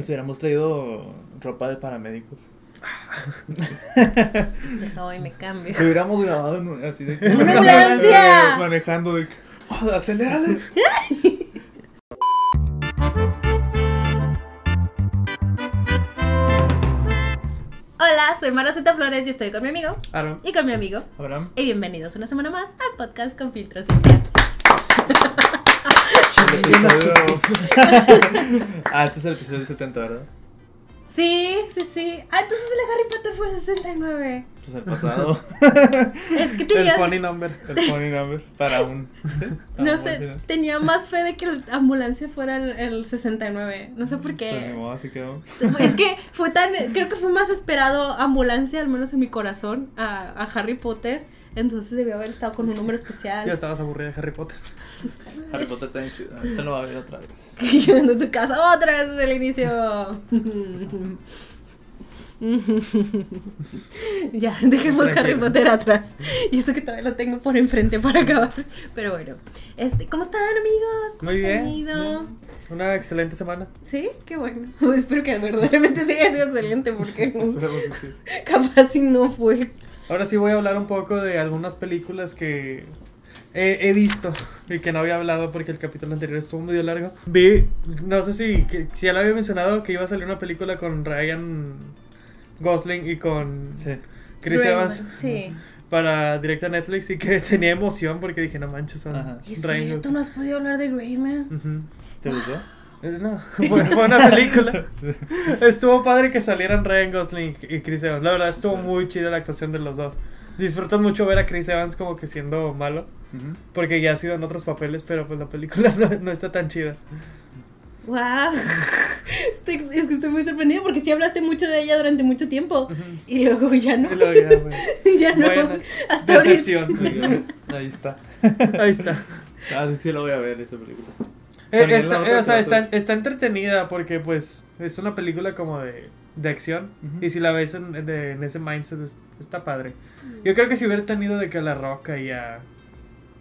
Nos hubiéramos traído ropa de paramédicos. Hoy me cambio. Lo hubiéramos grabado en un- así de que. ¡Una ambulancia! Manejando de. "Oh, acelérale. Hola, soy Maraceta Flores y estoy con mi amigo Aaron. y con mi amigo. Abraham. Y bienvenidos una semana más al podcast con filtros ah, este es el episodio 70, ¿verdad? Sí, sí, sí. Ah, entonces el de Harry Potter fue el 69. Este es el pasado. Es que El tenía, funny number. El phone number para un. ¿sí? Para no un sé, final. tenía más fe de que la ambulancia fuera el, el 69. No sé por Pues qué. modo, así quedó. Es que fue tan, creo que fue más esperado ambulancia, al menos en mi corazón, a, a Harry Potter. Entonces debió haber estado con un número especial. Ya estabas aburrida de Harry Potter. Harry Potter está bien chido. Ahorita lo va a ver otra vez. Llegando a tu casa otra vez desde el inicio. ya, dejemos Harry. Potter atrás. Y eso que todavía lo tengo por enfrente para acabar. Pero bueno, este, ¿cómo están amigos? ¿Cómo Muy bien. ido? Una excelente semana. Sí, qué bueno. Espero que verdaderamente sí haya sido excelente porque Esperemos que sí. capaz si no fue. Ahora sí voy a hablar un poco de algunas películas que he, he visto y que no había hablado porque el capítulo anterior estuvo medio largo. Vi, no sé si, que- si ya lo había mencionado, que iba a salir una película con Ryan Gosling y con Sí. Chris Rayman, Evans Sí. para directa a Netflix y que tenía emoción porque dije, no manches, son Ajá. Es Ryan Gosling. no has podido hablar de Rayman. Ujú. ¿Te gustó? Eh, No, fue, fue una película. Estuvo padre que salieran Ryan Gosling y Chris Evans. La verdad, estuvo muy chida la actuación de los dos. Disfrutas mucho ver a Chris Evans como que siendo malo, Ujú. porque ya ha sido en otros papeles, pero pues la película no, no está tan chida. Wow. Estoy, es que estoy muy sorprendida porque sí hablaste mucho de ella durante mucho tiempo. Y luego ya no. Luego ya, bueno, ya no. Bueno, Hasta. Decepción. Sí, Ahí está. Ahí está. Ah, sí, sí lo voy a ver esa película. Eh, está- eh, o sea, está, entretenida porque pues es una película como de, de acción. Y si la ves en, de- en ese mindset es- está padre. Yo creo que si hubiera tenido de que a La Roca y a,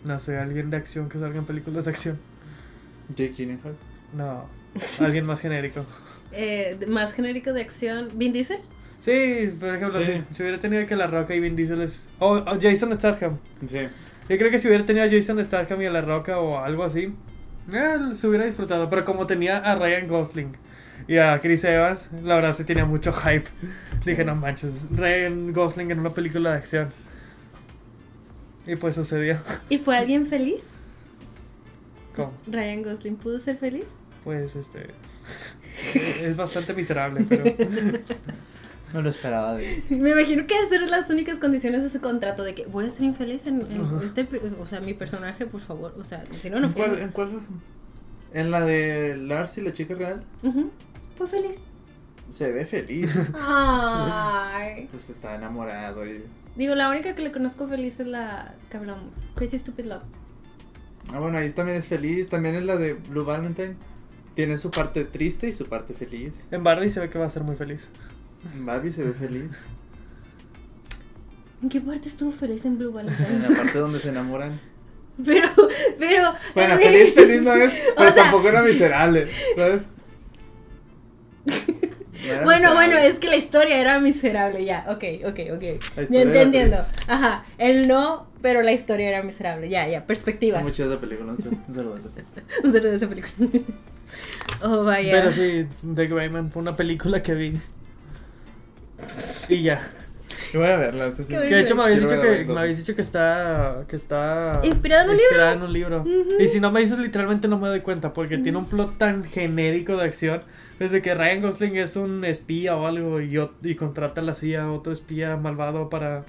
no sé, alguien de acción que salga en películas de acción. Jake Gyllenhaal. No, alguien más genérico. Eh, más genérico de acción. ¿Vin Diesel? Sí, por ejemplo, Sí. Si, si hubiera tenido que La Roca y Vin Diesel es... O o Jason Statham. Sí. Yo creo que si hubiera tenido a Jason Statham y a La Roca o algo así, eh, se hubiera disfrutado. Pero como tenía a Ryan Gosling y a Chris Evans, la verdad sí tenía mucho hype. Dije, no manches, Ryan Gosling en una película de acción. Y pues sucedió. ¿Y fue alguien feliz? ¿Cómo? ¿Ryan Gosling pudo ser feliz? Pues este... Es bastante miserable, pero... No lo esperaba de él. Me imagino que esas eran las únicas condiciones de ese contrato de que voy a ser infeliz en, en este, o sea, mi personaje, por favor, o sea, si no, no ¿En fue. cuál, ¿En cuál? ¿En la de Lars y la chica real? Fue feliz. Se ve feliz. Ay. Pues está enamorado y... Digo, la única que le conozco feliz es la que hablamos, Crazy Stupid Love. Ah, bueno, ahí también es feliz. También es la de Blue Valentine. Tiene su parte triste y su parte feliz. En Barbie se ve que va a ser muy feliz. Barbie se ve feliz. ¿En qué parte estuvo feliz en Blue En Valentine? la parte donde se enamoran. pero, pero. Bueno, en- feliz, feliz no es, O pero sea, tampoco era miserable, ¿sabes? No Bueno, miserable. bueno, es que la historia era miserable, ya, ok, ok, ok. La Ya entiendo. Ajá, él no, pero la historia era miserable, ya, ya, perspectivas. Muy chida esa película, no se, no se lo vas a hacer. Un saludo de esa película. Oh, vaya. Pero sí, The Greyman fue una película que vi. Y ya. Yo voy a verla, eso sí. Qué Que de hecho me habías dicho que, me habías dicho que está que está Inspirada en un inspirada en un libro. Y si no me dices literalmente no me doy cuenta porque tiene un plot tan genérico de acción desde que Ryan Gosling es un espía o algo y, y contrata a la CIA a otro espía malvado para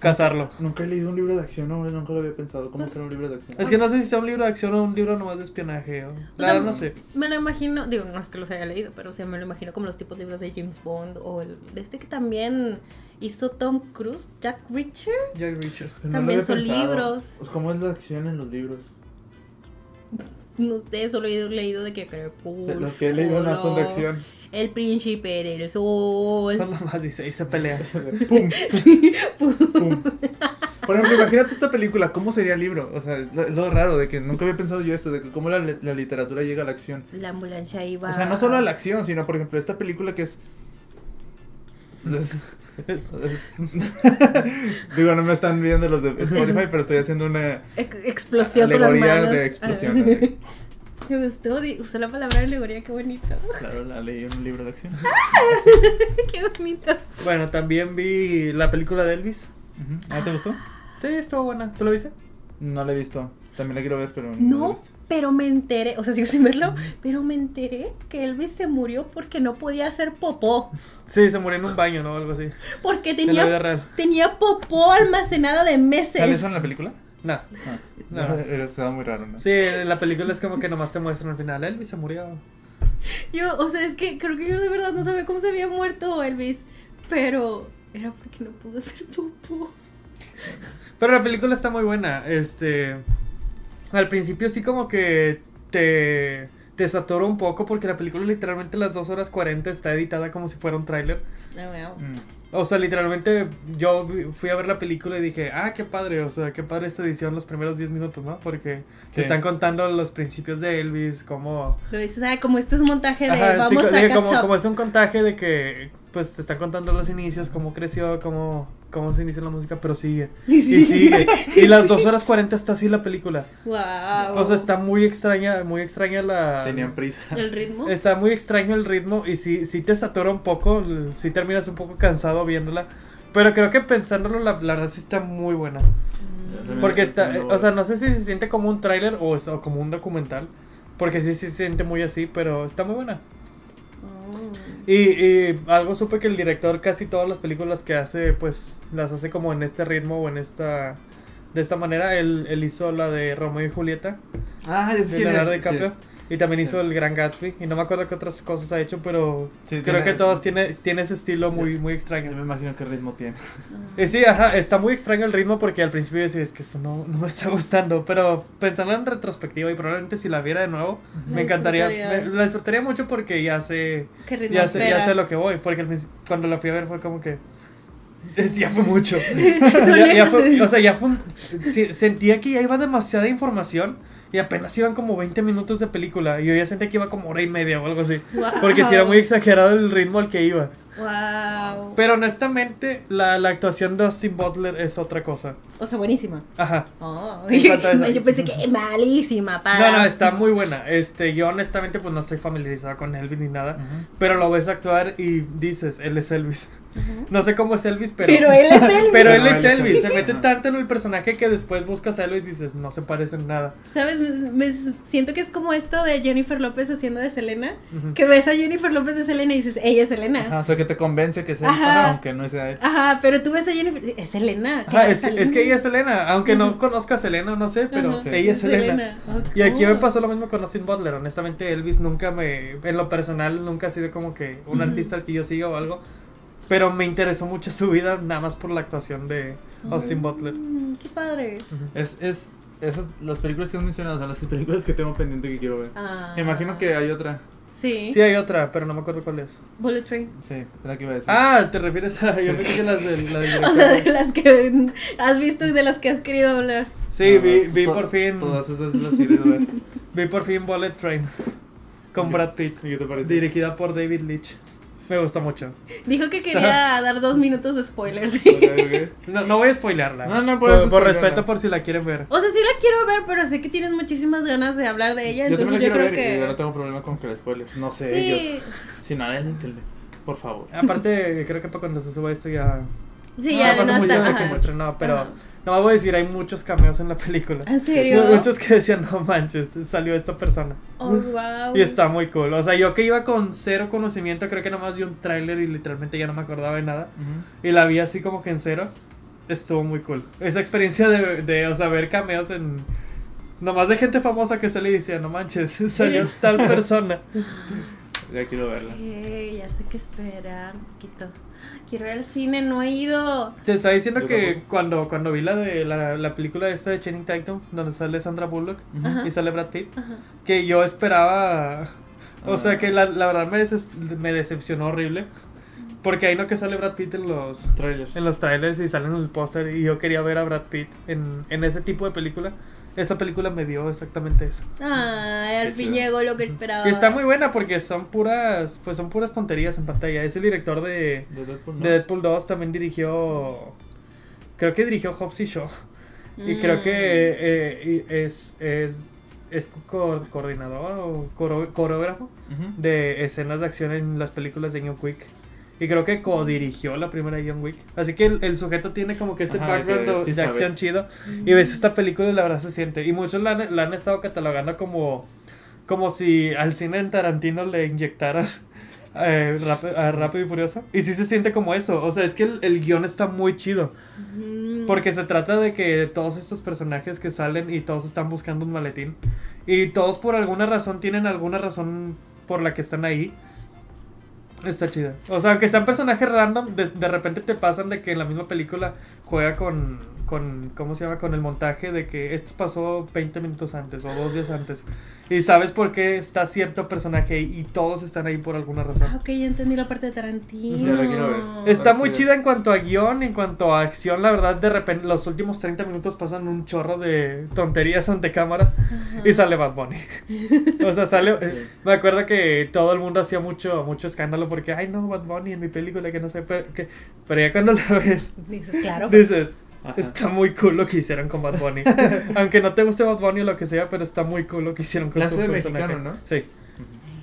cazarlo. Nunca he leído un libro de acción, no, nunca lo había pensado. ¿Cómo Pues- será un libro de acción? Es que no sé si sea un libro de acción o un libro nomás de espionaje. O, la sea, no sé. Me lo imagino, digo, no es que los haya leído, pero sí me lo imagino como los tipos de libros de James Bond o el de este que también hizo Tom Cruise, Jack Reacher. Jack. Pero no lo también había son pensado. libros. Pues, ¿Cómo es la acción en los libros? No sé, solo he leído de que Crepúsculo. los que he leído no son de acción. El príncipe del sol. Cuando más dice, y se pelea. Pum, Sí, pu- pum. Por ejemplo, imagínate esta película, ¿cómo sería el libro? O sea, es lo, es lo raro de que nunca había pensado yo esto, de que cómo la, la literatura llega a la acción. La ambulancia iba. O sea, no solo a la acción, sino, por ejemplo, esta película que es... es- es- Digo, no me están viendo los de Spotify, pero estoy haciendo una Ex- explosión con las alegoría manos. de explosión. Me gustó, usó la palabra alegoría, qué bonito. Claro, la leí en un libro de acción. qué bonito. Bueno, también vi la película de Elvis. Ujú. ¿Ah, te gustó? Sí, estuvo buena. ¿Tú lo viste? No la he visto. También la quiero ver, pero no, pero me enteré, o sea, sigo sin verlo, pero me enteré que Elvis se murió porque no podía hacer popó. Sí, se murió en un baño, ¿no? Algo así. Porque En la vida tenía, real. tenía popó almacenada de meses. ¿Sale eso en la película? No. No. no. Era, estaba muy raro, ¿no? Sí, la película es como que nomás te muestran al final. Elvis se murió. Yo, o sea, es que creo que yo de verdad no sabía cómo se había muerto Elvis, pero era porque no pudo hacer popó. Pero la película está muy buena. Este. Al principio sí como que te. Te satura un poco porque la película literalmente las 2 horas 40 está editada como si fuera un tráiler. Mm. O sea, literalmente yo fui a ver la película y dije, ah, qué padre, o sea, qué padre esta edición los primeros 10 minutos, ¿no? Porque Sí. te están contando los principios de Elvis, cómo... Lo dices, ah, como este es un montaje de Ajá, sí, vamos a dije, como, como es un contaje de que, pues, te están contando los inicios, cómo creció, cómo, cómo se inició la música, pero sigue. Y Y sigue. Y las 2 horas 40 está así la película. Wow. O sea, está muy extraña, muy extraña la... Tenían prisa. el ritmo. Está muy extraño el ritmo y sí, sí te satura un poco, sí terminas un poco cansado viéndola. Pero creo que pensándolo, la, la verdad sí está muy buena. También Porque está, eh, o sea, no sé si se siente como un tráiler o, o como un documental. Porque sí, sí se siente muy así, pero está muy buena. Y, y algo supe que el director casi todas las películas que hace, pues las hace como en este ritmo o en esta... De esta manera, él, él hizo la de Romeo y Julieta, Ah, sé de es. Leonardo Sí. Y también hizo Sí. el Gran Gatsby. Y no me acuerdo qué otras cosas ha hecho, pero Sí, creo tiene- que todas tiene, tiene ese estilo muy, muy Yo extraño. me imagino qué ritmo tiene. Y sí, ajá, está muy extraño el ritmo porque al principio decía, es que esto no, no me está gustando. Pero pensando en retrospectiva y probablemente si la viera de nuevo, La me encantaría. me- la disfrutaría mucho porque ya sé, ¿Qué ritmo ya sé, ya sé lo que voy. Porque cuando la fui a ver fue como que. es- Ya fue mucho. Ya- ya fue- o sea, ya fue. un- sí, sentía que ya iba demasiada información y apenas iban como 20 minutos de película. Y yo ya sentía que iba como hora y media o algo así. Porque sí era muy exagerado el ritmo al que iba. Wow. Pero honestamente, la, la actuación de Austin Butler es otra cosa. O sea, buenísima. Ajá. Oh. Yo pensé que malísima, para. No, no, está muy buena. Este, yo honestamente pues no estoy familiarizada con Elvis ni nada. Ujú. Pero lo ves actuar y dices, él es Elvis. No sé cómo es Elvis, pero... Pero él es Elvis. Pero él No, es Elvis. Elvis. Se mete tanto en el personaje que después buscas a Elvis y dices, no se parecen nada. ¿Sabes? Me, me siento que es como esto de Jennifer López haciendo de Selena. Que ves a Jennifer López de Selena y dices, ella es Selena. Ajá, o sea, que te convence que sea él, Ajá. aunque no sea él. Ajá, pero tú ves a Jennifer, es Selena. Ajá, ¿qué es, que, Selena? es que ella es Selena. Aunque no conozca a Selena, no sé, pero Sí. ella es Selena. Ok. Y aquí me pasó lo mismo con Austin Butler. Honestamente, Elvis nunca me. En lo personal, nunca ha sido como que un artista al que yo siga o algo. Pero me interesó mucho su vida, nada más por la actuación de Austin Butler. Mm, qué padre. Es, es, esas, las películas que has mencionado son las películas que tengo pendiente que quiero ver. Ah. Me imagino que hay otra. Sí. Sí, hay otra, pero no me acuerdo cuál es. Bullet Train. Sí, es la que iba a decir. Ah, te refieres a. Yo Sí. pensé que las de la O sea, de las que has visto y de las que has querido hablar. Sí, No, vi, vi por fin. Todas esas las he ido a ver. Vi por fin Bullet Train. Con Brad Pitt. ¿Y qué te parece? Dirigida por David Leitch. Me gusta mucho. Dijo que quería dar dos minutos de spoilers. No, no voy a spoilearla. No, no puedes Por, por respeto por si la quieren ver. O sea, sí la quiero ver, pero sé que tienes muchísimas ganas de hablar de ella. Yo entonces yo, creo ver y yo no que. tengo problema con que la spoilers. No sé, Sí. ellos. Sin adelántenle, por favor. Aparte, creo que para cuando se suba esto ya. Sí, no, ya pasa no mucho está. de que se estrenó, pero. Ajá. No voy a decir, hay muchos cameos en la película. ¿En serio? Muchos que decían, no manches, salió esta persona. Oh, wow. Y está muy cool. O sea, yo que iba con cero conocimiento, creo que nomás vi un tráiler y literalmente ya no me acordaba de nada. Y la vi así como que en cero. Estuvo muy cool. Esa experiencia de, de o sea, ver cameos en. Nomás de gente famosa que sale y decía, no manches, salió tal persona. Ya quiero verla. Ya sé qué esperar un poquito. Quiero ir al cine, no he ido. Te estaba diciendo Yo que tampoco. cuando, cuando vi la de la, la película esta de Channing Tatum, donde sale Sandra Bullock Ujú. Ajá. y sale Brad Pitt, Ajá. que yo esperaba. O Ah. sea, que la, la verdad me, me decepcionó horrible. Porque ahí no que sale Brad Pitt en los, Trailers. en los trailers y sale en el póster y yo quería ver a Brad Pitt en, en ese tipo de película. Esa película me dio exactamente eso. Ay, al Qué fin chido. llegó lo que esperaba. Y está muy buena porque son puras, pues son puras tonterías en pantalla. Es el director de, De Deadpool, ¿no? de Deadpool 2, también dirigió, creo que dirigió Hobbs y Shaw. Y creo Mm. que eh, y es, es, es co- coordinador o coreógrafo de escenas de acción en las películas de John Wick. Y creo que co-dirigió la primera John Wick. Así que el, el sujeto tiene como que ese Ajá, background que de, sí de sabe. acción chido. Y ves esta película y la verdad se siente. Y muchos la han, la han estado catalogando como, como si al cine en Tarantino le inyectaras eh, rap- a Rápido y Furioso. Y sí se siente como eso. O sea, es que el, el guion está muy chido. Mm. Porque se trata de que todos estos personajes que salen y todos están buscando un maletín. Y todos por alguna razón tienen alguna razón por la que están ahí. Está chida. O sea, aunque sean personajes random, de, de repente te pasan de que en la misma película juega con, con, ¿cómo se llama? Con el montaje de que esto pasó 20 minutos antes o dos días antes. Y sabes por qué está cierto personaje ahí y todos están ahí por alguna Ah, razón. ok, ya entendí la parte de Tarantino. Ya la quiero ver. Está muy chida en cuanto a guion, en cuanto a acción, la verdad, de repente los últimos 30 minutos pasan un chorro de tonterías ante cámara Ajá. y sale Bad Bunny. o sea, sale... Sí. Me acuerdo que todo el mundo hacía mucho mucho escándalo porque, ay no, Bad Bunny en mi película, que no sé, pero, que, pero ya cuando la ves, Dices, claro. dices, Ajá. está muy cool lo que hicieron con Bad Bunny. Aunque no te guste Bad Bunny o lo que sea, pero está muy cool lo que hicieron con su personaje. mexicano, ¿no? Sí.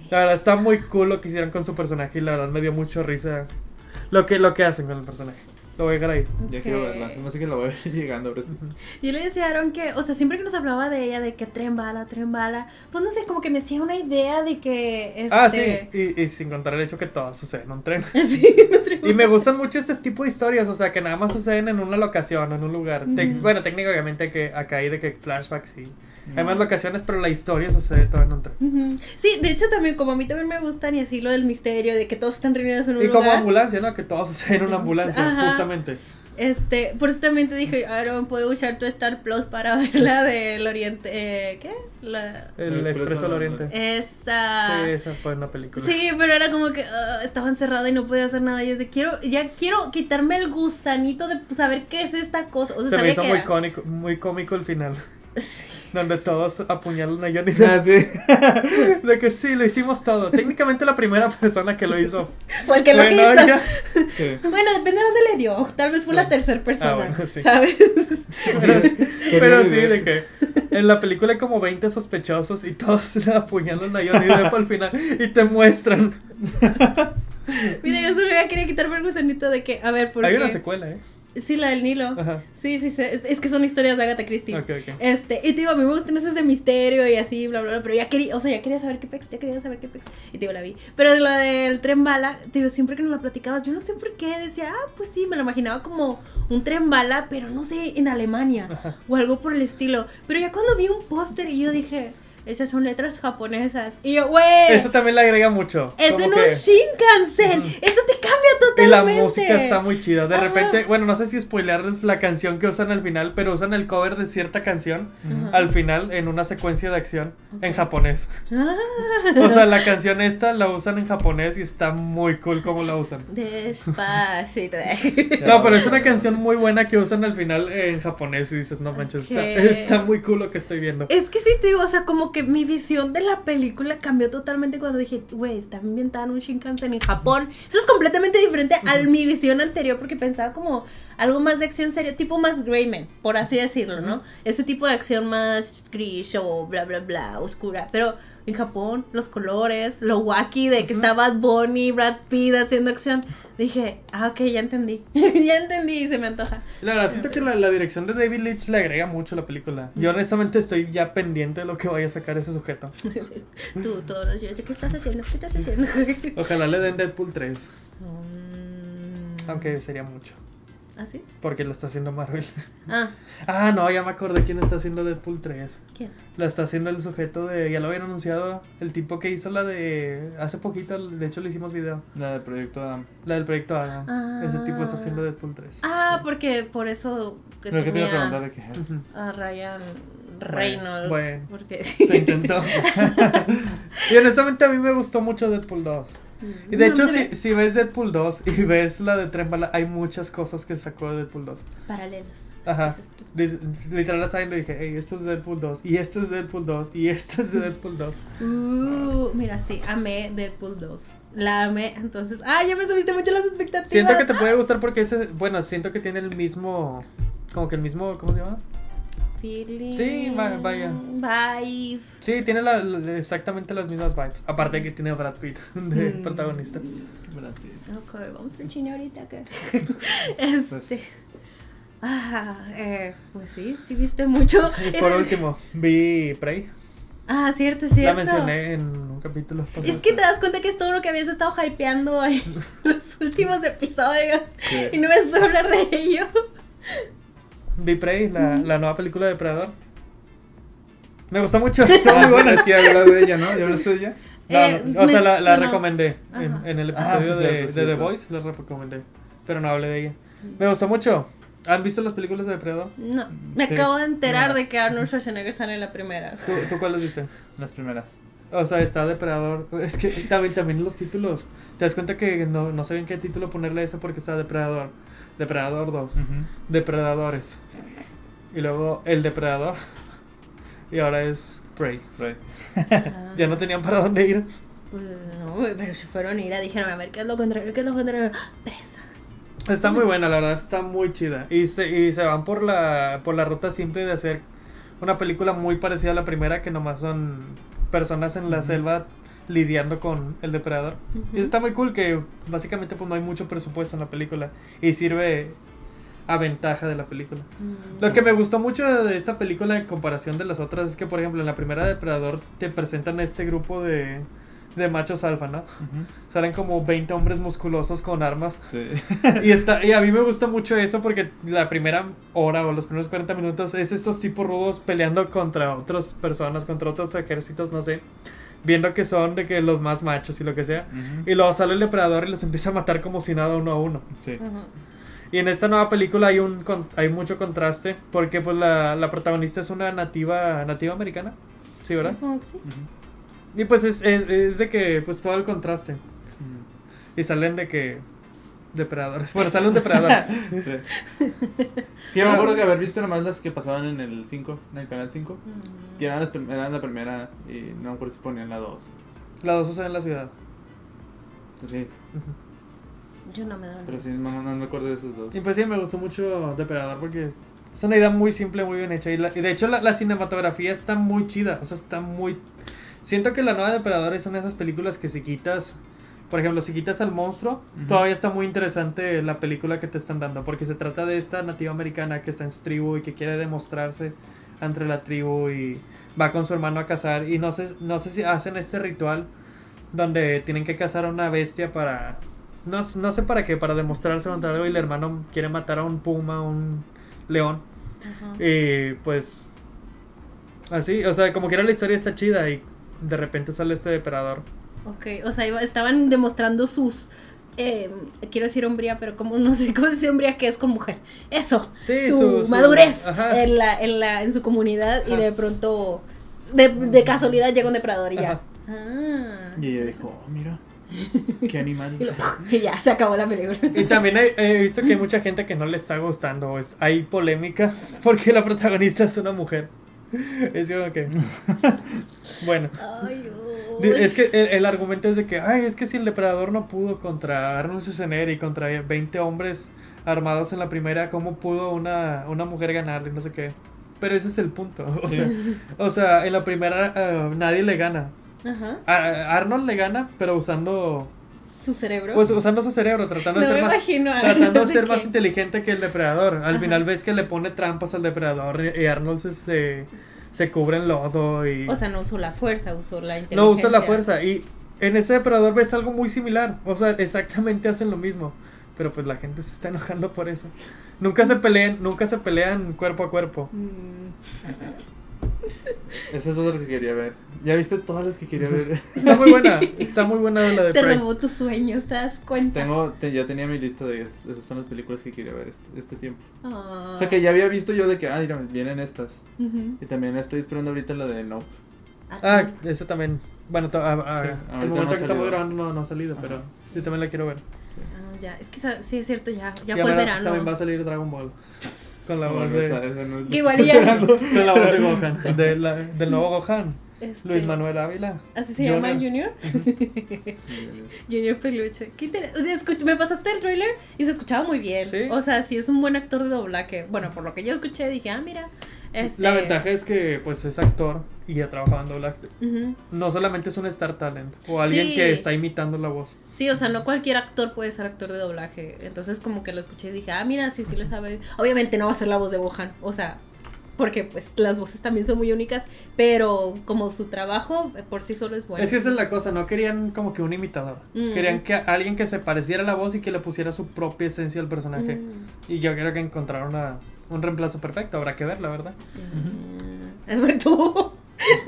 La verdad está muy cool lo que hicieron con su personaje y la verdad me dio mucho risa lo que, lo que hacen con el personaje. Lo voy a dejar ahí. Ya quiero verla. No sé que la voy a ver llegando. Pero sí. Yo le decía a Aaron que, o sea, siempre que nos hablaba de ella, de que tren bala, tren bala, pues no sé, como que me hacía una idea de que. Este... Ah, sí. Y, y sin contar el hecho que todo sucede en un tren. sí, no tren Y me gustan mucho este tipo de historias, o sea, que nada más suceden en una locación, en un lugar. Te- Ujú. bueno, técnicamente que acá hay de que flashbacks y hay más No. locaciones, pero la historia sucede todo en un tren. Ujú. Sí, de hecho también, como a mí también me gustan y así lo del misterio, de que todos están reunidos en un Y como lugar. ambulancia, ¿no? Que todo sucede en una ambulancia, Ajá. justamente. Este, por eso también te dije, Aaron, puedo usar tu Star Plus para ver la del Oriente, eh, ¿qué? La... El, El Expreso del Oriente. Esa... Sí, esa fue una película. Sí, pero era como que ah, estaba encerrada y no podía hacer nada. Y es de quiero, ya quiero quitarme el gusanito de saber qué es esta cosa. O sea, Se me hizo que muy era. cómico, muy cómico el final. Donde todos apuñalan a Johnny Ah, Depp. sí. De que sí, lo hicimos todo. Técnicamente la primera persona que lo hizo. O el que lo hizo. Sí. Bueno, depende de dónde le dio. Tal vez fue la Bueno. tercera persona. Ah, bueno, sí. ¿Sabes? Pero, pero sí, de que en la película hay como 20 sospechosos y todos le apuñalan a Johnny Depp al final y te muestran. Mira, yo solo ya quería quitarme el gusanito de que, a ver, ¿por Hay una secuela, ¿eh? Sí, la del Nilo. Ajá. Sí, sí, sí. Es, es que son historias de Agatha Christie. Ok, ok. Este, y te digo, a mí me gustan esas de misterio y así, bla, bla, bla, pero ya quería, o sea, ya quería saber qué pex, ya quería saber qué pex, y te digo, la vi. Pero lo del tren bala, te digo, siempre que nos la platicabas, yo no sé por qué, decía, ah, pues sí, me lo imaginaba como un tren bala, pero no sé, en Alemania, o algo por el estilo. Pero ya cuando vi un póster y yo dije, esas son letras japonesas, y yo, güey, Eso también le agrega mucho. es en que- un Shinkansen, eso te cambia Y la totalmente. música está muy chida. De Ajá. repente, bueno, no sé si spoilearles la canción que usan al final, pero usan el cover de cierta canción Ajá. al final en una secuencia de acción en japonés. Ah. O sea, la canción esta la usan en japonés y está muy cool como la usan. Despacito. No, pero es una canción muy buena que usan al final en japonés y dices, no manches, está, está muy cool lo que estoy viendo. Es que sí te digo, o sea, como que mi visión de la película cambió totalmente cuando dije, güey, está ambientada en un Shinkansen en Japón. Eso es completamente diferente a mi visión anterior porque pensaba como algo más de acción seria, tipo más Greyman, por así decirlo, ¿no? Ese tipo de acción más gris o bla, bla, bla, oscura. Pero en Japón, los colores, lo wacky de que está Bad Bunny, Brad Pitt haciendo acción. Dije, ah, ok, ya entendí. ya entendí y se me antoja. La verdad, siento que la, la dirección de David Lynch le agrega mucho a la película. Yo honestamente estoy ya pendiente de lo que vaya a sacar ese sujeto. Tú todos los días, ¿qué estás haciendo? ¿Qué estás haciendo? Ojalá le den Deadpool 3, Mm. aunque sería mucho, ¿Ah, sí? porque lo está haciendo Marvel. Ah, Ah, no, ya me acordé quién está haciendo Deadpool 3. ¿quién? La está haciendo el sujeto de, ya lo habían anunciado, el tipo que hizo la de, hace poquito, de hecho le hicimos video, La del proyecto Adam. la del proyecto Adam. Ah. Ese tipo está haciendo Deadpool 3. Ah, porque por eso que Creo que te iba a preguntar de qué. A Ryan Reynolds. bueno. Porque Se intentó. y honestamente a mí me gustó mucho Deadpool 2. Y de No, hecho, si, si ves Deadpool 2 y ves la de Tren Bala, hay muchas cosas que sacó de Deadpool 2. Paralelos. Ajá. Literal, la y dije, hey, esto es de Deadpool 2, y esto es de Deadpool 2, y esto es de Deadpool 2. Uh, mira, sí, amé Deadpool 2. La amé, entonces. ¡Ah, ya me subiste mucho las expectativas! Siento que te puede gustar porque ese, bueno, siento que tiene el mismo, como que el mismo, ¿cómo se llama? Feeling. Sí, va- vaya. Vibe. Sí, tiene la- la- exactamente las mismas vibes. Aparte que tiene a Brad Pitt de Mm. protagonista. Brad Pitt. Ok, vamos al cine ahorita que. Pues, este. Ah, eh, pues sí, sí viste mucho. Y por último, vi Prey. Ah, cierto, cierto. La mencioné en un capítulo. pasado. Es que te das cuenta que es todo lo que habías estado hypeando en los últimos episodios Sí. y no me puedo hablar de ello. Vi Prey, la, la nueva película de Depredador. Me gustó mucho, estuvo Ah, muy sí, buena. Es que ya hablado de ella, ¿no? ¿Ya hablaste de ella? No, Eh, no, o sea, la, la sonó. recomendé en, en el Ah, episodio sí, de, cierto, de The. Voice, la recomendé. Pero no hablé de ella. Me gustó mucho. ¿Han visto las películas de Depredador? No, me Sí, acabo de enterar no de que Arnold Schwarzenegger sale en la primera. ¿Tú, tú cuáles viste? Las primeras. O sea, está Depredador. Es que también, también los títulos. Te das cuenta que no, no sabían qué título ponerle a eso porque está Depredador. Depredador 2. Depredadores. Y luego El Depredador. Y ahora es Prey. Right. Ajá. Ya no tenían para dónde ir. Pues no, pero si fueron a ir a dijeron, a ver, ¿qué es lo contrario? ¿Qué es lo contrario? Presa. Está muy buena, la verdad, está muy chida. Y se, y se van por la, por la ruta simple de hacer una película muy parecida a la primera, que nomás son personas en la selva lidiando con el depredador. Y Ujú. está muy cool que básicamente pues no hay mucho presupuesto en la película y sirve a ventaja de la película. Mm. Lo que me gustó mucho de esta película en comparación de las otras es que, por ejemplo, en la primera Depredador te presentan a este grupo de, de machos alfa, ¿no? Ujú. Salen como 20 hombres musculosos con armas. Sí. Y, está, y a mí me gusta mucho eso porque la primera hora o los primeros 40 minutos es estos tipos rudos peleando contra otras personas, contra otros ejércitos, no sé. Viendo que son de que los más machos y lo que sea. Y luego sale el depredador y los empieza a matar como si nada uno a uno. Sí. Y en esta nueva película hay un con- hay mucho contraste porque pues la, la protagonista es una nativa nativa americana. Sí, ¿verdad? Supongo que sí. Y pues es, es, es de que pues todo el contraste. Y salen de que depredadores. Bueno, sale un depredador. Sí. Sí, me acuerdo que haber visto nomás las que pasaban en el 5, en el canal 5. Mm. Que eran, las eran la primera y no me acuerdo si ponían la 2. La dos sucede en la ciudad. Entonces, sí, Yo no me doy. pero sí, no, no me acuerdo de esos dos. Y pues sí, me gustó mucho Depredador porque es una idea muy simple, muy bien hecha. Y, la- y de hecho la, la cinematografía está muy chida. O sea, está muy... Siento que la nueva Depredador es una de esas películas que si quitas... Por ejemplo, si quitas al monstruo, todavía está muy interesante la película que te están dando. Porque se trata de esta nativa americana que está en su tribu y que quiere demostrarse entre la tribu y va con su hermano a cazar. Y no sé, no sé si hacen este ritual donde tienen que cazar a una bestia para... No, no sé para qué, para demostrarse contra algo y el hermano quiere matar a un puma, un león. Ajá. Y pues... Así, o sea, como que era la historia está chida y de repente sale este depredador. Ok, o sea, iba- estaban demostrando sus. eh, quiero decir hombría, pero como no sé cómo se dice hombría que es con mujer. Eso. Sí, su, madurez en la, en la, en su comunidad y de pronto. De, de casualidad llega un depredador y ya. Ajá. Ah. Y ella dijo, oh, mira, qué animal. Y, lo- y ya, se acabó la película. Y también he, he visto que hay mucha gente que no le está gustando. o es- hay polémica porque la protagonista es una mujer. Es como que... bueno. Ay. Es que el, el argumento es de que, ay, es que si el depredador no pudo contra Arnold Schwarzenegger y contra 20 hombres armados en la primera, ¿cómo pudo una, una mujer ganarle? No sé qué. Pero ese es el punto. O, Sí. sea, o sea, en la primera eh, nadie le gana. Ajá. A- Arnold le gana, pero usando Su cerebro. pues usando su cerebro, tratando no de ser más tratando de ser más inteligente que el depredador. Al Ajá. final ves que le pone trampas al depredador y y Arnold se, se, se cubre en lodo y O sea, no usó la fuerza, usó la inteligencia. no usa la fuerza. Y en ese depredador ves algo muy similar. O sea, exactamente hacen lo mismo. Pero pues la gente se está enojando por eso. Nunca se pelean, nunca se pelean cuerpo a cuerpo. Mm. Eso es otro que quería ver. Ya viste todas las que quería ver. Está muy buena, está muy buena la de Te Prey. robó tus sueños, ¿te das cuenta? Tengo, te- ya tenía mi lista de esas son las películas que quería ver este, este tiempo. Ah. O sea que ya había visto yo de que, ah, mira, vienen estas. Ujú. Y también estoy esperando ahorita la de Nope. Ah, ese también. Bueno, to- a- a- Sí, el ahorita momento no ha que estamos grabando no, no ha salido, Ajá. pero sí también la quiero ver. Ah, ya, es que sa- sí es cierto, ya, ya Y fue el ahora verano. También va a salir Dragon Ball. Con la voz de, esa no es- Que igual ya- con la voz de Gohan. de la- del nuevo Gohan. Este, Luis Manuel Ávila. Así se llama Junior. Junior. Junior Peluche. Qué inter- o sea, escuch- me pasaste el trailer y se escuchaba muy bien. Sí. O sea, sí es un buen actor de doblaje. Bueno, por lo que yo escuché dije, ah, mira. Este... La ventaja es que pues es actor y ya trabaja en doblaje. Ujú. No solamente es un star talent o alguien Sí. que está imitando la voz. Sí, o sea, no cualquier actor puede ser actor de doblaje. Entonces, como que lo escuché y dije, ah, mira, sí, sí le sabe. Obviamente no va a ser la voz de Gohan. O sea, porque pues las voces también son muy únicas. Pero como su trabajo eh, por sí solo es bueno. Es que esa es la cosa, no querían como que un imitador. Mm. Querían que alguien que se pareciera a la voz y que le pusiera su propia esencia al personaje. Mm. Y yo creo que encontraron a- un reemplazo perfecto, habrá que verla, ¿verdad? Es bueno, tú.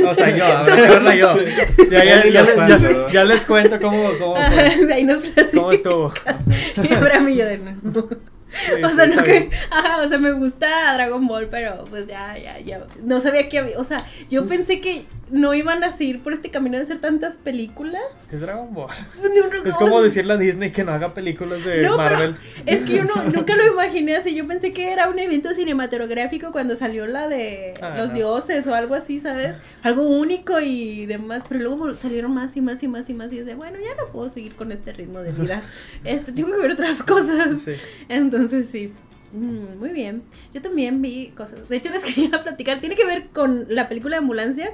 O sea, yo, habrá que verla yo. Ya, les cuento cómo, cómo, cómo estuvo. Y para mí yo de no. Sí, o sí, sea, no que, ajá, o sea, me gusta Dragon Ball, pero pues ya, ya, ya, no sabía que había, o sea, yo pensé que no iban a seguir por este camino de hacer tantas películas. Es Dragon Ball. No, no, Es como decirle a Disney que no haga películas de No, Marvel. es que yo no, nunca lo imaginé así, yo pensé que era un evento cinematográfico cuando salió la de Ah, los dioses o algo así, ¿sabes? Algo único y demás, pero luego salieron más y más y más y más y es de, bueno, ya no puedo seguir con este ritmo de vida, este, tengo que ver otras cosas. Sí. Entonces sí. Mm, muy bien. Yo también vi cosas. De hecho, les quería platicar. Tiene que ver con la película de ambulancia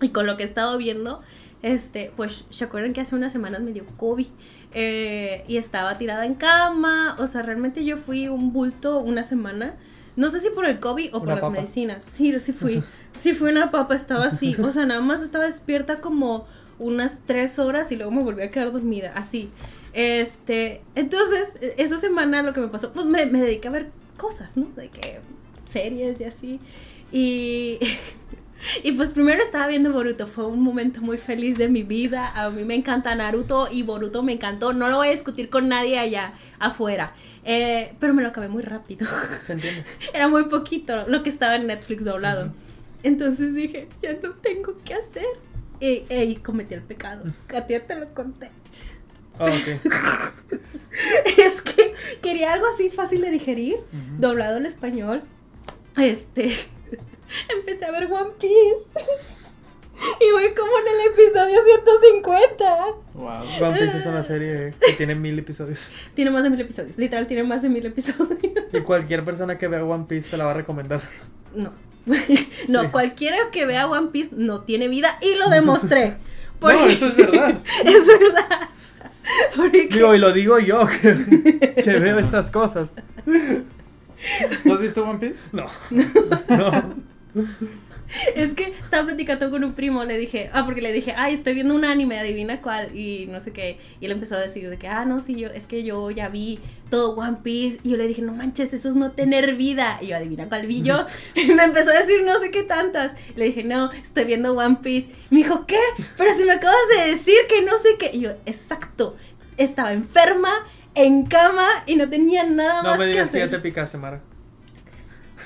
y con lo que he estado viendo. Este, pues, ¿se acuerdan que hace unas semanas me dio COVID? Eh, y estaba tirada en cama. O sea, realmente yo fui un bulto una semana. No sé si por el COVID o por Una las papa. medicinas. Sí, sí fui. Sí fui una papa, estaba así. O sea, nada más estaba despierta como unas tres horas y luego me volví a quedar dormida. Así. Este, entonces, esa semana lo que me pasó, pues me, me dediqué a ver cosas, ¿no? De que series y así. Y, y pues primero estaba viendo Boruto, fue un momento muy feliz de mi vida. A mí me encanta Naruto y Boruto me encantó. No lo voy a discutir con nadie allá afuera. Eh, pero me lo acabé muy rápido. ¿Se entiende? Era muy poquito lo que estaba en Netflix doblado. Entonces dije, ya no tengo qué hacer. Y, y cometí el pecado. A ti te lo conté. Oh, sí. es que quería algo así fácil de digerir, doblado al español. Este, empecé a ver One Piece. y voy como en el episodio 150. Wow. One Piece es una serie que tiene mil episodios. Tiene más de mil episodios, literal tiene más de mil episodios. Y cualquier persona que vea One Piece te la va a recomendar. No. no, Sí. cualquiera que vea One Piece no tiene vida y lo demostré. No, eso es verdad. es verdad. Porque Digo, y lo digo yo que, que veo estas cosas. ¿Tú has visto One Piece? No. No. Es que estaba platicando con un primo, le dije, ah, porque le dije, ay, estoy viendo un anime, adivina cuál, y no sé qué, y él empezó a decir de que, ah, no, sí, yo, es que yo ya vi todo One Piece, y yo le dije, no manches, eso es no tener vida, y yo, adivina cuál vi yo, y me empezó a decir no sé qué tantas, le dije, no, estoy viendo One Piece, me dijo, ¿qué? Pero si me acabas de decir que no sé qué, y yo, exacto, estaba enferma, en cama, y no tenía nada No más me que digas que hacer. ya te picaste, Mara.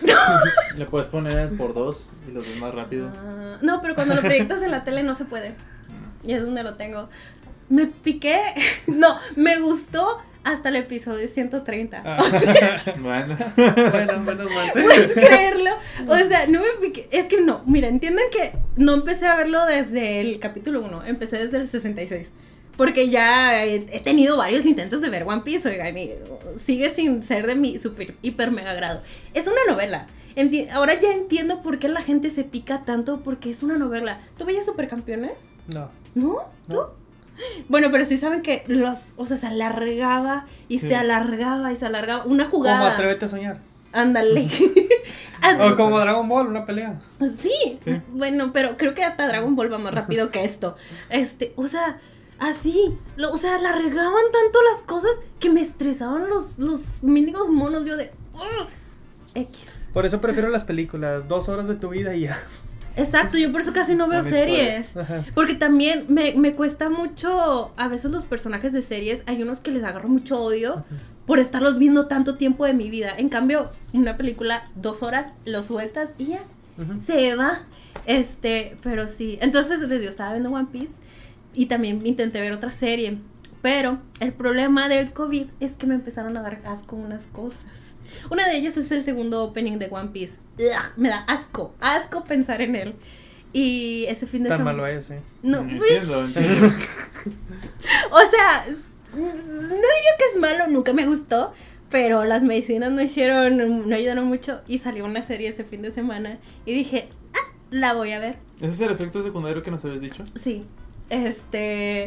Le puedes poner por dos y los ves más rápido. Ah, no, pero cuando lo proyectas en la tele no se puede. Y es donde lo tengo. Me piqué. No, me gustó hasta el episodio 130. Ah. Bueno. bueno, menos mal. ¿Puedes creerlo? O sea, no me piqué. Es que no, mira, entiendan que no empecé a verlo desde el capítulo 1, empecé desde el 66. Porque ya he, tenido varios intentos de ver One Piece, oigan, y sigue sin ser de mi super, hiper, mega agrado. Es una novela. Enti- Ahora ya entiendo por qué la gente se pica tanto, porque es una novela. ¿Tú veías Supercampeones? No. ¿No? ¿Tú? No. Bueno, pero sí saben que los, o sea, se alargaba y Sí. se alargaba y se alargaba. Una Como jugada. atrévete a soñar. Ándale. O como Dragon Ball, una pelea. Sí, Sí. bueno, pero creo que hasta Dragon Ball va más rápido que esto. Este, o sea, así, lo- o sea, alargaban tanto las cosas que me estresaban los, los mínimos monos. Yo de. "Ugh". X. Por eso prefiero las películas. Dos horas de tu vida y ya. Exacto, yo por eso casi no veo series. Ajá. Porque también me, me cuesta mucho, a veces los personajes de series, hay unos que les agarro mucho odio por estarlos viendo tanto tiempo de mi vida. En cambio, una película, dos horas, lo sueltas y ya. Se va. Este, pero sí. Entonces les digo, estaba viendo One Piece y también intenté ver otra serie. Pero el problema del COVID es que me empezaron a dar asco unas cosas. Una de ellas es el segundo opening de One Piece. Ugh, me da asco, asco pensar en él. Y ese fin de Tan semana. malo es, sí. No, Entiendo, entiendo. o sea, no diría que es malo, nunca me gustó, pero las medicinas no hicieron, no ayudaron mucho y salió una serie ese fin de semana y dije, ah, la voy a ver. ¿Ese es el efecto secundario que nos habías dicho? Sí, este,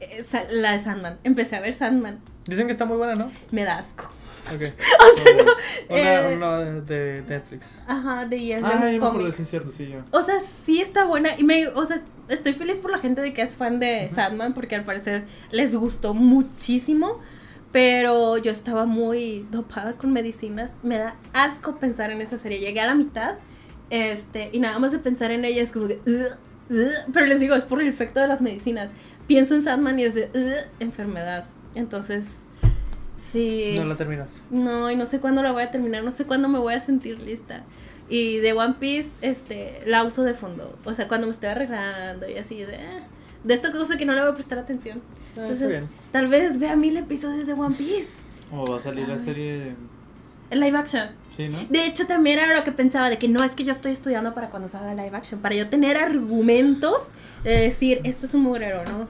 eh, la de Sandman, empecé a ver Sandman, Dicen que está muy buena, ¿no? me da asco. Ok. O sea, no, Una, eh, una de Netflix. ajá, de Yes, Ah, ya del me sí cierto, sí, yo. O sea, sí está buena. Y me, o sea, estoy feliz por la gente de que es fan de Sandman, porque al parecer les gustó muchísimo. Pero yo estaba muy dopada con medicinas. Me da asco pensar en esa serie. Llegué a la mitad. Este, y nada más de pensar en ella es como que. "Ugh, ugh". Pero les digo, es por el efecto de las medicinas. Pienso en Sandman y es de enfermedad. Entonces, sí. No la terminas. No, y no sé cuándo la voy a terminar, no sé cuándo me voy a sentir lista. Y de One Piece, este, la uso de fondo. O sea, cuando me estoy arreglando y así de. "Ah", de esta cosa que no le voy a prestar atención. Ah, Entonces, tal vez vea mil episodios de One Piece. O va a salir la serie de... En live action. Sí, ¿no? De hecho, también era lo que pensaba de que no es que yo estoy estudiando para cuando salga live action, para yo tener argumentos de decir esto es un mugrero, ¿no?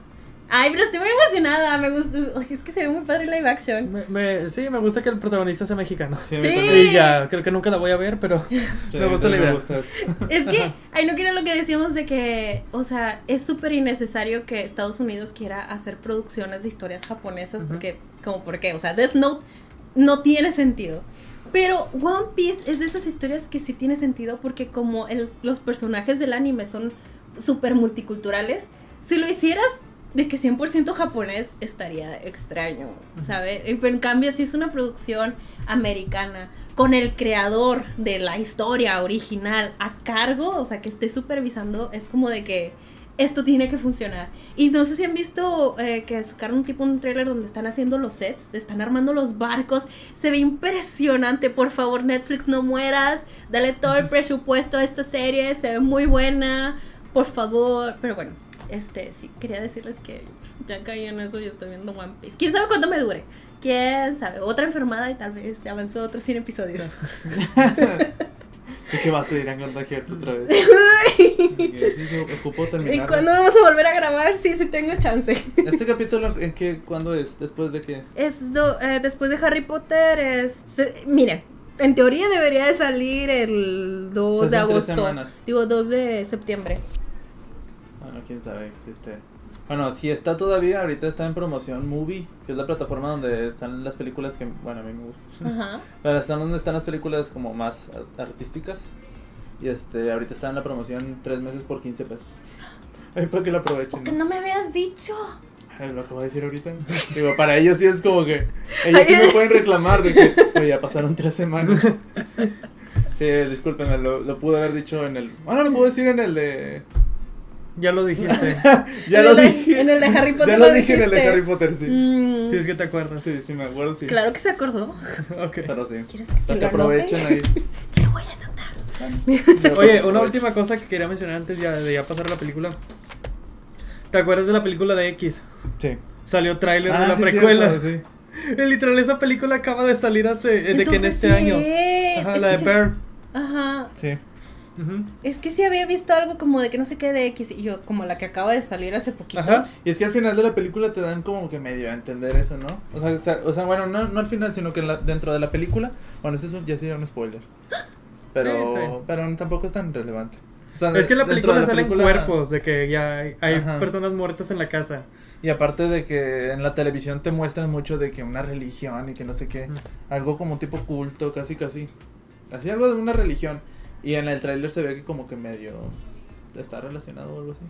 Ay, pero estoy muy emocionada, me gusta. Es que se ve muy padre live action. Me, me- sí, me gusta que el protagonista sea mexicano. Sí, Sí. Y ya, creo que nunca la voy a ver, pero Sí, me gusta la idea. Es que, ay, no quiero lo que decíamos de que, o sea, es súper innecesario que Estados Unidos quiera hacer producciones de historias japonesas, porque, como, ¿por qué? O sea, Death Note no tiene sentido. Pero One Piece es de esas historias que sí tiene sentido, porque como el, los personajes del anime son súper multiculturales, si lo hicieras de que 100% japonés estaría extraño, ¿sabes? Pero en cambio, si es una producción americana con el creador de la historia original a cargo, o sea, que esté supervisando, es como de que esto tiene que funcionar. Y no sé si han visto eh, que sacaron un tipo un trailer donde están haciendo los sets, están armando los barcos, se ve impresionante. Por favor, Netflix, no mueras, dale todo el presupuesto a esta serie, se ve muy buena, por favor. Pero bueno, este sí, quería decirles que ya caí en eso y estoy viendo One Piece. ¿Quién sabe cuánto me dure? ¿Quién sabe? Otra enfermada y tal vez avanzó otros 100 episodios. ¿Y qué vas a ir a contagiarte otra vez? ¿Y cuándo vamos a volver a grabar? Sí, sí tengo chance. ¿Este capítulo en qué, cuándo es? ¿Después de qué? Es do- eh, después de Harry Potter es... se- miren, en teoría debería de salir el 2 Son de en tres agosto. Digo, 2 de septiembre. Bueno, quién sabe si este... Bueno, si está todavía, ahorita está en promoción Movie, que es la plataforma donde están las películas que, bueno, a mí me gustan. Ajá. Pero están donde están las películas como más ar- artísticas. Y este, ahorita está en la promoción tres meses por 15 pesos. Ay, para que la aprovechen. ¿Por qué no me habías dicho? Ay, lo acabo de decir ahorita. Digo, para ellos sí es como que. Ellos sí me pueden reclamar de que oye, ya pasaron tres semanas. Sí, discúlpenme, lo, lo pude haber dicho en el. Bueno, lo puedo decir en el de. Ya lo dijiste. Ya En lo de- dije. en el de Harry Potter Ya lo lo dije en el de dijiste. Harry Potter, sí. Mm, Si es que te acuerdas. Sí, sí, me acuerdo, sí. Claro que se acordó. Ok. Pero sí. ¿Quieres Para que aprovechen ahí. Te lo voy a anotar. Oye, una última cosa que quería mencionar antes ya, de ya pasar a la película. ¿Te acuerdas de la película de X? Sí. Salió tráiler de Ah, la sí, precuela. cierto, sí. Eh, Literal, esa película acaba de salir hace. eh, de que en este sí año. es. Ajá, Es la de sí- Bear. Ajá. Sí. Es que sí había visto algo como de que no sé qué de X y yo como la que acaba de salir hace poquito. Ajá. Y es que al final de la película te dan como que medio a entender eso, ¿no? O sea, o sea, o sea, bueno, no, no al final, sino que la- dentro de la película. Bueno, es un, ya sería un spoiler. Pero, Sí, sí. pero tampoco es tan relevante. O sea, Es que en la película la salen película- cuerpos de que ya hay, hay personas muertas en la casa. Y aparte de que en la televisión te muestran mucho de que una religión y que no sé qué. Algo como tipo culto, casi casi. Así algo de una religión. Y en el tráiler se ve que como que medio está relacionado o algo así.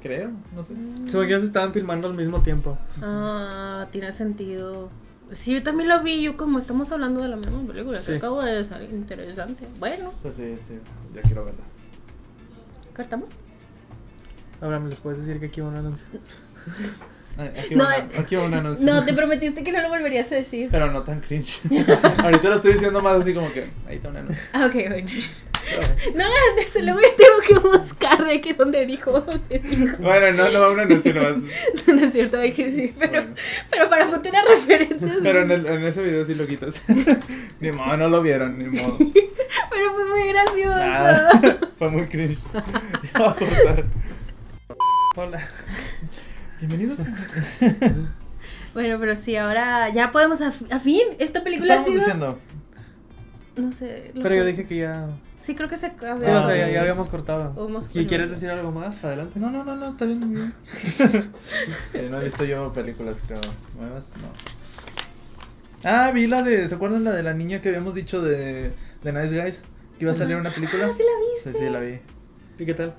Creo, no sé. Según yo se estaban filmando al mismo tiempo. Ah, tiene sentido. Sí, yo también lo vi, yo como estamos hablando de la misma película, Sí. se acaba de salir interesante. Bueno, Pues sí, sí, ya quiero verla. ¿cortamos? Ahora me les puedes decir que aquí va un anuncio. Aquí, No, eh, una- aquí va un anuncio. No, te prometiste que no lo volverías a decir. Pero no tan cringe. Ahorita lo estoy diciendo más así como que ahí está un anuncio. Ah, ok, bueno. No hagan eso, luego yo tengo que buscar de qué dónde dijo. dónde dijo. Bueno, no, no, una no, sino más. No es cierto, hay que sí, pero, Bueno. pero para futuras referencias. Pero en, el- en ese video sí lo quitas. ni modo, no lo vieron, ni modo. pero fue muy gracioso. Nada, fue muy cringe. Ya voy a cortar. Hola. Bienvenidos. Bueno, pero sí, ahora ya podemos a, a fin. Esta ¿Qué película ha sido. diciendo? No sé. lo Pero yo dije que ya. Sí, creo que se acabó. Sí, o sea, ya, ya habíamos cortado. Hemos- ¿Y quieres decir algo más? Adelante. No, no, no, no, está bien. bien. Sí, no he visto yo películas, creo. Nuevas, no. Ah, vi la de. ¿Se acuerdan la de la niña que habíamos dicho de, de Nice Guys? Que iba a salir una película. Ah, sí la viste. Sí, sí, la vi. ¿Y qué tal?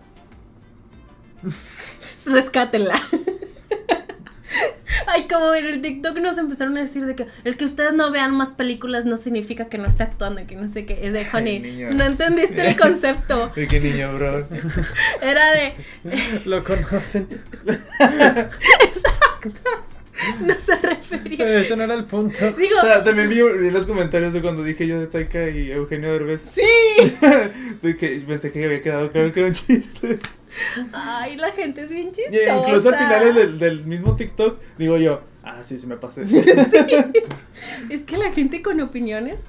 Rescátenla. Ay, como en el TikTok nos empezaron a decir de que el que ustedes no vean más películas no significa que no esté actuando, que no sé qué. Es de, honey, no entendiste el concepto. ¿De qué niño, bro? Era de, Lo conocen. no se refería. Ese no era el punto. Digo, Ta- También vi, vi los comentarios de cuando dije yo de Taika y Eugenio Derbez. sí. Que pensé que había quedado claro que era un chiste. Ay, la gente es bien Y chistosa. incluso al final del, del mismo TikTok, digo yo, ah, sí, sí me pasé. Es que la gente con opiniones,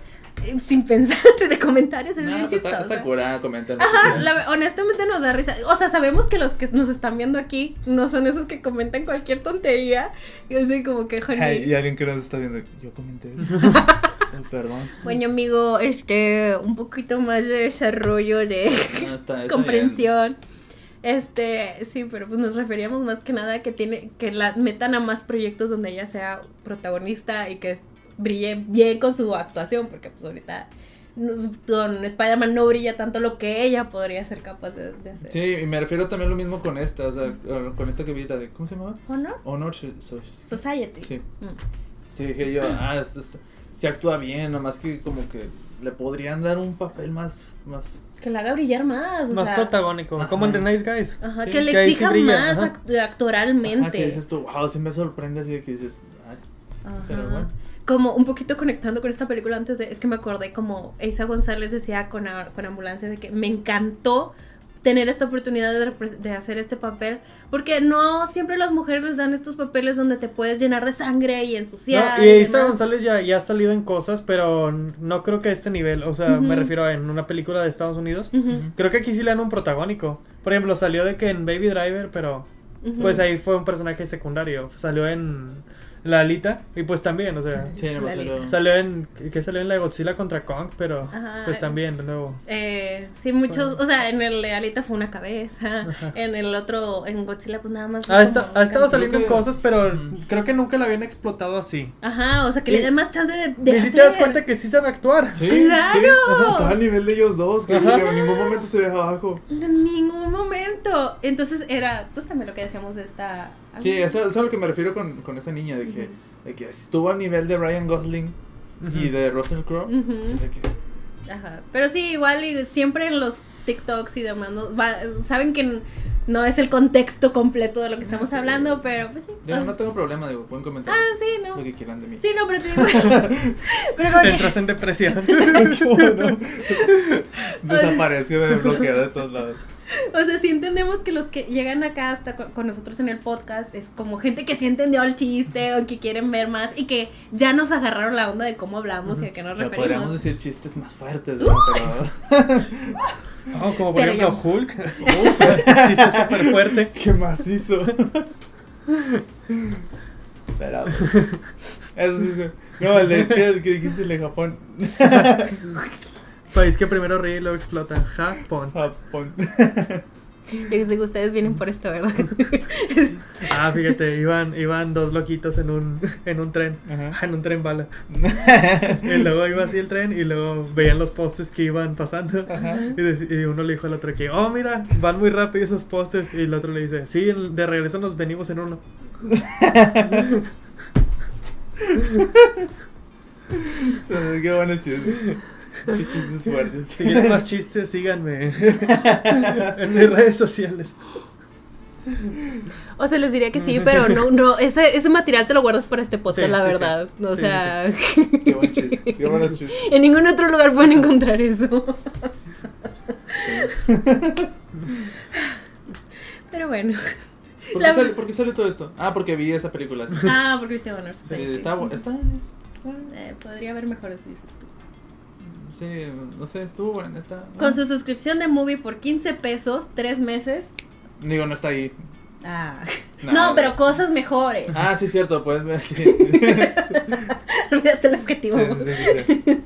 eh, sin pensar de comentarios, es No, bien pues está, chistosa. está cura, comentan. Ajá, la- honestamente nos da risa. O sea, sabemos que los que nos están viendo aquí no son esos que comentan cualquier tontería. Y así como que, y alguien que nos está viendo, yo comenté eso. Ay, perdón. Bueno, amigo, este, un poquito más de desarrollo de No, está- está comprensión. Este, sí, pero pues nos referíamos más que nada a que tiene, que la metan a más proyectos donde ella sea protagonista y que brille bien con su actuación, porque pues ahorita con Spider-Man no brilla tanto lo que ella podría ser capaz de, de hacer. Sí, y me refiero también lo mismo con esta, o sea, con esta que vi, de, ¿cómo se llamaba? Honor So- Society. Sí. Mm. Que dije yo, ah, esta- se actúa bien, nomás que como que le podrían dar un papel más, más Que la haga brillar más. O Más sea, protagónico. Ajá. Como en The Nice Guys. Ajá, Sí, que le sí exija brilla, más ajá. actoralmente. Ajá, que dices tú, wow, sí me sorprende así de que dices, Ajá. pero bueno. Como un poquito conectando con esta película antes de, es que me acordé como Isa González decía con, a- con Ambulancia de que me encantó tener esta oportunidad de, repres- de hacer este papel, porque no siempre las mujeres les dan estos papeles donde te puedes llenar de sangre y ensuciar. No, y y Isa. González ya, ya ha salido en cosas, pero no creo que a este nivel. O sea, me refiero a en una película de Estados Unidos. Creo que aquí sí le dan un protagónico. Por ejemplo, salió de que en Baby Driver, pero pues ahí fue un personaje secundario. Salió en La Alita y pues también, o sea, Sí, nomás Lali. salió- salió en que salió en la de Godzilla contra Kong, pero Ajá. pues también de nuevo. Eh, sí, muchos, o sea, en el de Alita fue una cabeza, en el otro, en Godzilla pues nada más. fue Ha, ha estado saliendo en que- cosas, pero creo que nunca la habían explotado así. Ajá, o sea, que le dé más chance de, de Y si te das cuenta que sí sabe actuar. Sí, ¡Claro! sí. Estaba al nivel de ellos dos, que Ajá. en ningún momento se deja abajo. En ningún momento. Entonces era, pues también lo que decíamos de esta. Sí, eso, eso es a lo que me refiero con, con esa niña, de que, de que estuvo al nivel de Ryan Gosling y Ujú. de Russell Crowe. Ujú. de que- Ajá. Pero sí, igual y siempre en los TikToks y demás, ¿no? Va- saben que no es el contexto completo de lo que estamos Sí. hablando, pero pues sí. Yo no tengo problema, digo, pueden comentar Ah, sí, no. lo que quieran de mí. Sí, no, pero te digo. pero como que- Entras en depresión. No. Desaparezco, me desbloqueo de todos lados. O sea, sí entendemos que los que llegan acá hasta con, nosotros en el podcast es como gente que sí entendió el chiste o que quieren ver más y que ya nos agarraron la onda de cómo hablamos y a qué nos sea, podríamos referimos. decir chistes más fuertes, ¿no? Pero... Oh, como por Pero ejemplo ya- Hulk. Uf, ese chiste súper fuerte. ¿Qué más hizo? Pero... pues, Eso sí. No, el de, ¿qué, qué dijiste el de Japón? País que primero ríe y luego explota. Japón. Japón. Yo sé que ustedes vienen por esto, ¿verdad? Ah, fíjate, iban, iban dos loquitos en un, en un tren. Ajá. En un tren bala. Y luego iba así el tren y luego veían los postes que iban pasando. Ajá. Y, uno le dijo al otro que, oh, mira, van muy rápido esos postes. Y el otro le dice, sí, de regreso nos venimos en uno. Qué buenos chistes. Qué chistes fuertes. Si quieren más chistes, síganme en mis redes sociales. O sea, les diría que sí, pero no, no, ese, ese material te lo guardas para este podcast, Sí, la sí, verdad. O Sí, sea, Qué buen chiste. Qué en ningún otro lugar pueden encontrar eso. Pero bueno. ¿Por La- qué, sale, por qué sale todo esto? Ah, porque vi esa película. Ah, porque viste Honor Society. está, está- Eh, podría haber mejores, dices tú. Sí, no sé, estuvo buena. Está, Con su suscripción de movie por 15 pesos, 3 meses. Digo, no está ahí. Ah. No, pero cosas mejores. Ah, sí, cierto, puedes ver. Sí, Olvidaste el objetivo. sí, sí, sí.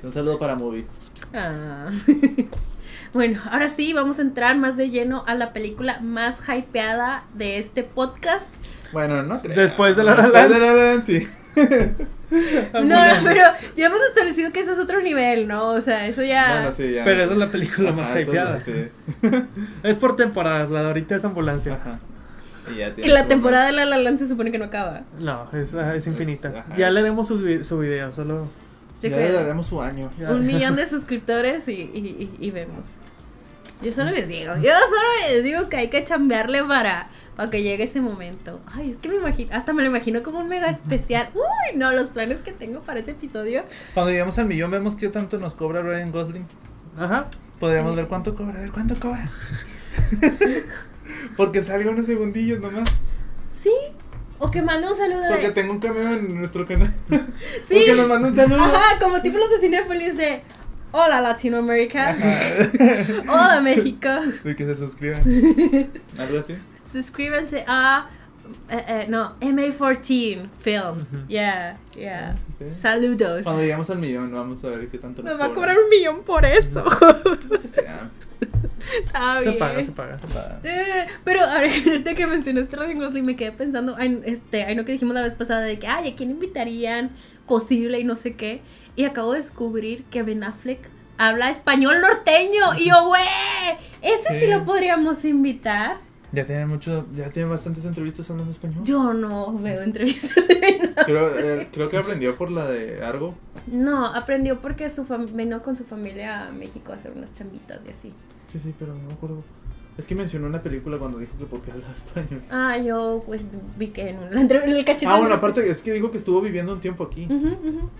Sí, Un saludo para Movie. Ah. Bueno, ahora sí, vamos a entrar más de lleno a la película más hypeada de este podcast. Bueno, no creo. Después de La La Después de La La Land, sí. No, no, pero ya hemos establecido que eso es otro nivel, ¿no? O sea, eso ya... Bueno, sí, ya. Pero esa es la película Ajá, más hypeada. sí. Es por temporadas, la de ahorita es ambulancia. Ajá. Y, ya Y tiene la su- temporada de La La Land se supone que no acaba. No, es, ah, es infinita. ajá, ya es- le demos vi- su video, solo. Ya le daremos su año. ya. un millón de suscriptores y, y, y- y vemos. Yo solo les digo, yo solo les digo que hay que chambearle para, para que llegue ese momento. Ay, es que me imagino, hasta me lo imagino como un mega especial. Uy, no, los planes que tengo para ese episodio. Cuando lleguemos al millón, vemos qué tanto nos cobra Ryan Gosling. Ajá. Podríamos ver cuánto cobra, a ver cuánto cobra. Porque salga unos segundillos nomás. Sí, o que mande un saludo de... Porque tengo un cameo en nuestro canal. Sí. Porque nos manda un saludo. Ajá, como tipo los de Cinepolis de Hola Latinoamérica, Hola México. De que se suscriban. Algo así. Suscríbanse a eh, eh, no, MA14 Films. Yeah, yeah. Sí. Saludos. Cuando lleguemos al millón, vamos a ver qué tanto nos Nos va a cobrar un millón por eso. O sea, Está Se bien. paga, se paga. Eh, pero a ver, ahorita que mencionaste Ryan Gosling me quedé pensando, ay, este, ay, no que dijimos la vez pasada de que, ay, ¿a quién invitarían? Posible y no sé qué. Y acabo de descubrir que Ben Affleck habla español norteño. Y yo, güey, ese sí. Sí. lo podríamos invitar. Ya tiene mucho, ya tiene bastantes entrevistas hablando español. Yo no veo entrevistas. Creo, eh, creo que aprendió por la de Argo. No, aprendió porque su fam- vino con su familia a México a hacer unas chambitas y así. Sí, sí, pero no me acuerdo. Es que mencionó una película cuando dijo que porque hablaba español. Ah, yo pues vi que en, la en el cachete. Ah, bueno, aparte es que dijo que estuvo viviendo un tiempo aquí.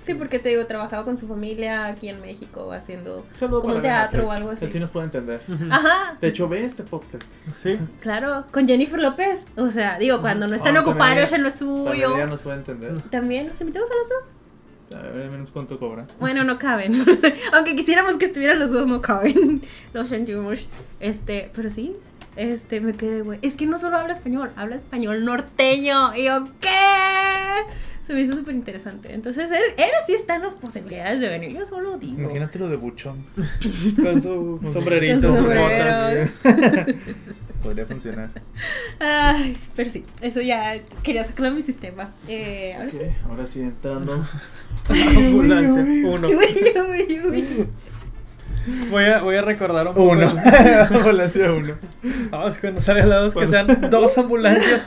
Sí, porque te digo, trabajaba con su familia aquí en México haciendo Saludo como teatro o algo así. Él sí nos puede entender. Ajá, De hecho, ve este podcast. Sí. claro, con Jennifer López. O sea, digo, cuando no están Ah, ocupados también- en lo También suyo. ella nos puede entender. También los invitamos a los dos. A ver, al menos cuánto cobra. Bueno, no caben. Aunque quisiéramos que estuvieran los dos, no caben. Lo sentimos. Este, pero sí. Este, me quedé, güey. Es que no solo habla español, habla español norteño. Y yo, ¿qué? Se me hizo súper interesante. Entonces, él, él sí está en las posibilidades de venir. Yo solo digo. Imagínate lo de Buchón. Con su sombrerito, Con su sus botas. Podría funcionar. Ay, pero sí, eso ya quería sacarlo de mi sistema. Eh, ahora sí. Ok, ahora sí, entrando. Ambulancia. Uno. Uy, uy, uy. Voy a, voy a recordar un poco. Uno. Ambulancia uno. Vamos, cuando sale al lado que sean dos ambulancias.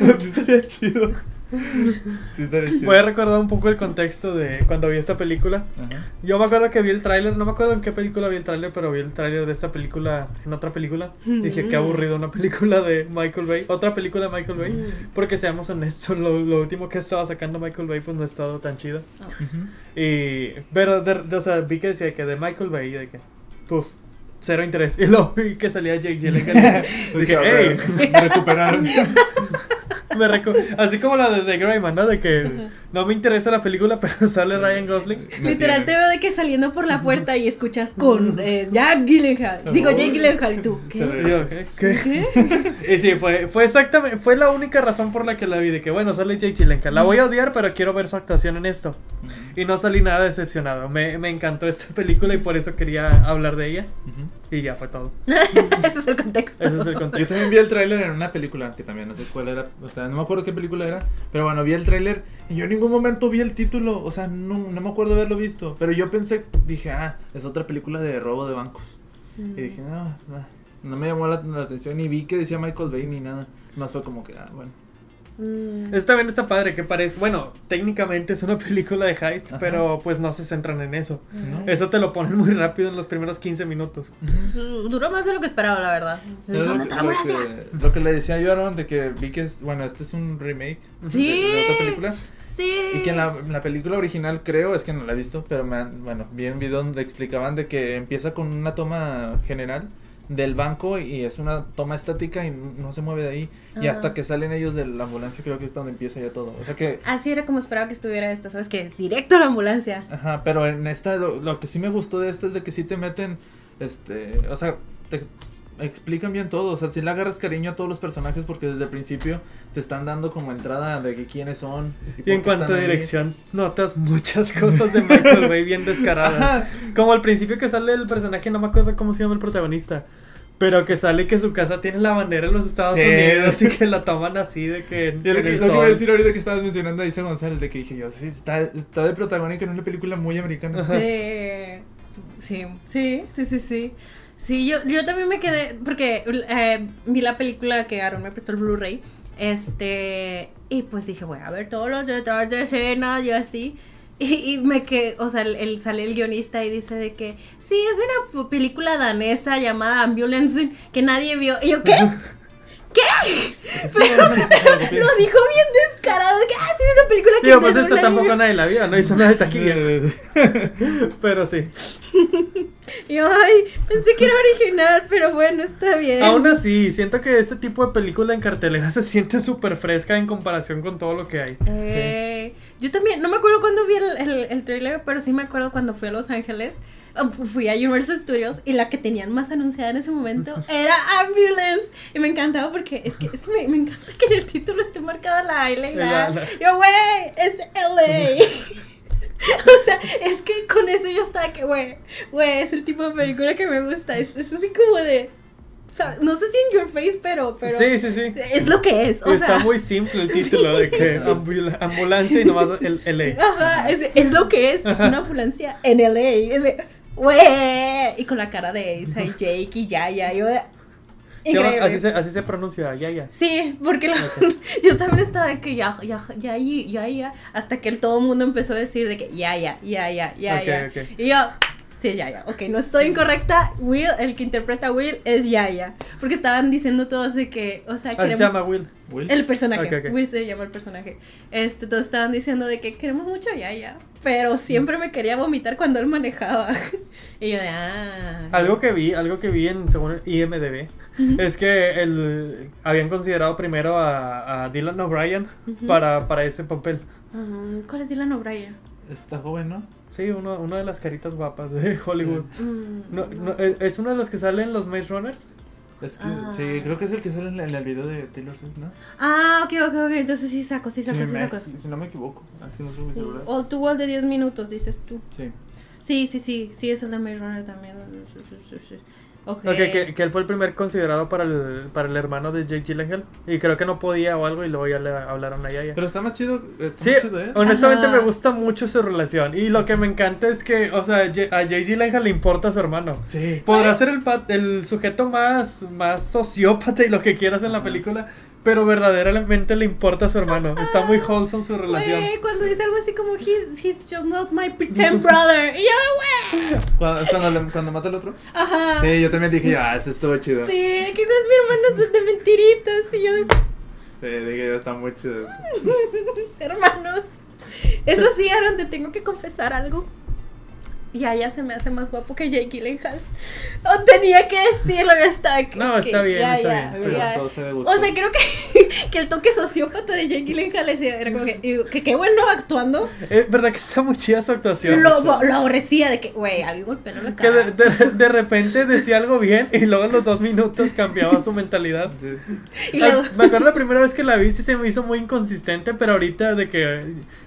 pues estaría chido. Sí estaría chido. Voy a recordar un poco el contexto de cuando vi esta película. Ajá. Yo me acuerdo que vi el tráiler, no me acuerdo en qué película vi el tráiler, pero vi el tráiler de esta película en otra película. Dije, qué aburrido, una película de Michael Bay, otra película de Michael Bay. Mm. Porque seamos honestos, lo, lo último que estaba sacando Michael Bay pues no ha estado tan chido. Oh. Y, pero, de- de- o sea, vi que decía que de Michael Bay, y de que, puff, cero interés. Y luego vi que salía Jake Gyllenhaal. y dije, hey, me recuperaron. me reco- así como la de The Greyman, ¿no? De que no me interesa la película, pero sale Ryan Gosling. Me Literal te veo de que saliendo por la puerta y escuchas con eh, Jack Gyllenhaal. Digo, Jake Gyllenhaal y tú. ¿Qué? yo, ¿qué? ¿Qué? Y sí, fue, fue exactamente, fue la única razón por la que la vi, de que bueno, sale Jake Gyllenhaal. La voy a odiar, pero quiero ver su actuación en esto. Y no salí nada decepcionado. Me, me encantó esta película y por eso quería hablar de ella. Y ya fue todo. Ese es el contexto. Ese es el Yo contexto. también vi el tráiler en una película, que también no sé cuál era, o sea, no me acuerdo qué película era, pero bueno, vi el tráiler y yo en ningún momento vi el título, o sea, no, no me acuerdo haberlo visto, pero yo pensé, dije, ah, es otra película de robo de bancos. Mm. Y dije, no, no, no me llamó la, la atención ni vi que decía Michael Bay ni nada, más fue como que, ah, bueno. Mm. Eso también está padre, que parece, bueno, técnicamente es una película de heist, Ajá. pero pues no se centran en eso. ¿No? Eso te lo ponen muy rápido en los primeros 15 minutos. Duró más de lo que esperaba, la verdad. Lo, ¿Dónde está la lo ambulancia? que, lo que le decía yo a Aaron de que vi que es, bueno, este es un remake Sí. de, de otra película. Sí. Y que en la, en la película original creo, es que no la he visto, pero me han- bueno, vi un video donde explicaban de que empieza con una toma general del banco y es una toma estática y no se mueve de ahí. Y Ah. hasta que salen ellos de la ambulancia creo que es donde empieza ya todo. O sea que... Así era como esperaba que estuviera esta, ¿sabes? Que directo a la ambulancia. Ajá, pero en esta, lo, lo que sí me gustó de esta es de que sí te meten, este, o sea, te explican bien todo, o sea, si le agarras cariño a todos los personajes porque desde el principio te están dando como entrada de que quiénes son. Y en cuanto a ahí. dirección, notas muchas cosas de Michael Bay bien descaradas. Ajá. Como al principio que sale el personaje, no me acuerdo cómo se llama el protagonista. Pero que sale que su casa tiene la bandera en los Estados Sí. Unidos y que la toman así de que en, Y lo en que, el lo que iba a sol. decir ahorita que estabas mencionando a Isa González, de que dije yo, sí, está, está de protagónica en una película muy americana. Sí, sí, sí, sí, sí, sí. Sí, yo, yo también me quedé, porque eh, vi la película que Aaron me prestó el Blu-ray, este, y pues dije, voy a ver todos los detalles de escena, yo así, y, y me quedé, o sea, el, el- sale el guionista y dice de que, sí, es una película danesa llamada Ambulance que nadie vio, y yo, ¿qué? Sí, no, no, Lo dijo bien descarado, que, ah, sí, es una película que Digo, pues tampoco vio". nadie la vio, no hizo nada de taquilla. Pero sí. Y yo, ay, pensé que era original, pero bueno, está bien. Aún así, siento que este tipo de película en cartelera se siente súper fresca en comparación con todo lo que hay. Eh, Yo también, no me acuerdo cuándo vi el, el, el trailer, pero sí me acuerdo cuando fui a Los Ángeles. um, fu- Fui a Universal Studios y la que tenían más anunciada en ese momento era Ambulance. Y me encantaba porque es que, es que me, me encanta que en el título esté marcada la L y la La- A. la- Yo, güey, es LA. o sea, es que con eso yo estaba que, güey, güey, es el tipo de película que me gusta. Es, es así como de. ¿Sabes? No sé si en your face, pero. pero Sí, sí, sí. Es lo que es. O Está sea, muy simple el título de que ambula- ambulancia y nomás el LA. Ajá, es, es lo que es, es una ambulancia en LA. Es de, güey, y con la cara de Isa y Jake y Yaya. Yo increíble. así, se, así se pronuncia, ya, ya. Sí, porque la- yo también estaba de que ya, ya, ya, ya, ya, hasta que todo el mundo empezó a decir de que ya, ya, ya, ya, ya, Ok, ya. ok. Y yo, sí, ya, ya, ok, no estoy incorrecta. Will, el que interpreta a Will es Yaya. Porque estaban diciendo todos de que, o sea, se queremos- llama Will. Will. el personaje, Ok, ok. Will se llama el personaje. Este, todos estaban diciendo de que queremos mucho a Yaya, pero siempre me quería vomitar cuando él manejaba. y yo de, ah. Algo que vi, algo que vi en según el IMDB es que el habían considerado primero a, a Dylan O'Brien Ujú. para, para ese papel. Ah, ¿Cuál es Dylan O'Brien? Está joven, ¿no? Sí, uno, una de las caritas guapas de Hollywood. Mm, No, no no, sé. es, es uno de los que salen en los Maze Runners. Es que, Ah. sí, creo que es el que sale en, en el video de Taylor Swift, ¿no? Ah, ok, ok, ok. Entonces sí saco, sí saco, si, sí me- saco. si no me equivoco, así no estoy muy Sí. seguro. All to Wall de 10 minutos, dices tú. Sí. Sí, sí, sí, sí, es el de Maze Runner también. Sí, sí, sí, sí. Ok. Ok, que, que él fue el primer considerado para el, para el hermano de Jake Gyllenhaal. Y creo que no podía o algo y luego ya le hablaron a Yaya. Pero está más chido, está Sí, más chido, ¿eh? honestamente Ajá. me gusta mucho su relación. Y lo que me encanta es que, o sea, a Jake Gyllenhaal le importa a su hermano. Sí. Podrá ser el, el sujeto más, más sociópata y lo que quieras en la Ajá. película, pero verdaderamente le importa a su hermano. Está muy wholesome su relación. Güey, cuando dice algo así como, he's, he's just not my pretend brother. Y yo, güey. Cuando, cuando, cuando mata al otro. Ajá. Sí, yo también dije, ah, eso estuvo chido. Sí, que no es mi hermano, es de mentiritas. Y yo de, Sí, dije, ya está muy chido eso. hermanos. Eso sí, Aaron, te tengo que confesar algo. Ya, ya se me hace más guapo que Jake Gyllenhaal. Oh, tenía que decirlo, ya está. que- No, es que está bien, ya, está ya, bien. ya. gustó, se. O sea, creo que, que el toque sociópata de Jake Gyllenhaal decía- era como que, y que qué bueno actuando. Es verdad que está muy chida su actuación. Lo, lo aborrecía de que, güey, golpeó en la Que de, cara. de- de repente decía algo bien y luego en los dos minutos cambiaba su mentalidad. Sí. Y luego, Ah, Me acuerdo la primera vez que la vi, sí se me hizo muy inconsistente, pero ahorita de que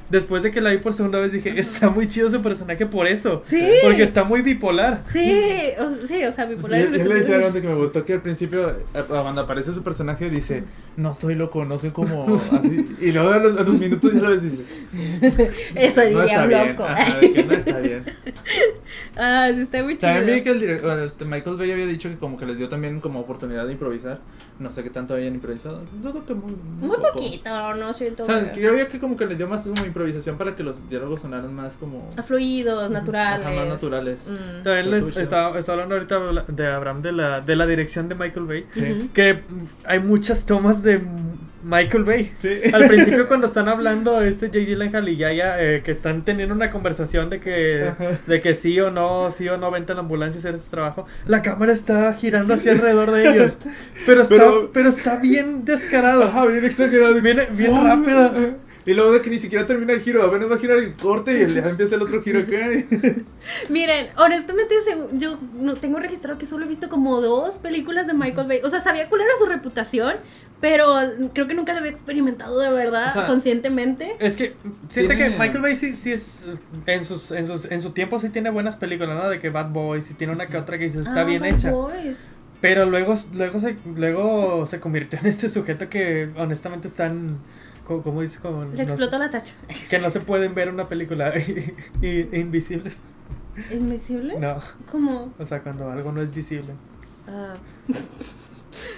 después de que la vi por segunda vez dije, está muy chido su personaje por eso. Sí. Porque está muy bipolar. sí, o, sí, o sea, bipolar. Yo, yo le decía a impresionante. Aaron de que me gustó que al principio, eh, cuando aparece su personaje, dice, no estoy loco, no sé cómo, así. Y luego a los, a los minutos ya lo ves y dices, Estoy no está bien. loco. Ajá, de que no está bien. Ah, sí, está muy chido. También vi que el director, este, Michael Bay había dicho que como que les dio también como oportunidad de improvisar. No sé qué tanto habían improvisado. Dudo que muy, Muy poco. poquito, no siento. O sea, yo veía que como que les dio más como improvisación para que los diálogos sonaran más como... fluidos, naturales. Ajá, más naturales. Mm. También les estaba, estaba hablando ahorita de Abraham de la, de la dirección de Michael Bay. Sí. Que hay muchas tomas de Michael Bay. Sí. Al principio cuando están hablando este Jake Gyllenhaal y Yaya eh, que están teniendo una conversación de que Ajá. de que sí o no, sí o no vente a la ambulancia a hacer ese trabajo, la cámara está girando hacia alrededor de ellos. Pero está pero, Pero- está bien descarado. Ajá, bien exagerado. Viene bien ¡Oh! rápido. Y luego de que ni siquiera termina el giro, apenas va a girar el corte y ya empieza el otro giro acá. Miren, honestamente, yo no tengo registrado que solo he visto como dos películas de Michael Bay. O sea, sabía cuál era su reputación, pero creo que nunca lo había experimentado de verdad, O sea, conscientemente. Es que siente Tiene- que Michael Bay sí, sí es en sus, en sus en su tiempo sí tiene buenas películas, ¿no? De que Bad Boys y tiene una que otra que dices está Ah, bien Bad hecha. Boys. Pero luego, luego, se, luego se convirtió en este sujeto que honestamente están, co- ¿cómo dice? Como, Le no explotó la tacha. sé, que no se pueden ver una película y, y- invisibles. ¿Invisible? No, ¿Cómo? o sea, cuando algo no es visible. Ah,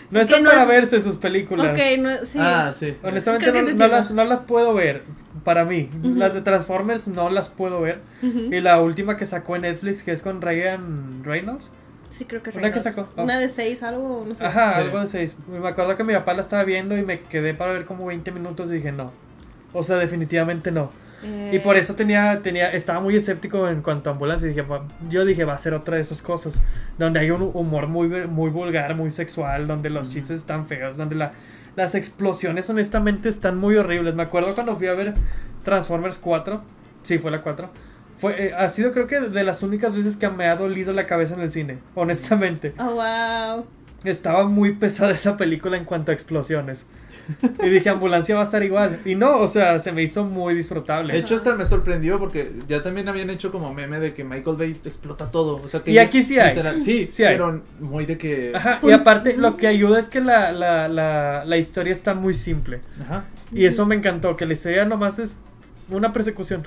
No están no para es- verse sus películas. ok, no, sí. Ah, sí. Honestamente no, no las, no las puedo ver, para mí. Ujú. Las de Transformers no las puedo ver. Ujú. Y la última que sacó en Netflix, que es con Ryan Reynolds. Sí, creo que ¿Una que sacó? Oh. Una de seis, algo, no sé. Ajá, Sí. algo de seis. Me acuerdo que mi papá la estaba viendo y me quedé para ver como 20 minutos y dije no. O sea, definitivamente no. Eh, Y por eso tenía, tenía, estaba muy escéptico en cuanto a ambulancia. Y dije, "Va- yo dije, va a ser otra de esas cosas. Donde hay un humor muy, muy vulgar, muy sexual, donde los chistes están feos, donde la, las explosiones honestamente están muy horribles. Me acuerdo cuando fui a ver Transformers 4. Sí, fue la 4. Fue, eh, ha sido creo que de las únicas veces que me ha dolido la cabeza en el cine, honestamente. Oh, wow. Estaba muy pesada esa película en cuanto a explosiones. Y dije, ambulancia va a estar igual. Y no, o sea, se me hizo muy disfrutable. De hecho, hasta me sorprendió porque ya también habían hecho como meme de que Michael Bay explota todo. O sea, que Y aquí sí hay. literal- sí, Sí hay. pero muy de que. Ajá, y Pues- aparte lo que ayuda es que la, la, la, la historia está muy simple. Ajá. Y eso me encantó, que la historia nomás es una persecución.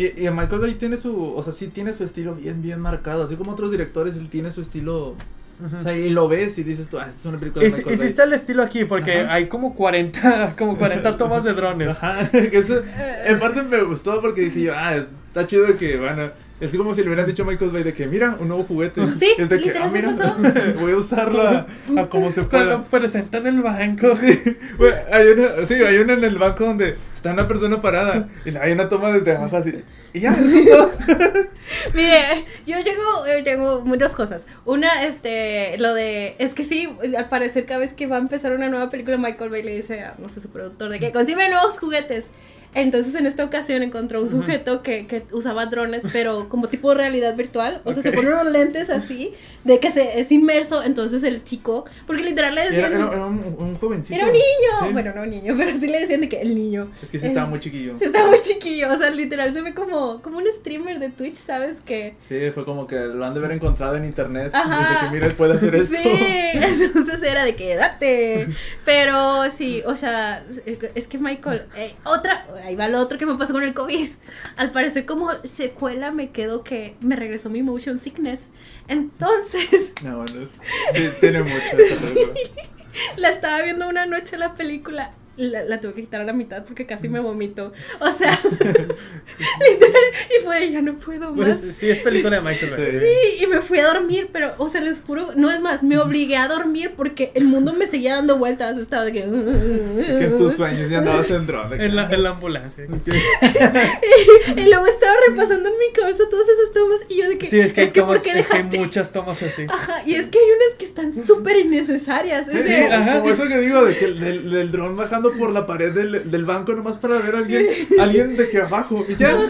Y, y Michael Bay tiene su. O sea, sí tiene su estilo bien, bien marcado. Así como otros directores, él tiene su estilo. O sea, y lo ves y dices tú, ah, es una película de Michael y sí Bay. está el estilo aquí, porque Ajá. hay como 40, como 40 tomas de drones. Ajá, que eso, en parte me gustó porque dije yo, ah, está chido que, bueno, es como si le hubieran dicho a Michael Bay de que, mira, un nuevo juguete. Sí, es de que, ah, mira, pasó. voy a usarlo a, a como se Cuando pueda. presentan el banco. Hay una, sí, hay una en el banco donde está una persona parada y hay una toma desde abajo así. Y ya, eso todo. Mire, yo llego, eh, tengo muchas cosas. Una, este, lo de, es que sí, al parecer cada vez que va a empezar una nueva película, Michael Bay le dice a, no sé, su productor de que consigue nuevos juguetes. Entonces en esta ocasión encontró un sujeto que, que usaba drones, pero como tipo realidad virtual. O sea, se Ok. pone unos lentes así, de que se, es inmerso. Entonces el chico, porque literal le Era, decían... era- era un, un jovencito. Era un niño. Sí. Bueno, no un niño, pero sí le decían de que el niño. Es que sí estaba muy chiquillo. Sí, está muy chiquillo. O sea, literal se ve como, como un streamer de Twitch, ¿sabes? Que. Sí, fue como que lo han de haber encontrado en internet. Ajá. Desde que mira, él puede hacer esto. Sí, entonces era de que date. Pero sí, o sea, es que Michael, eh, otra, ahí va lo otro que me pasó con el COVID. Al parecer, como secuela, me quedó que me regresó mi motion sickness. Entonces, No, bueno, sí, tiene mucho. película. la estaba viendo una noche la película. La, la tuve que quitar a la mitad porque casi me vomito. O sea, literal. Y fue de ya no puedo más. Pues, sí, es película de Michael Bay. Sí. Y me fui a dormir, pero, o sea, les juro, no es más, me obligué a dormir porque el mundo me seguía dando vueltas, estaba de que... Que en tus sueños ya andabas en que- En la, en la ambulancia. y luego estaba repasando en mi cabeza todas esas tomas y yo de que... Sí, es que hay, tomas, ¿por qué es que hay muchas tomas así. Ajá, y es que hay unas que están súper innecesarias. es Sí, ajá. como eso que digo, de que el- del, del dron bajando por la pared del, del banco nomás para ver a alguien, alguien de que abajo, y ya. O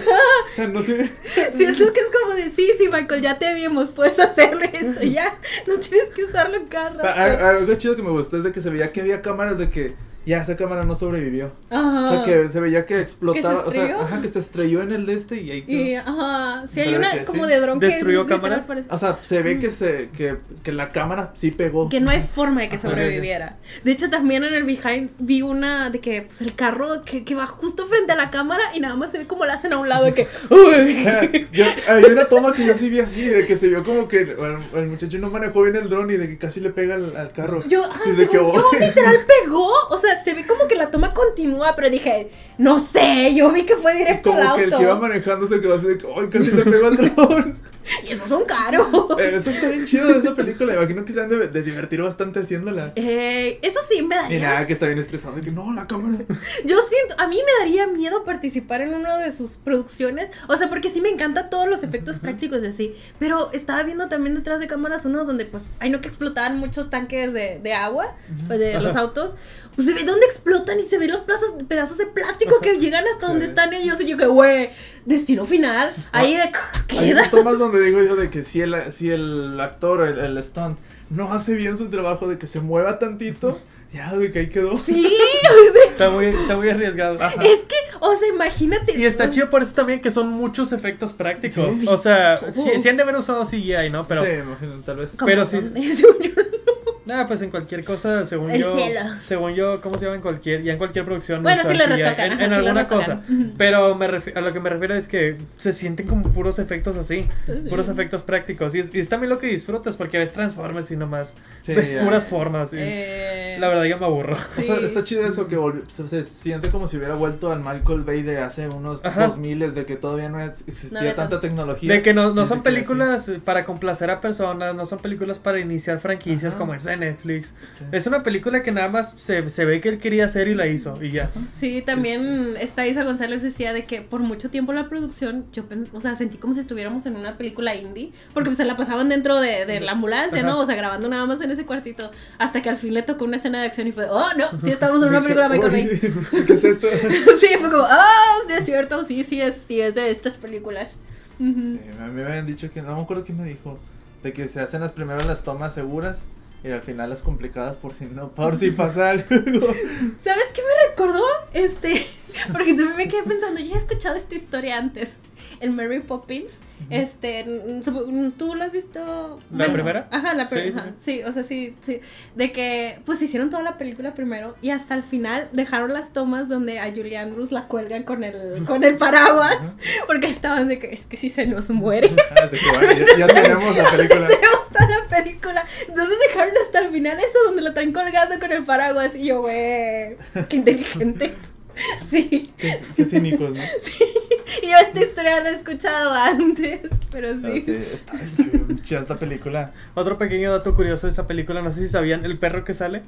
sea, no sé. Siento que es como de, sí, sí, Michael, ya te vimos, puedes hacerle eso, ya, no tienes que usarlo cada A- rato. a- Algo chido que me gustó es de que se veía que había cámaras de que ya esa cámara no sobrevivió. Ajá. O sea, que se veía que explotaba, o sea, ajá, que se estrelló en el de este y ahí quedó. Y, ajá, sí hay una que como sí. de dron que ¿Destruyó cámaras? O sea, se ve que se que, que la cámara sí pegó. que no hay forma de que sobreviviera. De hecho, también en el behind vi una de que pues el carro que, que va justo frente a la cámara y nada más se ve como la hacen a un lado de que uy. Yo, hay una toma que yo sí vi así, de que se vio como que el, el muchacho no manejó bien el dron y de que casi le pega al, al carro. Yo, ajá, Y de que, yo, literal pegó. O sea, se ve como que la toma continúa, pero dije, no sé, yo vi que fue directo al como que el auto. que iba manejando se quedó así de que, ay, casi le pegó al dron. Y esos son caros. Eh, Eso está bien chido de esa película. Imagino que se han de, de divertir bastante haciéndola. Eh, eso sí me Y daría. nada, que está bien estresado. De que no, la cámara. Yo siento, a mí me daría miedo participar en una de sus producciones. O sea, porque sí me encantan todos los efectos prácticos y así. Pero estaba viendo también detrás de cámaras unos donde, pues, hay no que explotaban muchos tanques de, de agua pues, de los autos. Pues se ve dónde explotan y se ven los pedazos, pedazos de plástico que llegan hasta donde están ellos. Y yo, que, güey, destino final. Ahí de, Hay queda. unas tomas donde digo yo de que si el, si el actor, el, el stunt, no hace bien su trabajo de que se mueva tantito, ya, de que ahí quedó. Sí, o sea, Está muy, está muy arriesgado. Ajá. es que, o sea, imagínate. Y está chido por eso también que son muchos efectos prácticos. Sí, sí. o sea, sí, sí han de haber usado CGI, ¿no? Pero, sí, imagino, tal vez. Pero sí. nada, pues en cualquier cosa, según El yo. cielo. Según yo, ¿cómo se llama? En cualquier, ya en cualquier producción. Bueno, sí CGI, retocan, En, ajá, en sí alguna cosa. Pero me a lo que me refiero es que se sienten como puros efectos así. Puros efectos prácticos. Y es, y es también lo que disfrutas porque ves Transformers y nomás. Sí, ves ya. puras formas. y Eh, La verdad, yo me aburro. O sea, sí. está chido eso que volvió, se, se siente como si hubiera vuelto al Michael Bay de hace unos Ajá. dos miles, de que todavía no existía No tanta tecnología. De que no, no son que películas para complacer a personas, no son películas para iniciar franquicias Ajá. como de Netflix. Sí. Es una película que nada más se, se ve que él quería hacer y la hizo y ya. Sí, también esta Isa González decía de que por mucho tiempo la producción, yo, o sea, sentí como si estuviéramos en una película indie, porque pues se la pasaban dentro de, de la ambulancia, ¿no? Ajá. O sea, grabando nada más en ese cuartito, hasta que al fin le tocó una escena de acción y fue, oh, no, sí estamos en una película de Michael Bay. "Uy, ¿Qué es esto? sí, fue como, oh, sí es cierto, sí, sí es, sí es de estas películas. Sí, a mí me habían dicho que, no me acuerdo quién me dijo, de que se hacen las primeras las tomas seguras y al final las complicadas por si no, por si pasa algo. ¿Sabes qué me recordó? Este, porque también me quedé pensando, ya he escuchado esta historia antes. El Mary Poppins. Este, ¿tú lo has visto? ¿La primera? Ajá, la Sí, primera. sí, Sí, o sea, sí, sí. De que, pues hicieron toda la película primero y hasta el final dejaron las tomas donde a Julie Andrews la cuelgan con el, con el paraguas. Porque estaban de que es que si se nos muere. Ah, bueno, ya, ya tenemos la película. Tenemos toda la película. Entonces dejaron hasta el final eso donde lo traen colgando con el paraguas. Y yo, güey, qué inteligentes. Sí. Qué, qué cínicos, ¿no? Y yo esta historia la he escuchado antes. Pero Ah, sí. sí, está, está bien chida esta película. Otro pequeño dato curioso de esta película, no sé si sabían, el perro que sale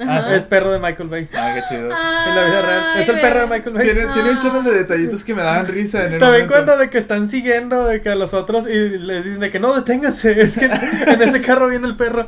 Ajá. es perro de Michael Bay. Ah, qué chido. En la vida real. Es el perro de. Michael Bay. Tiene, tiene un Ah. chorro de detallitos que me daban risa en el También momento. cuando de que están siguiendo de que a los otros y les dicen de que no deténganse, es que en ese carro viene el perro.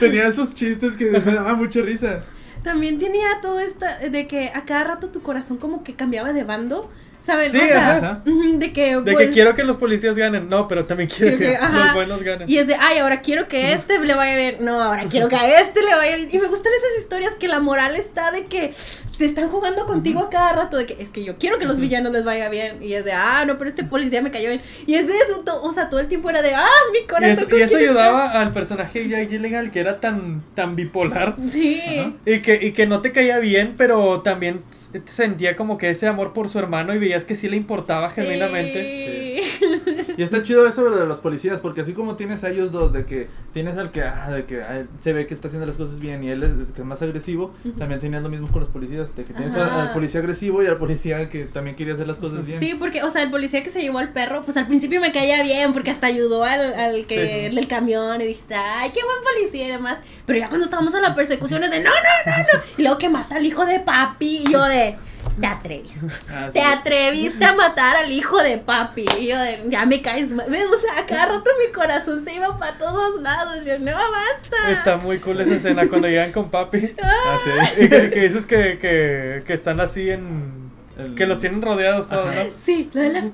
Tenía esos chistes que me daban mucha risa. También tenía todo esto de que a cada rato tu corazón como que cambiaba de bando. ¿Sabes? Sí, o sea, ajá. ujú, de que. De que pues, quiero que los policías ganen, no, pero también quiero que los buenos ganen. Y es de, ay, ahora quiero que este le vaya bien. No, ahora quiero que a este le vaya bien. Y me gustan esas historias que la moral está de que se están jugando contigo a cada rato. De que es que yo quiero que los villanos les vaya bien. Y es de, ah, no, pero este policía me cayó bien. Y es de eso, to- o sea, todo el tiempo era de, ah, mi Y corazón. eso, ¿con y eso quién está?". ayudaba al personaje de Jake Gyllenhaal que era tan, tan bipolar. Sí. Ajá. Y que, y que no te caía bien, pero también sentía como que ese amor por su hermano y veías que sí le importaba genuinamente. Sí. Y está chido eso de los policías, porque así como tienes a ellos dos, de que tienes al que, ah, de que ah, se ve que está haciendo las cosas bien y él es el que más agresivo, también tenías lo mismo con los policías, de que tienes al, policía agresivo y al policía que también quería hacer las cosas bien. Sí, porque, o sea, el policía que se llevó al perro, pues al principio me caía bien, porque hasta ayudó al, al que, Sí, sí. el del camión, y dijiste, ay, qué buen policía y demás. Pero ya cuando estábamos en la persecución es de, no, no, no, no. Y luego que mata al hijo de papi, y yo de, te atreviste. Ah, sí. Te atreviste a matar al hijo de papi. Y yo de, ya me caes mal. ¿Ves? O sea, cada rato mi corazón se iba para todos lados. Yo, no, basta. Está muy cool esa escena cuando llegan con papi. Ah, sí. Y que, que dices que, que, que están así en. El- Que los tienen rodeados todos. ¿no? Sí, lo de la...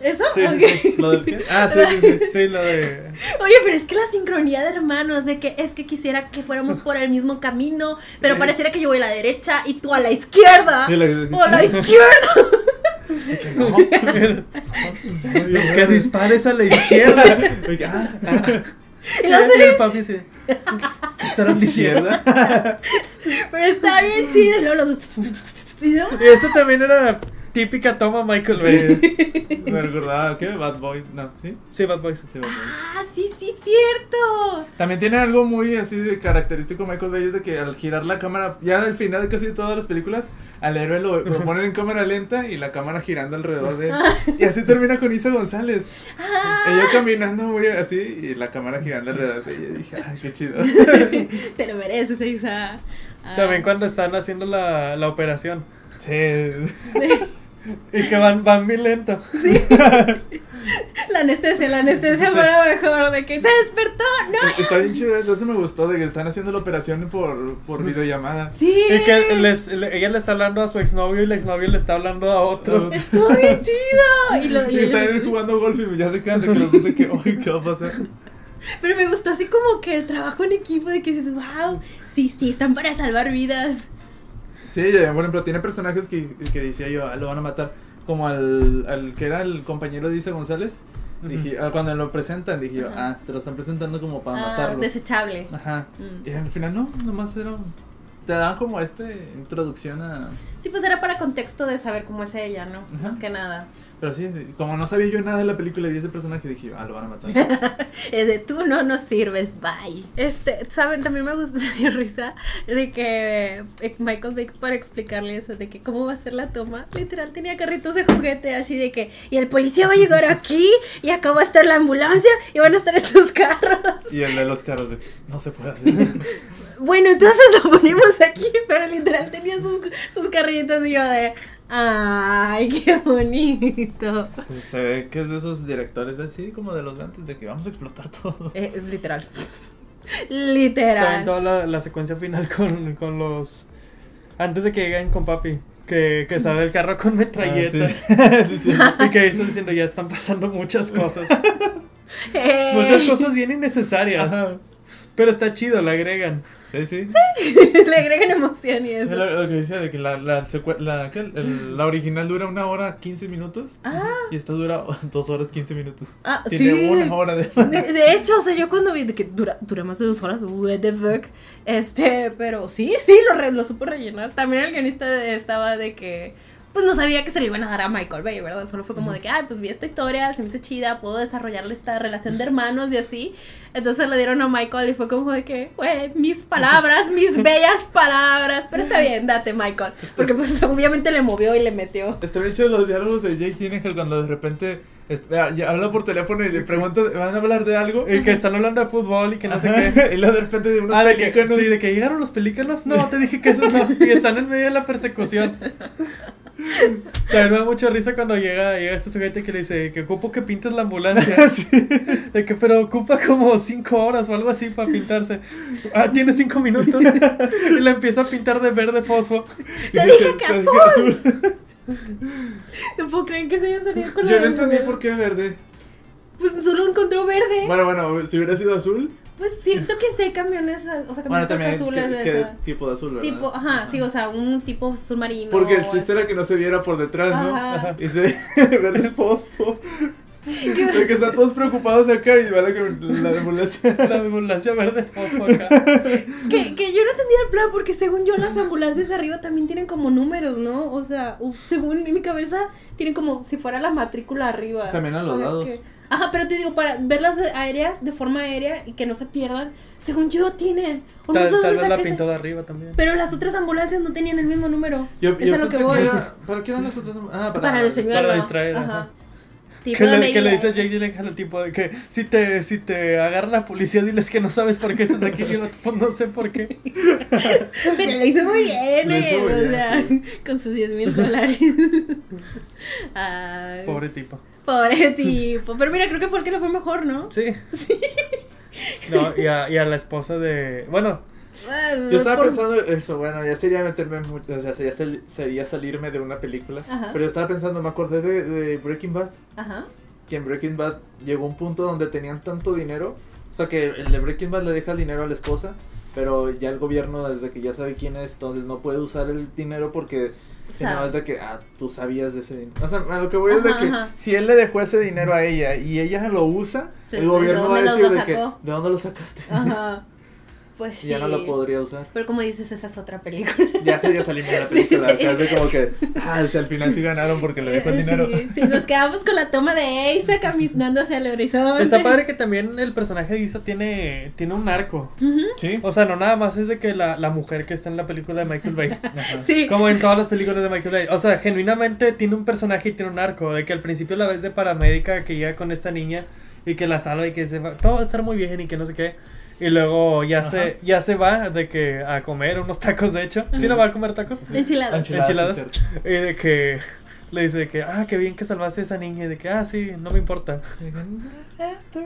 ¿Eso? Sí, ¿Lo del qué? Ah, sí, sí, sí. Sí, lo de. Oye, pero es que la sincronía de hermanos, de que es que quisiera que fuéramos por el mismo camino, pero Sí. pareciera que yo voy a la derecha y tú a la izquierda. Sí, la- O a la izquierda. No. que dispares a la izquierda. Oye, ah, ah, Y Y se el papi se. ¿Qué estarán diciendo? izquierda. Pero está bien chido. Y luego los. Y eso también era típica toma Michael Bay. Me recordaba, ¿qué? Bad Boy. No, ¿sí? Sí, Bad Boys. Sí, Bad. Ah, sí, sí, cierto. También tiene algo muy así de característico Michael Bay es de que al girar la cámara, ya al final de casi todas las películas, al héroe lo, lo ponen en cámara lenta y la cámara girando alrededor de él. Y así termina con Isa González. Ah, Ella caminando muy así y la cámara girando alrededor de ella. Y dije, ay, qué chido. te lo mereces, Isa. Ah. También cuando están haciendo la, la operación. Sí. Y que van, van muy lento. La anestesia, la anestesia Sí. fue mejor. De que se despertó. No. Está bien chido eso, eso me gustó, de que están haciendo la operación por, por videollamada. Sí. Y que les, le- ella le está hablando a su exnovio y el exnovio le está hablando a otros. Estuvo bien chido. Y, lo, Y y están ellos- jugando golf y ya se quedan de que los dos de que, ay, ¿qué va a pasar? Pero me gustó así como que el trabajo en equipo de que dices, wow, sí, sí, están para salvar vidas. Sí, por ejemplo, tiene personajes que, que decía yo, ah, lo van a matar. Como al, al que era el compañero de Isa González. Dije, ah, cuando lo presentan, dije yo, ah, te lo están presentando como para Ah, matarlo. desechable. Ajá. Mm. Y al final no, nomás era. Te daban como este introducción a. Sí, pues era para contexto de saber cómo es ella, ¿no? Ajá. Más que nada. Pero sí, como no sabía yo nada de la película y vi ese personaje, dije ah, lo van a matar. Es de tú no nos sirves, bye. Este, ¿saben? También me gustó, me risa de que eh, Michael Bay para explicarle eso, de que cómo va a ser la toma, literal tenía carritos de juguete, así de que, y el policía va a llegar aquí, y acá va a estar la ambulancia, y van a estar estos carros. y el de los carros de, no se puede hacer eso. Bueno, entonces lo ponemos aquí, pero literal tenía sus, sus carritos y yo de, ay, qué bonito. Pues se ve que es de esos directores así como de los de antes, de que vamos a explotar todo. Eh, literal. También Literal. toda la, la secuencia final con, con los. Antes de que lleguen con papi. Que, que sale el carro con metralleta. Ah, sí. sí, sí. Y que están diciendo, ya están pasando muchas cosas. Muchas cosas bien innecesarias. Ajá. Pero está chido, le agregan. Sí, sí. Le agregan emoción y Sí, eso. lo, lo que decía de que la, la, la. El- la original dura una hora 15 minutos Ah, y esta dura dos horas 15 minutos. ah, Tiene sí. una hora de... De, de hecho, o sea, yo cuando vi de que dura, dura más de dos horas, what the fuck. Este, pero sí, sí, lo, re- lo supo rellenar. También el guionista estaba de que, pues no sabía que se le iban a dar a Michael Bay, ¿verdad? Solo fue como de que, ay, pues vi esta historia, se me hizo chida, puedo desarrollarle esta relación de hermanos y así. Entonces le dieron a Michael y fue como de que, güey, mis palabras, mis bellas palabras. Pero está bien, date, Michael. Porque pues obviamente le movió y le metió. Está bien chido los diálogos de Jake Gyllenhaal cuando de repente habla por teléfono y le pregunta, ¿van a hablar de algo? Y que están hablando de fútbol y que no sé qué. Y luego de repente de unos Ah, que, pelícanos. sí, de que llegaron los pelícanos. No, te dije que eso no. Y están en medio de la persecución. También me da mucha risa cuando llega, llega este sujeto que le dice que ocupo que pintes la ambulancia. Sí. De que, pero ocupa como cinco horas o algo así para pintarse. Ah, tiene cinco minutos. Y la empieza a pintar de verde fosfo. Y Te dice dije que te azul. No puedo creer que se haya salido con Yo la no entendí verde. por qué verde. Pues solo encontró verde. Bueno, bueno, si hubiera sido azul. Pues siento que sí hay camiones, o sea, Bueno, camionetas también. azules ¿qué, de qué esa. tipo de azul, ¿verdad? Tipo, ajá, sí, o sea, un tipo submarino. Porque el chiste era que no se viera por detrás, ¿no? Ajá. Y se ver el fosfo. De que están todos preocupados acá y van a que la ambulancia. La ambulancia verde fosfo acá. Que, que yo no entendía el plan porque según yo las ambulancias arriba también tienen como números, ¿no? O sea, uf, según mi cabeza tienen como si fuera la matrícula arriba. También a los Para lados. que- Ajá, pero te digo, para verlas de- aéreas de forma aérea y que no se pierdan, según yo tienen. O no Tal, sé dónde tal vez la pintó de arriba también. Pero las otras ambulancias no tenían el mismo número. Yo, es yo a lo que que, voy. era. ¿Para qué eran las otras? Ah, para, Para señuelo. Para distraer, Ajá. ajá. Tipo Que le, que le dice a Jake Gyllenhaal al tipo de que si te, si te agarra la policía, diles que no sabes por qué estás aquí. Yo, no sé por qué. Pero lo hizo muy bien, hizo muy o bien, sea, con sus 10 mil dólares. Ay, Pobre tipo. pobre tipo. Pero mira, creo que fue el que le fue mejor, ¿no? Sí. No, y a, y a la esposa de. Bueno, Yo estaba por- pensando eso, bueno, ya sería meterme mucho, o sea, sería, sal- sería salirme de una película. Ajá. Pero estaba pensando, me acordé de, de Breaking Bad, Ajá. que en Breaking Bad llegó un punto donde tenían tanto dinero, o sea, que el de Breaking Bad le deja el dinero a la esposa, pero ya el gobierno, desde que ya sabe quién es, entonces no puede usar el dinero porque si no es de que, ah, tú sabías de ese dinero. O sea, a lo que voy es de Ajá, que ajá. si él le dejó ese dinero a ella y ella lo usa, Sí, el ¿de gobierno va a decir de que? ¿de dónde lo sacaste? Ajá. Pues sí. Y ya no lo podría usar. Pero como dices, esa es otra película. Ya sería salir de la Sí, película, sí. acá es de como que, ah, si al final sí ganaron porque le dejó el dinero. Sí, sí, nos quedamos con la toma de Ace caminando hacia el horizonte. Está padre que también el personaje de Isa tiene, tiene un arco. Ujú. Sí. O sea, no nada más es de que la, la mujer que está en la película de Michael Bay. Ajá. Sí. Como en todas las películas de Michael Bay. O sea, genuinamente tiene un personaje y tiene un arco. De que al principio la ves de paramédica que llega con esta niña y que la salva y que se va. Todo va a estar muy bien y que no sé qué. Y luego ya Ajá. se ya se va de que a comer unos tacos, de hecho. ¿Sí no va a comer tacos? Enchiladas. Enchiladas. Y de que le dice de que, ah, qué bien que salvaste a esa niña. Y de que, ah, sí, no me importa.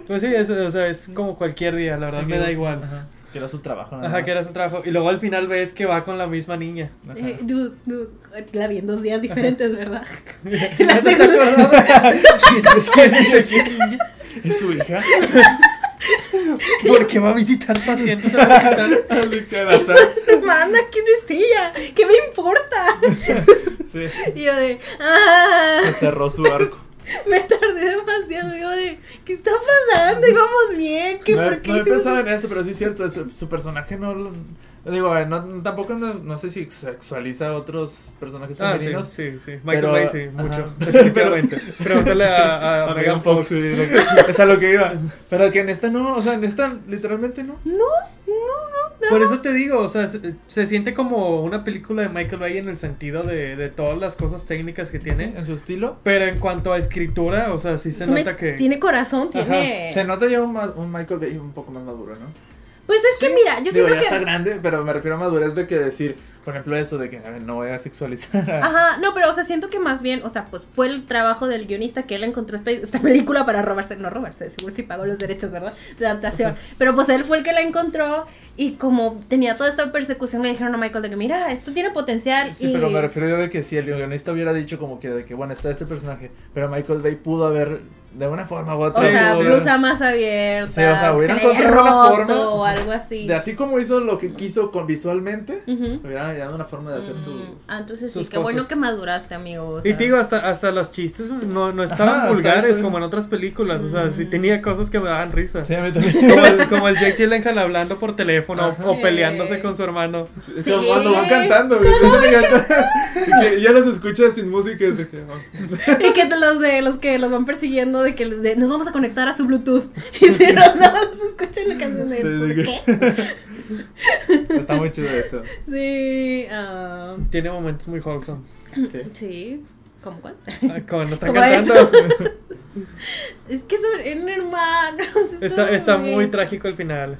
Pues sí, es, o sea, es como cualquier día, la verdad, Sí, me da igual. Ajá. Que era su trabajo. nada Ajá, más. que era su trabajo. Y luego al final ves que va con la misma niña. Ajá. Eh, dude, dude, la vi en dos días diferentes, ¿verdad? ¿No La segunda-? ¿Es su hija? Porque va a visitar pacientes que al azar. Hermana, ¿quién es ella? ¿Qué me importa? Sí. Y yo de, ah, Se cerró su arco. me tardé demasiado. Yo de, ¿qué está pasando? Íbamos bien, ¿qué no, por qué no he pensado en eso, pero sí es cierto, su, su personaje no... Digo, no, tampoco no, no sé si sexualiza a otros personajes Ah, sí, femeninos. sí, sí. Michael Pero- Bay, sí, ajá. mucho. Definitivamente. Pregúntale a, a, A Megan Fox. sí, lo que- es a lo que iba. Pero que en esta no, o sea, en esta literalmente no. No, no, no. Por eso te digo, o sea, se, se siente como una película de Michael Bay en el sentido de, de todas las cosas técnicas que tiene. Sí, en su estilo. Pero en cuanto a escritura, o sea, sí se nota que. Tiene corazón, tiene... Se nota ya un, un Michael Bay un poco más maduro, ¿no? Pues es que mira, yo Digo, siento ya que... está grande, pero me refiero a madurez de que decir, por ejemplo, eso de que a ver, no voy a sexualizar a... Ajá, no, pero o sea, siento que más bien, o sea, pues fue el trabajo del guionista que él encontró esta, esta película para robarse, no robarse, seguro si pagó los derechos, ¿verdad? De adaptación. Pero pues él fue el que la encontró y como tenía toda esta persecución le dijeron a Michael de que mira, esto tiene potencial Sí, y... pero me refiero yo de que si el guionista hubiera dicho como que de que, bueno, está este personaje, pero Michael Bay pudo haber, de una forma u O otra, Sí, sea, blusa más abierta, Sí, o sea, haya encontrado una forma o algo así. de así como hizo lo que quiso con visualmente, Ujú. hubieran una forma de hacer Mm, sus... Ah, entonces sí, sus qué bueno que maduraste, amigo. o Y sea. te digo, hasta, hasta los chistes no, no estaban Ajá, vulgares eso como en otras películas. O sea, sí tenía cosas que me daban risa. Sí, a mí también. Como el, como el Jake Gyllenhaal hablando por teléfono Ajá. o peleándose Sí. con su hermano. Sí. cuando van cantando, güey, y que ya los escuchas sin música, es de que... oh. Y que los de los que los van persiguiendo de que de, nos vamos a conectar a su Bluetooth. Y si nos no, los escuchan la canción de, Sí, ¿de sí, qué? Está muy chido eso. Sí, ah, Tiene momentos muy wholesome. Sí. sí. ¿Cómo cuál? Ah, Cuando están Como cantando. Es que son hermanos. Está, está muy trágico el final.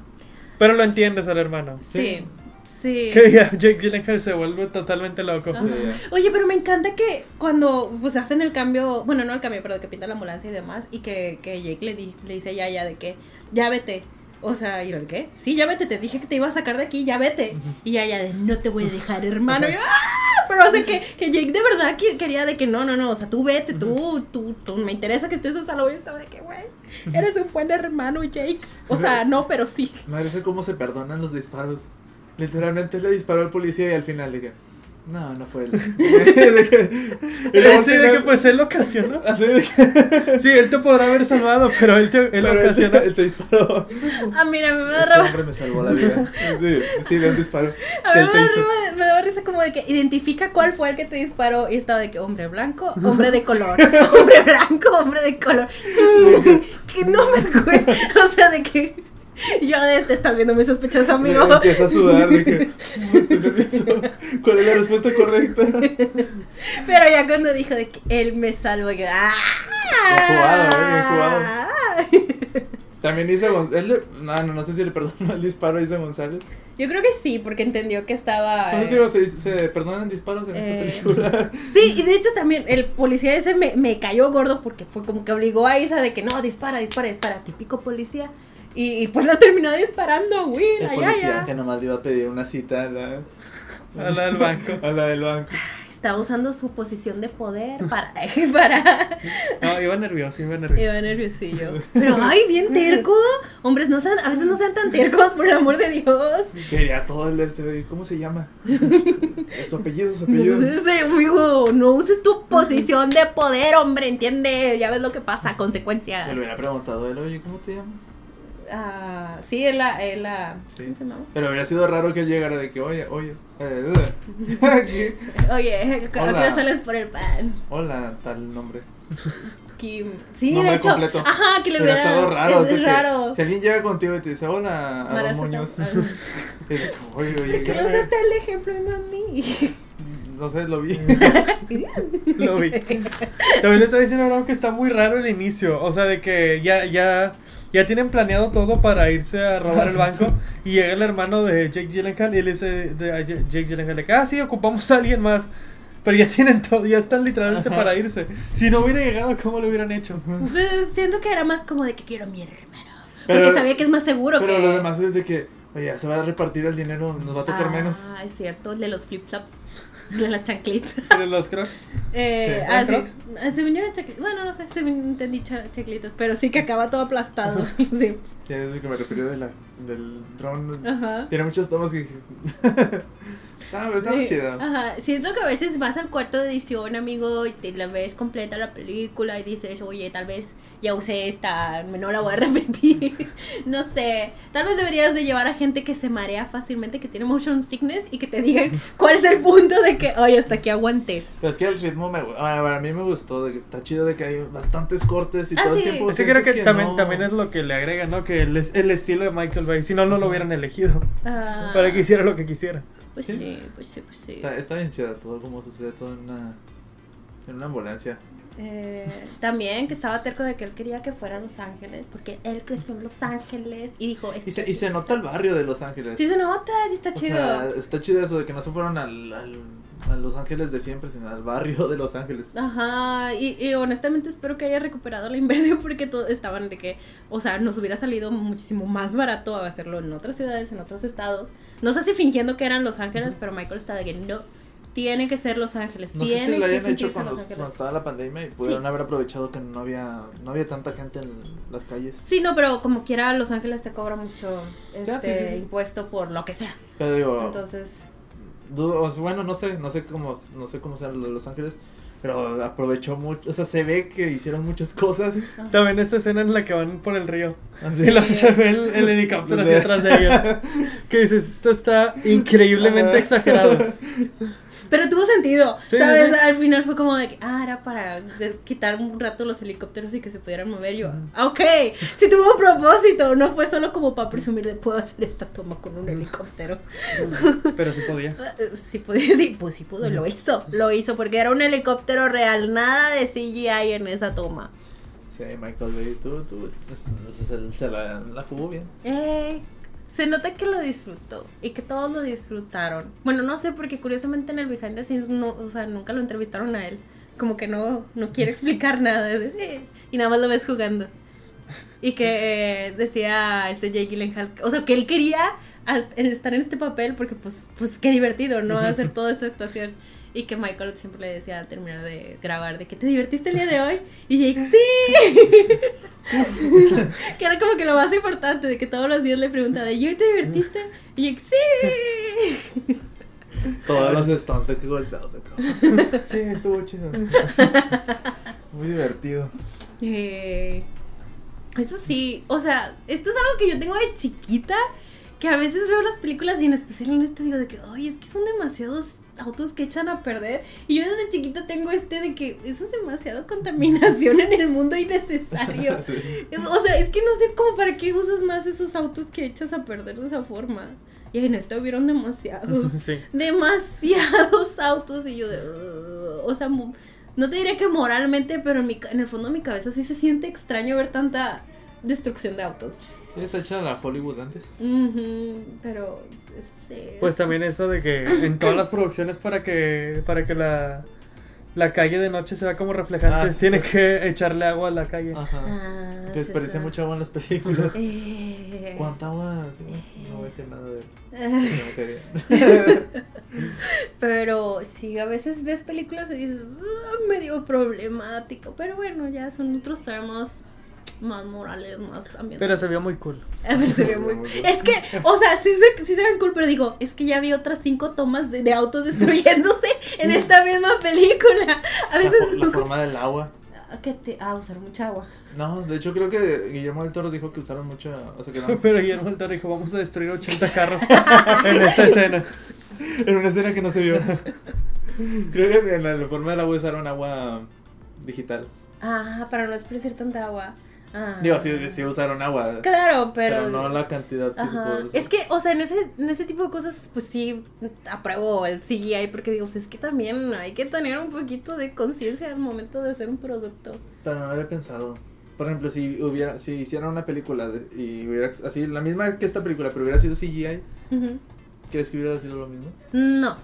Pero lo entiendes al hermano. Sí, sí. Que ya Jake Gyllenhaal se vuelve totalmente loco. Sí. Oye, pero me encanta que cuando pues hacen el cambio, bueno, no el cambio, pero que pinta la ambulancia y demás, y que, que Jake le, di- le dice ya, ya, de que, ya vete. O sea, ¿y lo de qué? Sí, ya vete, te dije que te iba a sacar de aquí, ya vete. Y ya, ya, de, no te voy a dejar, hermano. Y yo, ¡ah! Pero, o sea, que, que Jake de verdad que- quería de que no, no, no, o sea, tú vete, tú, tú, tú, me interesa que estés hasta la vista, de que, güey, eres un buen hermano, Jake. O sea, no, pero sí. Me parece cómo se perdonan los disparos. Literalmente le disparó al policía y al final dije, no, no fue él. Al Sí, de que pues él lo ocasionó. Así de que- Sí, él te podrá haber salvado, pero él te él pero él, ocasionó. él te disparó. Ah, mira, a mí me da raro. hombre me salvó la vida. Sí, sí, de un disparo. A mí él me, hizo. risa- me daba risa como de que identifica cuál fue el que te disparó y estaba de que hombre blanco, hombre de color, hombre blanco, hombre de color. que no me acuerdo. O sea, de que yo de, te estás viendo muy sospechoso, amigo. Empieza a sudar. Dije, "No, estoy nervioso. ¿Cuál es la respuesta correcta? Pero ya cuando dijo de que él me salvó, yo. ¡Ah! Bien jugado, eh, jugado. También hizo Gon- él le- no, no, no sé si le perdonó el disparo a Isa González. Yo creo que sí, porque entendió que estaba. ¿Cuánto eh, digo? ¿Se, se perdonan disparos en Eh, esta película? Sí, y de hecho también el policía ese me, me cayó gordo porque fue como que obligó a Isa de que no, dispara, dispara, dispara, típico policía. Y, y, pues lo terminó disparando a Will, El allá, policía allá. que nomás le iba a pedir una cita a la, A la del banco. a la del banco. Estaba usando su posición de poder para. para No, iba nervioso, iba nervioso. Iba nerviosillo. Pero, ay, bien terco. Hombres, no sean, a veces no sean tan tercos, por el amor de Dios. Quería todo el este, ¿cómo se llama? su apellido, su apellido. Sí, amigo, no uses tu posición de poder, hombre, entiende. Ya ves lo que pasa, consecuencias. Se le hubiera preguntado él, oye, ¿cómo te llamas? Sí, él la, él la, Sí. ¿cómo se llama? Pero hubiera sido raro que él llegara de que, oye, oye, eh, eh, Oye, creo Hola. que sales por el pan. hola, tal nombre. Kim. Sí, de hecho. completo. Ajá, que le Hubiera estado raro. Es, que raro. Si alguien llega contigo y te dice, hola, Marazeta- Muñoz. y oye, oye, ¿Qué no usaste el ejemplo de mami? No sé, lo vi. Lo vi. También le está diciendo a Abraham que está muy raro el inicio. O sea, de que ya, ya, ya tienen planeado todo para irse a robar el banco. Y llega el hermano de Jake Gyllenhaal y le dice de, a Jake Gyllenhaal ah, sí, ocupamos a alguien más. Pero ya tienen todo, ya están literalmente Ajá. para irse. Si no hubiera llegado, ¿cómo lo hubieran hecho? Entonces, siento que era más como de que quiero a mi hermano. Pero- Porque sabía que es más seguro Pero que. lo demás es de que, oye, se va a repartir el dinero, nos va a tocar ah, menos. es cierto, el de los flip-flops. De las chanclitas. Pero los crocs. Eh, Sí. ah, ¿Eran sí. Crocs? Ah, según yo eran chanclitas. Bueno, no sé, según entendí cha- chanclitas. Pero sí que acaba todo aplastado. sí. Ya es lo que me refería de la, del dron. Ajá. Tiene muchas tomas que estaba Sí, chido. Ajá, siento que a veces vas al cuarto de edición, amigo, y te la ves completa la película y dices, oye, tal vez ya usé esta, no la voy a repetir. no sé, tal vez deberías de llevar a gente que se marea fácilmente, que tiene motion sickness y que te digan cuál es el punto de que, oye, hasta aquí aguanté. Pero es que el ritmo me, a mí me gustó, de que está chido de que hay bastantes cortes y Ah, todo sí. el tiempo. Es que creo sientes que, también, no- también es lo que le agrega, ¿no? Que el, el estilo de Michael Bay, si no, no lo hubieran elegido. Ah, Para que hiciera lo que quisiera. Pues Sí. sí, pues sí, pues sí. Está, está bien chido todo como sucede todo en una, en una ambulancia. Eh, también que estaba terco de que él quería que fuera a Los Ángeles, porque él creció en Los Ángeles y dijo... Y se, y se nota el barrio de Los Ángeles. Sí se nota, y está O chido. sea, está chido eso de que no se fueron al, al- a Los Ángeles de siempre, sino al barrio de Los Ángeles. Ajá, y, y honestamente espero que haya recuperado la inversión porque todos estaban de que, o sea, nos hubiera salido muchísimo más barato hacerlo en otras ciudades, en otros estados. No sé si fingiendo que eran Los Ángeles, pero Michael está de que no, tiene que ser Los Ángeles. No sé si lo hayan hecho cuando, estaba la pandemia y pudieron Sí. haber aprovechado que no había, no había tanta gente en las calles. Sí, no, pero como quiera Los Ángeles te cobra mucho este Ya, sí, sí, sí. impuesto por lo que sea. Pero digo, Entonces, bueno, no sé, no sé cómo, no sé cómo sea lo de Los Ángeles, pero aprovechó mucho, o sea, se ve que hicieron muchas cosas. También esta escena en la que van por el río. Así. Y luego se ve el, el helicóptero así Sí. atrás de ellos. Que dices, esto está increíblemente exagerado. Pero tuvo sentido, Sí, ¿sabes? sí. Al final fue como de que, ah, era para quitar un rato los helicópteros y que se pudieran mover. Yo, ah, ok, sí tuvo un propósito, no fue solo como para presumir de puedo hacer esta toma con un helicóptero. Pero sí podía. Eh, Sí, podía, sí, pues sí pudo, lo hizo, lo hizo, porque era un helicóptero real, nada de CGI en esa toma. Sí, Michael Bay, tú, tú, pues, se, se la, la jugó bien. Eh, se nota que lo disfrutó y que todos lo disfrutaron. Bueno, no sé, porque curiosamente en el behind the scenes no, o sea, nunca lo entrevistaron a él. Como que no, no quiere explicar nada. es de, "Sí", y nada más lo ves jugando. Y que eh, decía este Jake Gyllenhaal, o sea, que él quería estar en este papel porque pues, pues qué divertido, ¿no? Hacer toda esta actuación. Y que Michael siempre le decía al terminar de grabar de que te divertiste el día de hoy. Y Jake, ¡sí! que era como que lo más importante, de que todos los días le preguntaba, ¿y hoy te divertiste? Y Jake, ¡sí! Todos los stunts de que golpeados de. Sí, estuvo chido. Muy divertido. Eh, eso sí, o sea, esto es algo que yo tengo de chiquita, que a veces veo las películas y en especial en este digo de que, ay, es que son demasiados autos que echan a perder. Y yo desde chiquita tengo este de que eso es demasiado contaminación en el mundo innecesario. Sí. O sea, es que no sé cómo para qué usas más esos autos que echas a perder de esa forma. Y en esto hubieron demasiados Sí. demasiados autos y yo de... O sea, no te diré que moralmente, pero en, mi, en el fondo de mi cabeza sí se siente extraño ver tanta destrucción de autos. Está hecha la Hollywood antes. Pero... sí, Pues es- también eso de que en todas las producciones para que para que la, la calle de noche se vea como reflejante, Ah, sí, tiene sí. que echarle agua a la calle. Ajá. Ah, Que sí, parece sí. mucho agua en las películas. Eh. ¿Cuánta agua? Sí, no voy a decir nada de no quería. Pero sí, a veces ves películas y dices, "Ah, medio problemático. Pero bueno, ya son otros temas más morales, más ambientales. Pero se vio muy cool. A ver, se ve muy. Es que, o sea, sí se, sí se ven cool, pero digo, es que ya vi otras cinco tomas de, de autos destruyéndose en esta misma película. A La, veces. la forma del agua. Ah, que te, ah, usar mucha agua. No, de hecho creo que Guillermo del Toro dijo que usaron mucha, o sea que no, Pero Guillermo del Toro dijo, vamos a destruir 80 carros en esta escena. en una escena que no se vio. Creo que en la, la forma del agua usaron agua digital. Ah, para no desperdiciar tanta agua. Ah. Digo, sí, sí usaron agua, Claro, pero, pero. no la cantidad que se puede usar. Es que, o sea, en ese, en ese tipo de cosas, pues sí, apruebo el CGI, porque digo, es que también hay que tener un poquito de conciencia al momento de hacer un producto. Pero no había pensado. Por ejemplo, si hubiera, si hicieran una película de- y hubiera así, la misma que esta película, pero hubiera sido CGI, Ujú. ¿crees que hubiera sido lo mismo? No.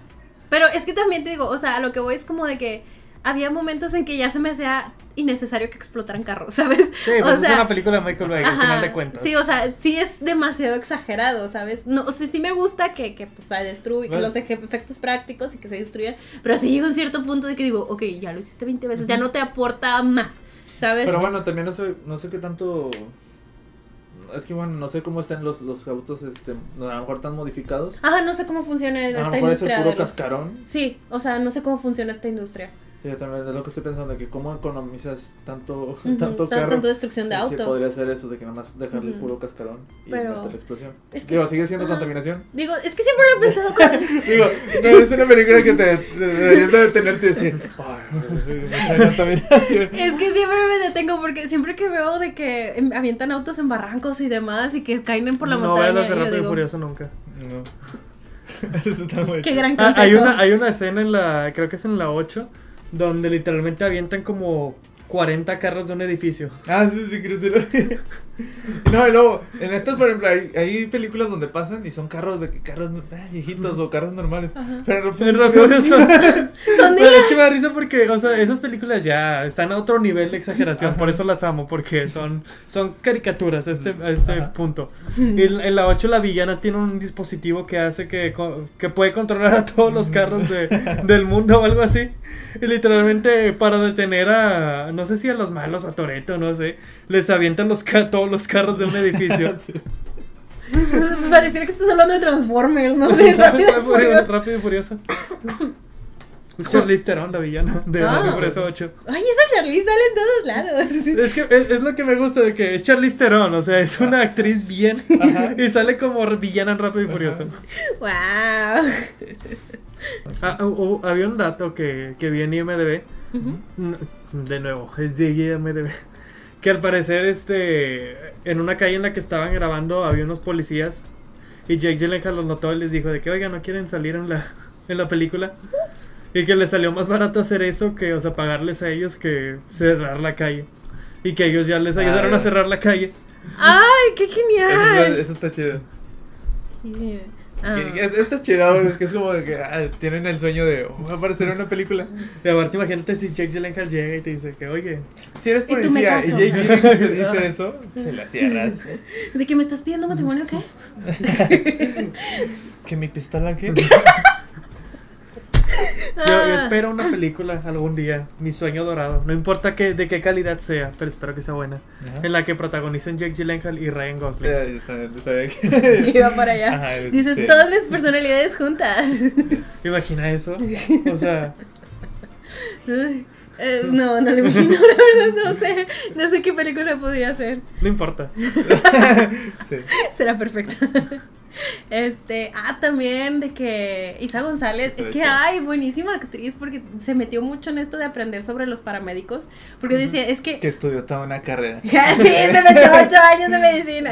Pero es que también te digo, o sea, a lo que voy es como de que había momentos en que ya se me hacía innecesario que explotaran carros, ¿sabes? Sí, pues es una película de Michael Bay, al final de cuentas. Sí, o sea, sí es demasiado exagerado, ¿sabes? No, o sea, sí me gusta que, que pues, se destruy Bueno. los efectos prácticos y que se destruyan, pero sí llega un cierto punto de que digo, ok, ya lo hiciste 20 veces, ya no te aporta más, ¿sabes? Pero bueno, también no sé, no sé qué tanto... Es que bueno, no sé cómo están los, los autos, este, a lo mejor tan modificados. Ajá, no sé cómo funciona A lo esta mejor es el industria puro los... cascarón. Sí, o sea, no sé cómo funciona esta industria. Sí, yo también es lo que estoy pensando, que cómo economizas tanto, Ujú, tanto tan- carro. tanto destrucción de Y Sí, auto. podría ser eso, de que nada más dejarle el Ujú. puro cascarón y Pero- meter la explosión. Es que- Digo, sigue siendo Ajá. contaminación. Digo, es que siempre lo he pensado como... Digo, no, es una película que te deberías de detenerte y decir, contaminación. Es que siempre me detengo porque siempre que veo de que em, avientan autos en barrancos y demás y que caen por la no montaña. y yo Rápido y digo, Furioso nunca. No. Eso está muy Qué gran Ah, hay, una, hay una escena en la, creo que es en la 8, donde literalmente avientan como 40 carros de un edificio. Ah, sí, sí, quiero decirlo. No, y luego, en estas, por ejemplo, hay, hay películas donde pasan y son carros de carros ah, viejitos o carros normales. Ajá. Pero no En Rápido y Furioso. Son de Pero la- es que me da risa porque, o sea, esas películas ya están a otro nivel de exageración, por eso las amo, porque son, son caricaturas a este, a este Ajá. punto. Y en en la 8 la villana tiene un dispositivo que hace que, que puede controlar a todos los carros de- del mundo o algo así. Y literalmente para detener a, no sé si a los malos o a Toreto, no sé, les avientan los ca- todos los carros de un edificio. Sí. Pareciera que estás hablando de Transformers, ¿no? De Rápido y Furioso. Rápido y Furioso. Es Charlize Theron, la villana de Ah. Rápido y Furioso 8. Ay, esa Charlize sale en todos lados. Es que es, es lo que me gusta de que es Charlize Theron, o sea, es una actriz bien Ajá. y sale como villana en Rápido y Furioso. wow. Ah, oh, oh, había un dato que, que vi en IMDb, de nuevo, es de IMDb, que al parecer este en una calle en la que estaban grabando había unos policías y Jake Gyllenhaal los notó y les dijo de que, oiga, no quieren salir en la, en la película. Y que les salió más barato hacer eso que, o sea, pagarles a ellos que cerrar la calle. Y que ellos ya les Ah, ayudaron a cerrar la calle. Ay, qué Eso, genial. eso está chido. Ah. Que- que es- Está chido, es que es como que ah, tienen el sueño de oh, va a aparecer en una película. Y aparte, imagínate si Jake Gyllenhaal llega y te dice que, oye, Si eres policía y. Jake Gyllenhaal te dice eso, se la cierras. ¿De que me estás pidiendo matrimonio o qué? ¿Que mi pistola qué? yo, yo Ah. espero una película algún día, mi sueño dorado, no importa que, de qué calidad sea, pero espero que sea buena, Ajá. en la que protagonicen Jake Gyllenhaal y Ryan Gosling. Ya, ya sabía, Que que... iba para allá. Ajá, Dices sí. todas mis personalidades juntas. Imagina eso, o sea, eh, no, no lo imagino, la verdad, no sé. No sé qué película podría ser. no importa. Sí. Será perfecta. Este, ah, también de que Isa González, es que chido. ay, buenísima actriz porque se metió mucho en esto de aprender sobre los paramédicos, porque decía, es que Que estudió toda una carrera. sí, se metió ocho años de medicina.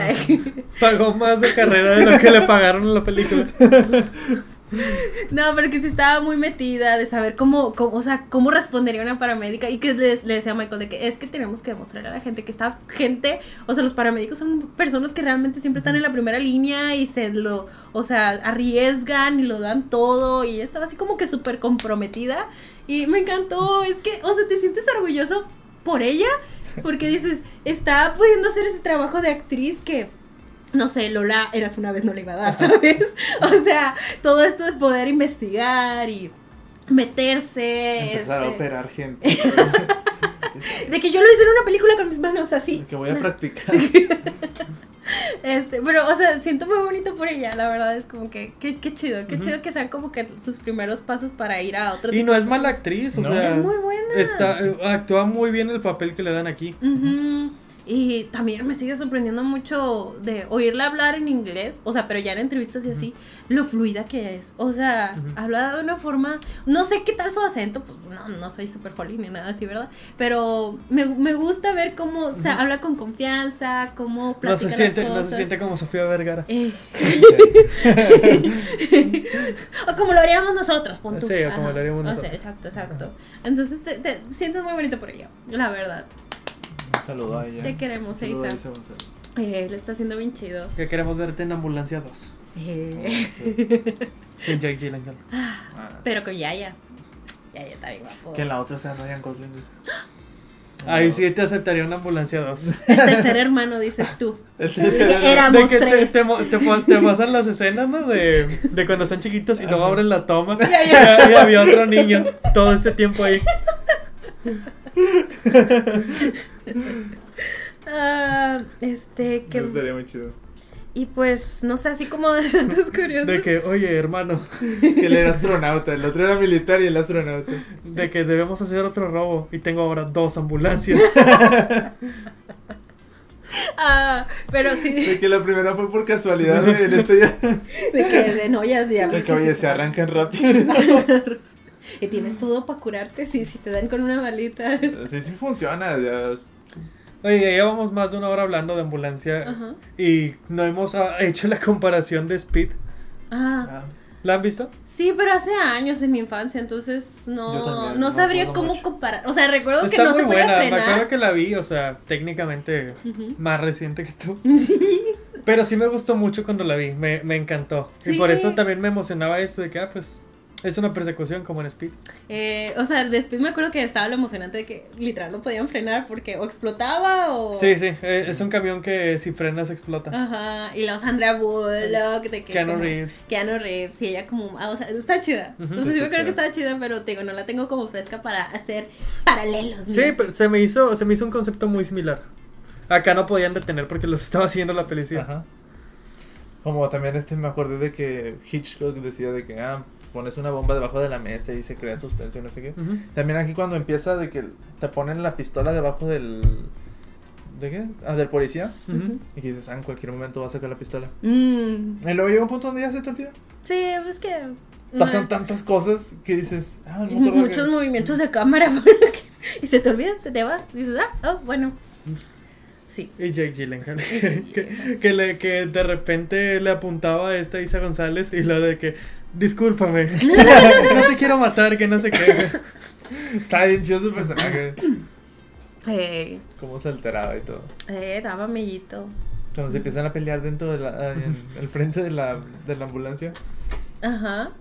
Pagó más de carrera de lo que le pagaron en la película. No, pero que sí estaba muy metida de saber cómo, cómo o sea, cómo respondería una paramédica y que le, le decía a Michael de que es que tenemos que demostrarle a la gente que esta gente, o sea, los paramédicos son personas que realmente siempre están en la primera línea y se lo, o sea, arriesgan y lo dan todo y estaba así como que súper comprometida y me encantó, es que, o sea, te sientes orgulloso por ella porque dices, está pudiendo hacer ese trabajo de actriz que no sé, Lola, eras una vez no le iba a dar, ¿sabes? O sea, todo esto de poder investigar y meterse. Empezar a este, operar gente. De que yo lo hice en una película con mis manos así. que voy a practicar. Este, pero, o sea, siento muy bonito por ella, la verdad, es como que, qué, qué chido, qué chido que sean como que sus primeros pasos para ir a otro Y no es mala actriz, o No. sea. Es muy buena. Está, eh, actúa muy bien el papel que le dan aquí. Y también me sigue sorprendiendo mucho de oírla hablar en inglés, o sea, pero ya en entrevistas y así, lo fluida que es. O sea, habla de una forma, no sé qué tal su acento, pues no, no soy súper holly ni nada así, ¿verdad? Pero me, me gusta ver cómo o Ujú. habla con confianza, cómo No platica se, siente, las no se siente como Sofía Vergara. Eh, o como lo haríamos nosotros, pon tú. Sí, o como lo haríamos O sea, nosotros. exacto, exacto. Entonces te, te sientes muy bonito por ello, la verdad. Un saludo a ella. Te queremos, Un saludo a Isa. Isa González. Eh, lo está haciendo bien chido. Que queremos verte en Ambulancia 2. Eh, Sin Jake Gyllenhaal. Ah, pero con Yaya. Yaya está bien guapo. Que en la otra sea Ryan Gosling. Ahí sí te aceptaría una Ambulancia 2. El tercer hermano, dices tú. El Que tercero. éramos De que te, tres. te, te, pasan las escenas, ¿no? De, de cuando están chiquitos y luego abren la toma. Y, y había otro niño todo este tiempo ahí. Ah, este, que. Eso estaría muy chido. Y pues, no sé, así como de datos curiosos. De que, oye, hermano, Que él era astronauta. El otro era militar y el astronauta. de que debemos hacer otro robo. Y tengo ahora dos ambulancias. Ah, pero sí. De que la primera fue por casualidad. güey, El este ya. De que de no, ya, ya. De que oye, se arrancan rápido. Y tienes todo para curarte, sí, si te dan con una balita. Sí, sí funciona. Ya. Oye, ya llevamos más de una hora hablando de ambulancia. Ajá. Y no hemos ah, hecho la comparación de Speed. Ah, Ah, ¿La han visto? sí, pero hace años en mi infancia, entonces no, también, no no sabría cómo mucho. comparar. O sea, recuerdo que Está no muy se podía buena. Me frenar. acuerdo que la vi, o sea, técnicamente Ujú. más reciente que tú. Sí. Pero sí me gustó mucho cuando la vi, me, me encantó. Y Sí. por eso también me emocionaba esto de que, ah, pues, es una persecución como en Speed. Eh, o sea, después me acuerdo que estaba lo emocionante de que literal no podían frenar porque o explotaba o... Sí, sí, eh, es un camión que si frenas explota. Ajá, y los Sandra Bullock, de que... Keanu como- Reeves. Keanu Reeves, y ella como... ah, o sea, está chida. Entonces Sí, sí me acuerdo que estaba chida, pero te digo, no la tengo como fresca para hacer paralelos. Sí, mira. pero se me hizo, se me hizo un concepto muy similar. Acá no podían detener porque los estaba haciendo la policía. Ajá. Como también este me acordé de que Hitchcock decía de que ah, pones una bomba debajo de la mesa y se crea suspensión, no sé qué. También aquí cuando empieza de que te ponen la pistola debajo del ¿de qué? Ah, del policía y que dices, ah, en cualquier momento va a sacar la pistola. Mm, Y luego llega un punto donde ya se te olvida. sí, es que... Pasan tantas cosas que dices, ah, no Muchos que- movimientos de cámara y se te olvidan, se te va. Dices, ah, oh, bueno. Sí. Y Jake Gyllenhaal. que, que, le, que de repente le apuntaba a esta Isa González y lo de que, discúlpame, no te quiero matar, que no sé qué. Está bien chido su personaje. Eh, Cómo se alteraba y todo. eh, daba mellito. Cuando se empiezan a pelear dentro de la en el frente de la, de la ambulancia. Ajá.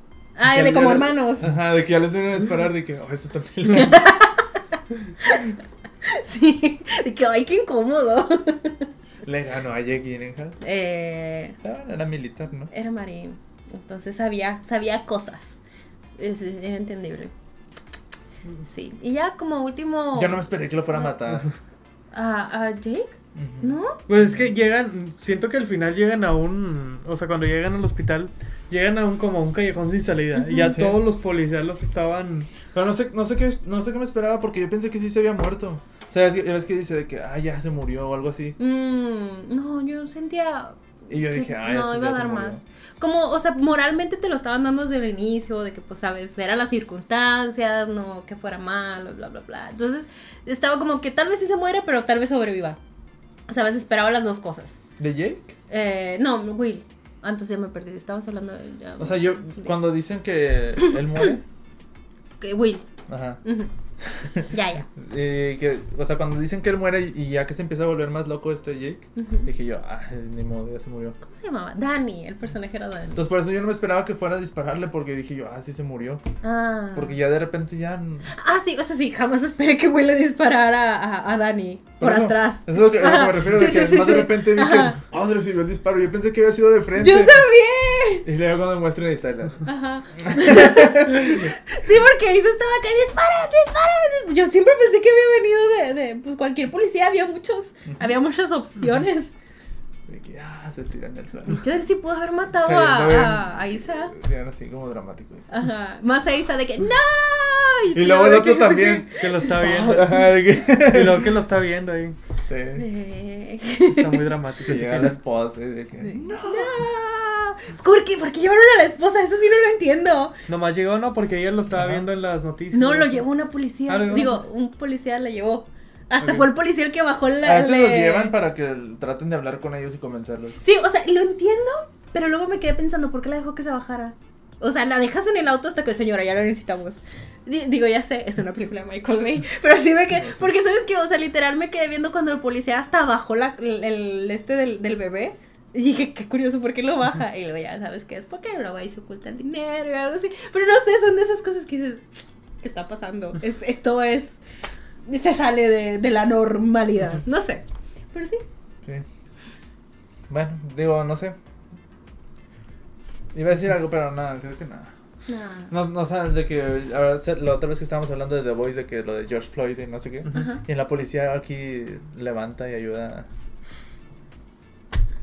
Que de como le- hermanos. Ajá, de que ya les vienen a disparar, de que, oh, eso está peleando. Sí. De que, ay, qué incómodo. Le ganó a Jake Gyllenhaal. Eh, Ah, era militar, ¿no? era marín. Entonces sabía, sabía cosas. Es- es- era entendible. Sí. Y ya como último. Yo no me esperé que lo fuera a matar. ¿A, a Jake? ¿No? Pues es que llegan, siento que al final llegan a un, o sea, cuando llegan al hospital, llegan a un como un callejón sin salida. Y ya Sí. todos los policías los estaban... Pero no sé, no sé qué, no sé qué me esperaba porque yo pensé que sí se había muerto. O sea, es que, dice de que, ah, ya se murió o algo así. Mm, no, yo sentía. Y yo dije, ah, no, iba a dar más. Como, o sea, moralmente te lo estaban dando desde el inicio, de que, pues, sabes, eran las circunstancias, no que fuera malo, bla, bla, bla. Entonces, estaba como que tal vez sí se muere, pero tal vez sobreviva. Sabes, esperaba las dos cosas. ¿De Jake? Eh, no, Will. Ah, entonces ya me perdí. Estabas hablando de. ya- O sea, yo, de- cuando dicen que él muere, que Will. ajá. Ujú. Ya, ya. Eh, que, o sea, cuando dicen que él muere y, y ya que se empieza a volver más loco este Jake, dije yo, ah, ni modo, ya se murió. ¿Cómo se llamaba? Danny, el personaje era Danny. Entonces por eso yo no me esperaba que fuera a dispararle porque dije yo, ah, sí se murió. Ah. Porque ya de repente ya... Ah, sí, o sea, sí, jamás esperé que Will le disparara a, a Dani por eso- atrás. Eso es lo que, a lo que Ajá, me refiero, sí, de que sí, sí, más de repente que, oh, recibió el disparo. Yo pensé que había sido de frente. Yo también. Y luego cuando muestran ahí está. Ajá. sí, porque ahí se estaba que dispara, dispara. dis-". Yo siempre pensé que había venido de, de pues cualquier policía, había muchos, había muchas opciones. De que, ah, se tiran al suelo. Yo él sí pudo haber matado bien. a, a Isa. Así como dramático. Ajá. Más a Isa de que ¡No! Y luego el de otro que- también. Que lo está viendo. Ajá, de que... Y luego que lo está viendo ahí. Sí. Eh, Está muy dramático. Llega la esposa y de que... ¡No! ¿Por qué? ¿Por qué llevaron a la esposa? Eso sí no lo entiendo. Nomás llegó, no, porque ella lo estaba Ajá. viendo en las noticias. No, lo llevó una policía. Ah, lo llevó Digo, una un policía la llevó. Hasta fue el policía el que bajó la. A eso le- los llevan para que traten de hablar con ellos y convencerlos. Sí, o sea, lo entiendo, pero luego me quedé pensando, ¿por qué la dejó que se bajara? O sea, la dejas en el auto hasta que, señora, ya la necesitamos. Di- Digo, ya sé, es una película de Michael Bay, pero sí me quedé, porque sabes que, o sea, literal me quedé viendo cuando el policía hasta bajó la, el, el este del, del bebé. Y dije, qué curioso, ¿por qué lo baja? Y luego ya sabes que es porque luego ahí se oculta el dinero y algo así. Pero no sé, son de esas cosas que dices, ¿qué está pasando? Es, esto es, se sale de, de la normalidad. No sé, pero sí. Sí. Bueno, digo, no sé. Iba a decir algo, pero nada, creo que nada. No, no, o sea, de que a ver, se- la otra vez que estábamos hablando de The Voice, de que lo de George Floyd y no sé qué. Ajá. Y en la policía aquí levanta y ayuda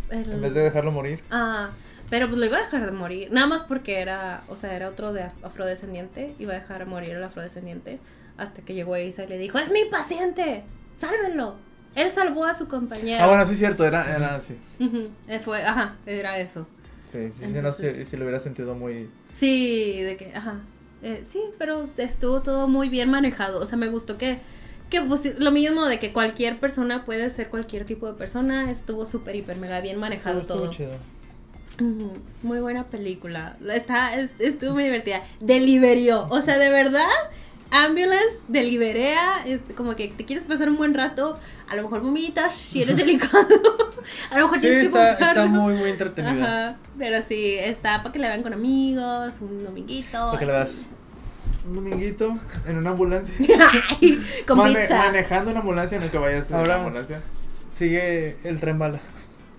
El- en vez de dejarlo morir. Ah, pero pues lo iba a dejar de morir. Nada más porque era, o sea, era otro de af- afrodescendiente. Iba a dejar morir el afrodescendiente. Hasta que llegó Isa y le dijo, es mi paciente, sálvenlo. Él salvó a su compañero. Ah, bueno, sí es cierto, era, era así. Eh, fue, ajá, era eso. Sí, sí, sí, no Entonces- sé, si lo hubiera sentido muy... Sí, de que, ajá. Eh, sí, pero estuvo todo muy bien manejado. O sea, me gustó que, que pues, lo mismo de que cualquier persona puede ser cualquier tipo de persona. Estuvo súper, hiper, mega bien manejado estuvo todo. chido. Ujú, Muy buena película. Está, es- estuvo muy divertida. Deliberió. O sea, de verdad, Ambulance deliberea. Es como que te quieres pasar un buen rato. A lo mejor vomitas si eres delicado. a lo mejor Sí, tienes que está, está muy, muy entretenida. Ajá. Pero sí, está para que la vean con amigos, un dominguito. Para que le así. Un dominguito en una ambulancia. Con Mane- pizza. Manejando una ambulancia, no que vayas Ahora- la ambulancia. Sigue el tren bala.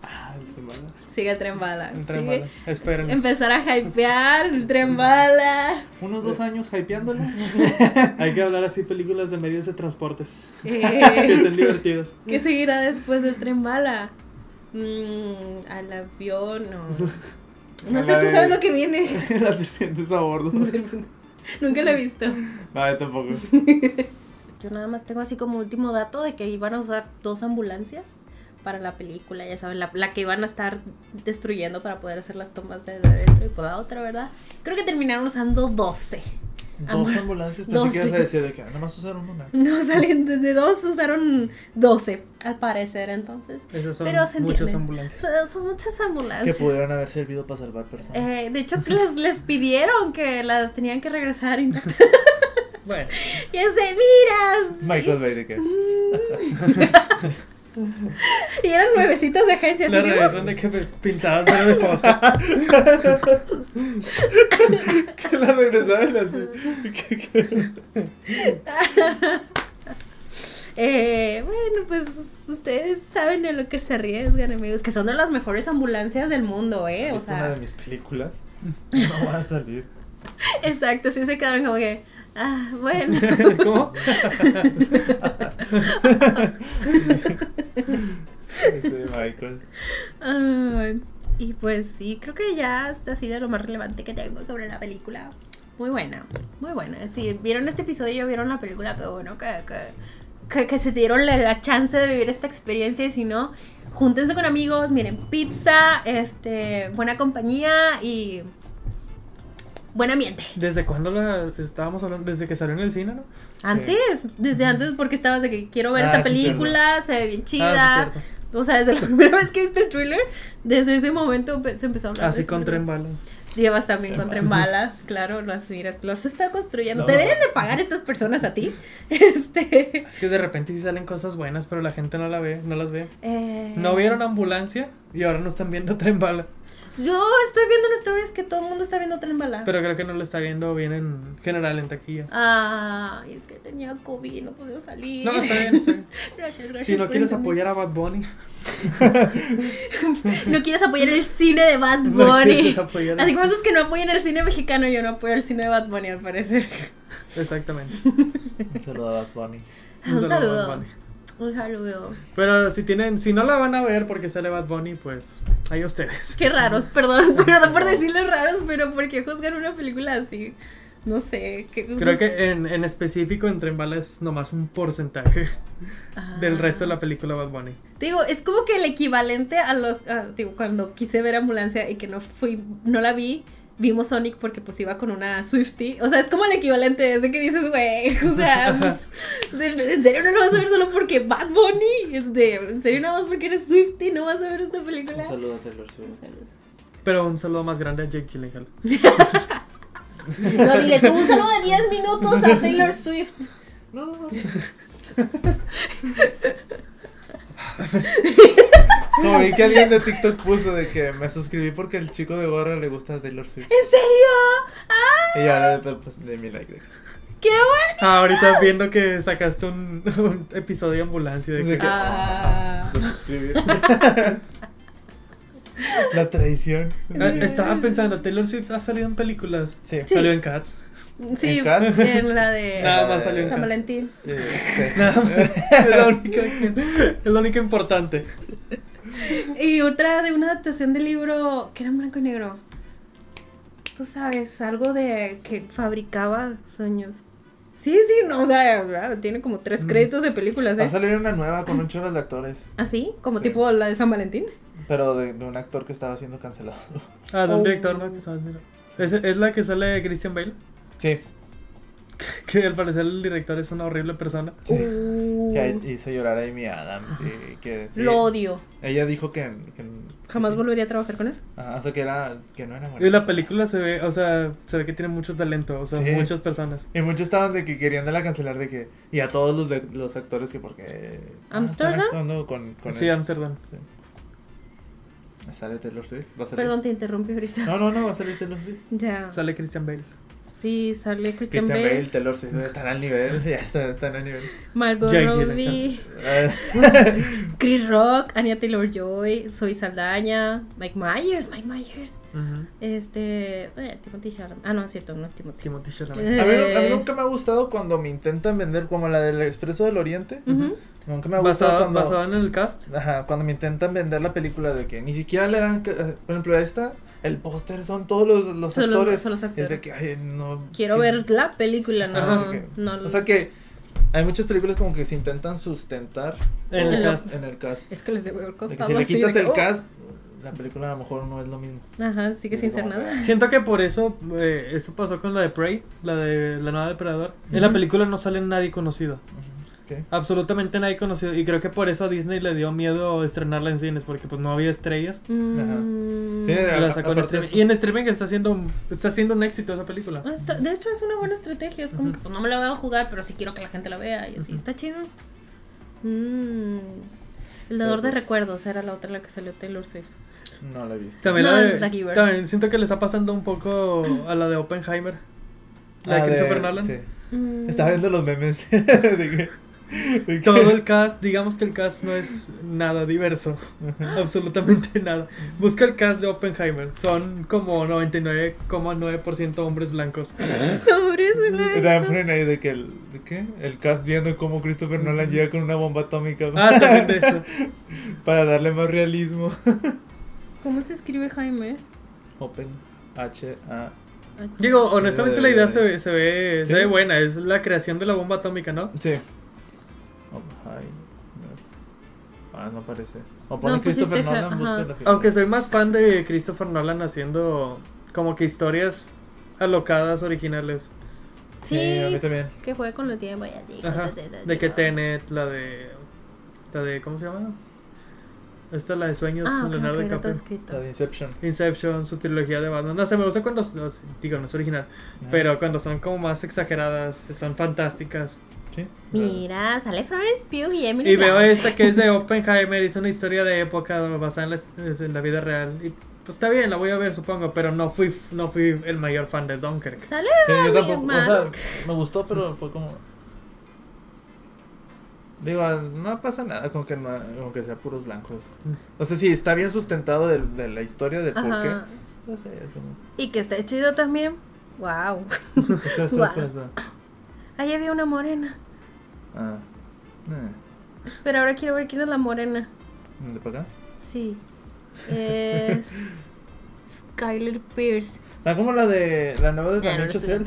Ah, el tema, ¿no? Sigue el tren bala. El tren Sigue- bala. Esperen. Empezar a hypear el tren bala. Unos dos años hypeándola. Hay que hablar así películas de medios de transportes. que estén divertidas. ¿Qué seguirá después del tren bala? Mm, al avión, no. No A sé, tú sabes lo que viene. Las serpientes a bordo. Nunca lo he visto. No, yo tampoco. Yo nada más tengo así como último dato de que iban a usar dos ambulancias para la película, ya saben, la, la que iban a estar destruyendo para poder hacer las tomas desde adentro y por la otra, ¿verdad? Creo que terminaron usando 12. Dos Ambul- ambulancias. Que ibas a sí. decir de que nada más usaron una. No salen desde dos, usaron 12, al parecer, entonces. Esas son Pero se muchas ambulancias. Son, son muchas Que ambulancias. pudieron haber servido para salvar personas. Eh, de hecho, que les, les pidieron que las tenían que regresar intactas. Bueno, y es de, mira. Michael Bay de que. Y eran nuevecitas de agencia. la así de, que de que la regresaron así. Que- que- Eh, bueno, pues ustedes saben a lo que se arriesgan, amigos. Que son de las mejores ambulancias del mundo, ¿eh? O ¿Viste una de mis películas? No va a salir. exacto, sí se quedaron como que. Ah, bueno. ¿Cómo? Ese Michael. Ay, y pues sí, creo que ya está así de lo más relevante que tengo sobre la película. Muy buena, muy buena. Si vieron este episodio y vieron la película, qué bueno que, que, que, que se dieron la, la chance de vivir esta experiencia. Y si no, júntense con amigos, miren pizza, este, buena compañía y buen ambiente. ¿Desde cuándo la estábamos hablando? Desde que salió en el cine, ¿no? Antes, desde antes, porque estabas de que quiero ver Ah, esta sí, película, se ve bien Ah, chida. o sea, desde la primera vez que viste el thriller, desde ese momento se empezó a hablar Así este con tren bala. Llevas también con Tren Bala, claro, los, mira, los está construyendo. No. Deberían de pagar estas personas a ti. Este. Es que de repente sí salen cosas buenas, pero la gente no la ve, no las ve. eh, No vieron ambulancia y ahora no están viendo Tren Bala. Yo estoy viendo en stories que todo el mundo está viendo Tren Bala. Pero creo que no lo está viendo bien en general en taquilla. Ah, es que tenía COVID y no podía salir. No, está bien, está bien. Gracias, gracias. Si no quieres entender. apoyar a Bad Bunny, No quieres apoyar el cine de Bad No Bunny. quieres apoyar a- Así como esos que no apoyan el cine mexicano, yo no apoyo el cine de Bad Bunny al parecer. exactamente. Un saludo a Bad Bunny. Un saludo a saludo. Bad Bunny. Un saludo. Pero si tienen, si no la van a ver porque sale Bad Bunny, pues ahí ustedes. Qué raros, perdón, perdón por decirles raros, pero ¿por qué juzgan una película así? No sé. ¿qué Creo que en, en específico en Bala es nomás un porcentaje Ah. del resto de la película Bad Bunny. Digo, es como que el equivalente a los. a- digo, cuando quise ver ambulancia y que no fui, no la vi, vimos Sonic porque pues iba con una Swifty. O sea, es como el equivalente, de que dices, güey, o sea, pues, en serio no lo vas a ver solo porque Bad Bunny. Es de, en serio nada más porque eres Swifty, no vas a ver esta película. Un saludo a Taylor Swift. Pero un saludo más grande a Jake Gyllenhaal. No, dile tú un saludo de 10 minutos a Taylor Swift. No, no, no. Como vi que alguien de TikTok puso de que me suscribí porque el chico de gorra le gusta a Taylor Swift. ¿En serio? ¡Ah! Y ya pues, de mi like. de ¡Qué bueno! Ah, ahorita viendo que sacaste un, un episodio de ambulancia de que que- Ah. Lo suscribí. La traición. Ah, estaba pensando, Taylor Swift ha salido en películas. Sí. Sí. Salió en Cats. Sí, ¿En Cats? en la de Nada más salió en San Cats. Valentín. Eh, sí. Nada más. Es la única, es la única importante. Y otra de una adaptación del libro que era en blanco y negro. Tú sabes, algo de que fabricaba sueños. Sí, sí, no, o sea, tiene como tres créditos de películas, Va a ¿eh? salir una nueva con un chorro de actores. ¿Así? Como Sí. tipo la de San Valentín. Pero de, de un actor que estaba siendo cancelado. Ah, de un Oh. director, ¿no? Que estaba diciendo. ¿Es, es la que sale Christian Bale. Sí. Que al parecer el director es una horrible persona. Sí. Uh, Que hizo llorar a Amy Adams y que sí, Lo odio. ella dijo que, que- Jamás sí. volvería a trabajar con él. Ajá, o sea que era que no era Y la película se ve, o sea, se ve que tiene mucho talento, o sea, Sí. muchas personas. y muchos estaban de que querían de la cancelar de que y a todos los de, los actores que porque ah, ¿Amsterdam? están actuando con, con Sí, él. Amsterdam. Sí. Sale Taylor Swift, va a salir. Perdón, te interrumpí ahorita. No, no, no, va a salir Taylor Swift. Ya. Sale Christian Bale. Sí, sale Christian, Christian Bale, Bale, Taylor Swift están al nivel, ya están, están al nivel. Margot Robbie, Chris Rock, Anya Taylor Joy, Zoe Saldaña, Mike Myers, Mike Myers. Este, eh, Timothy Chalamet. Ah, no, es cierto, no es Timothy. Timothy Chalamet. Eh, A mí, a mí nunca me ha gustado cuando me intentan vender como la del Expreso del Oriente. Ujú. Nunca me ha gustado Basado, cuando, basado en el cast. ajá, cuando me intentan vender la película de que ni siquiera le dan, ca- eh, por ejemplo, esta, el póster son todos los, los Son los- actores. son los Es de que, ay, no. Quiero que- ver la película, no. ajá, no O sea que hay muchas películas como que se intentan sustentar En el cast. En el cast. es que les debe haber De costado si le quitas que, el oh. cast, la película a lo mejor no es lo mismo. Ajá, sigue sin ser nada. que- Siento que por eso, eh, eso pasó con la de Prey, la de la nueva Depredador. En la película no sale nadie conocido. Ujú, Absolutamente nadie conocido. Y creo que por eso a Disney le dio miedo estrenarla en cines, porque pues no había estrellas. Mm. Sí, Y a- la sacó en streaming. de Y en streaming está haciendo, un- está haciendo un éxito esa película. Ah, está- de hecho es una buena estrategia, es como que pues, no me la voy a jugar, pero sí quiero que la gente la vea y así, está chido. Mm. El dador de pues- recuerdos era la otra en la que salió Taylor Swift. No la he visto. También, No, la de- también siento que le está pasando un poco a la de Oppenheimer. La de Ah, Christopher Nolan. Sí. Mm. Estaba viendo los memes de de que- Todo el cast, digamos que el cast no es nada diverso. Absolutamente nada. Busca el cast de Oppenheimer. Son como 99,9% hombres blancos. Zulay. también ponen ahí de que el, ¿de qué? el cast viendo cómo Christopher Nolan llega con una bomba atómica Ah, también de eso. para darle más realismo. ¿Cómo se escribe Jaime? Open H A Digo, honestamente la idea se ve, se ve, se ve buena. Es la creación de la bomba atómica, ¿no? Sí. Oppenheimer. Ah, no aparece. O pone No, pues Christopher Nolan, busca la figura. Aunque soy más fan de Christopher Nolan haciendo como que historias alocadas originales. Sí, Sí, a mí también. que juegue con el tiempo y así. Ajá. De que digo. Tenet, la de. La de. ¿Cómo se llama? Esta es la de Sueños Ah, con ok, Leonardo ok, no todo DiCaprio. escrito. La de Inception. Inception, su trilogía de Batman. No sé, me gusta cuando. no digo, no es original. Pero cuando son como más exageradas, son fantásticas. Sí. Mira, sale Florence Pugh y Emily Y veo esta que es de Oppenheimer, es una historia de época basada en la, en la vida real. Y pues está bien, la voy a ver, supongo, pero no fui, no fui el mayor fan de Dunkirk. Sale Sí, yo tampoco. O sea, me gustó, pero fue como. Digo, no pasa nada con que, no, con que sea puros blancos. No sé si está bien sustentado de, de la historia del por qué. Ajá. No sé, eso no. Y que está chido también. Wow. Espera, espera, espera, espera. Ahí había una morena. Ah. Eh. Pero ahora quiero ver quién es la morena. ¿De para acá? Sí. Es. Skyler Pierce. Ah, como la de. La nueva de Damien Chazelle.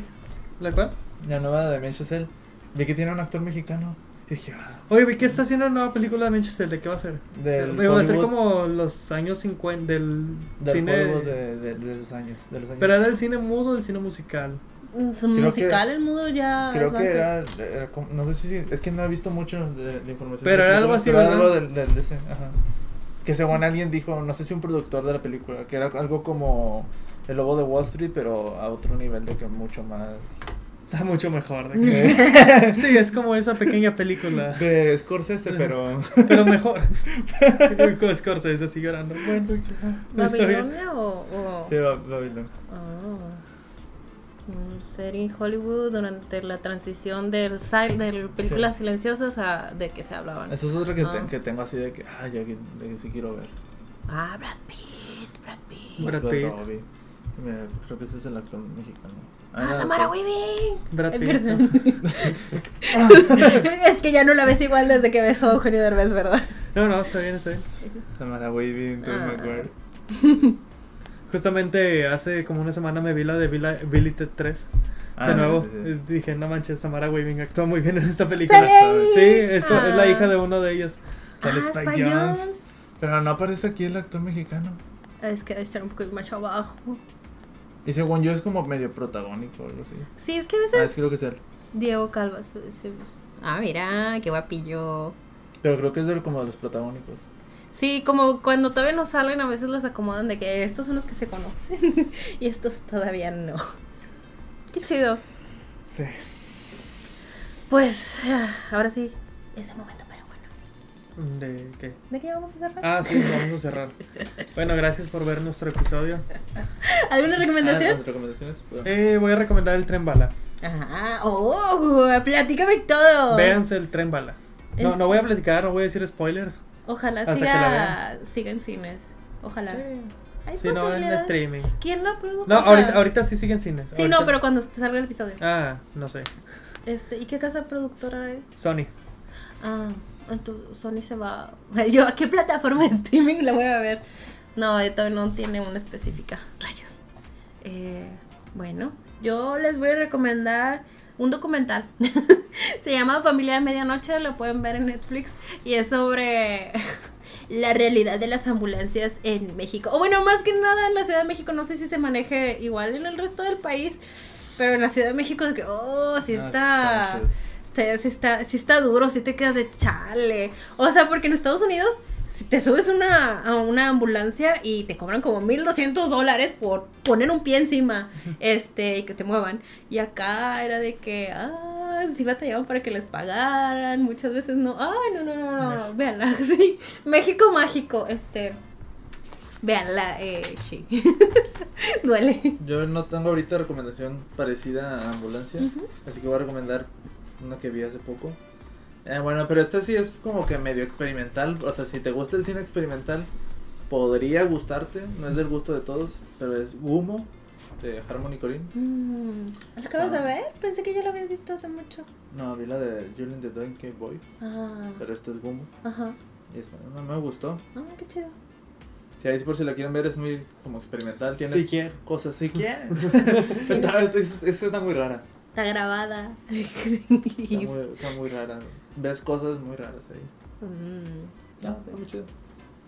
¿La cual? La nueva de Damien Chazelle. Vi que tiene un actor mexicano. Y dije, ah. Oye, vi que está haciendo una nueva película de Manchester, ¿de qué va a ser? Del Eh, va a ser como los años 50 del, Del cine. Hollywood de, de, de esos años. De los años. Pero era del cine mudo o del cine musical. Su Creo musical, que- el mudo ya. Creo es que era, era como- no sé si, es que no he visto mucho de la información. Pero era algo así, pero algo del, del- de ese, ajá. Que según alguien dijo, no sé si un productor de la película, que era algo como El Lobo de Wall Street, pero a otro nivel de que mucho más... Está mucho mejor. de que- sí, es como esa pequeña película. de Scorsese, pero... Pero mejor. Con Scorsese así llorando. Bueno. ¿Babilonia o.? o... Sí, Ba- Babylon. Ah. Serie en Hollywood durante la transición del sil- de películas silenciosas a de que se hablaban. Eso es otra que, te- Ah. que tengo así de que, ah, ya que, de que sí quiero ver. Ah, Brad Pitt, Brad Pitt. Brad Pitt. Mira, creo que ese es el actor mexicano. Ah, no, Samara. Weaving. Brad Ay, Pitt. es que ya no la ves igual desde que besó a Eugenio Derbez, ¿verdad? No, no, está bien, está bien. Samara Weaving, Tobey Ah. Maguire. Justamente hace como una semana me vi la de Villa- Billy Ted 3. Ah, de nuevo, sí, sí. dije, no manches, Samara Weaving actúa muy bien en esta película. Sí, es, co- es la Ah. hija de uno de ellos. Sale ah, Spike. Jonze. Pero no aparece aquí el actor mexicano. Es que debe estar un poco más abajo. Y según yo es como medio protagónico o algo así. Sí, es que a Ah, veces es creo que es él. Diego Calva. Ah, mira, qué guapillo. Pero creo que es de, como de los protagónicos. Sí, como cuando todavía no salen, a veces los acomodan de que estos son los que se conocen y estos todavía no. Qué chido. Sí. Pues, ah, ahora sí, ese momento, pero bueno. ¿De qué? ¿De qué vamos a cerrar? Ah, sí, vamos a cerrar. Bueno, gracias por ver nuestro episodio. ¿Alguna Ah, recomendación? ¿las recomendaciones? Pues, Eh, voy a recomendar el tren bala. Ajá. Oh, platícame todo. Véanse el tren bala. No, Es- no voy a platicar, no voy a decir spoilers. Ojalá Hasta siga, la siga en cines. Ojalá. Hay Sí, no, en streaming. ¿Quién la produjo? No, ahorita, ahorita sí siguen cines. Sí, Ahorita- no, pero cuando salga el episodio. Ah, no sé. Este, ¿y qué casa productora es? Sony. Ah, entonces Sony se va. Yo, ¿a qué plataforma de streaming la voy a ver? No, todavía no tiene una específica. Rayos. Eh, bueno, yo les voy a recomendar un documental. se llama Familia de Medianoche, lo pueden ver en Netflix. Y es sobre la realidad de las ambulancias en México. O bueno, más que nada en la Ciudad de México. No sé si se maneje igual en el resto del país. Pero en la Ciudad de México, de que, oh, sí ah, está. sí está, sí está duro, si te quedas de chale. O sea, porque en Estados Unidos, si te subes una, a una ambulancia y te cobran como 1200 dólares por poner un pie encima, este, y que te muevan. Y acá era de que, ah, sí batallaban para que les pagaran, muchas veces no. Ay, no, no, no, no, México. véanla, sí. México mágico, este. Véanla, eh, sí. Duele. Yo no tengo ahorita recomendación parecida a Ambulancia. Así que voy a recomendar una que vi hace poco. Eh, bueno, pero esta sí es como que medio experimental. O sea, si te gusta el cine experimental, podría gustarte. No es del gusto de todos, pero es Humo de Harmony Corinne. Mm, ¿La acabas de Ah. ver? Pensé que ya la habías visto hace mucho. No, vi la de Julian the Donkey Boy, Ah, pero esta es Humo. ajá. Y es, no me gustó. Ah, qué chido. Si ahí por si la quieren ver es muy como experimental. Tiene quieren. cosas, si quieren. está, es, es- está muy rara. Está grabada. Está muy, está muy rara. Ves cosas muy raras ahí. Mm, No, está muy chido.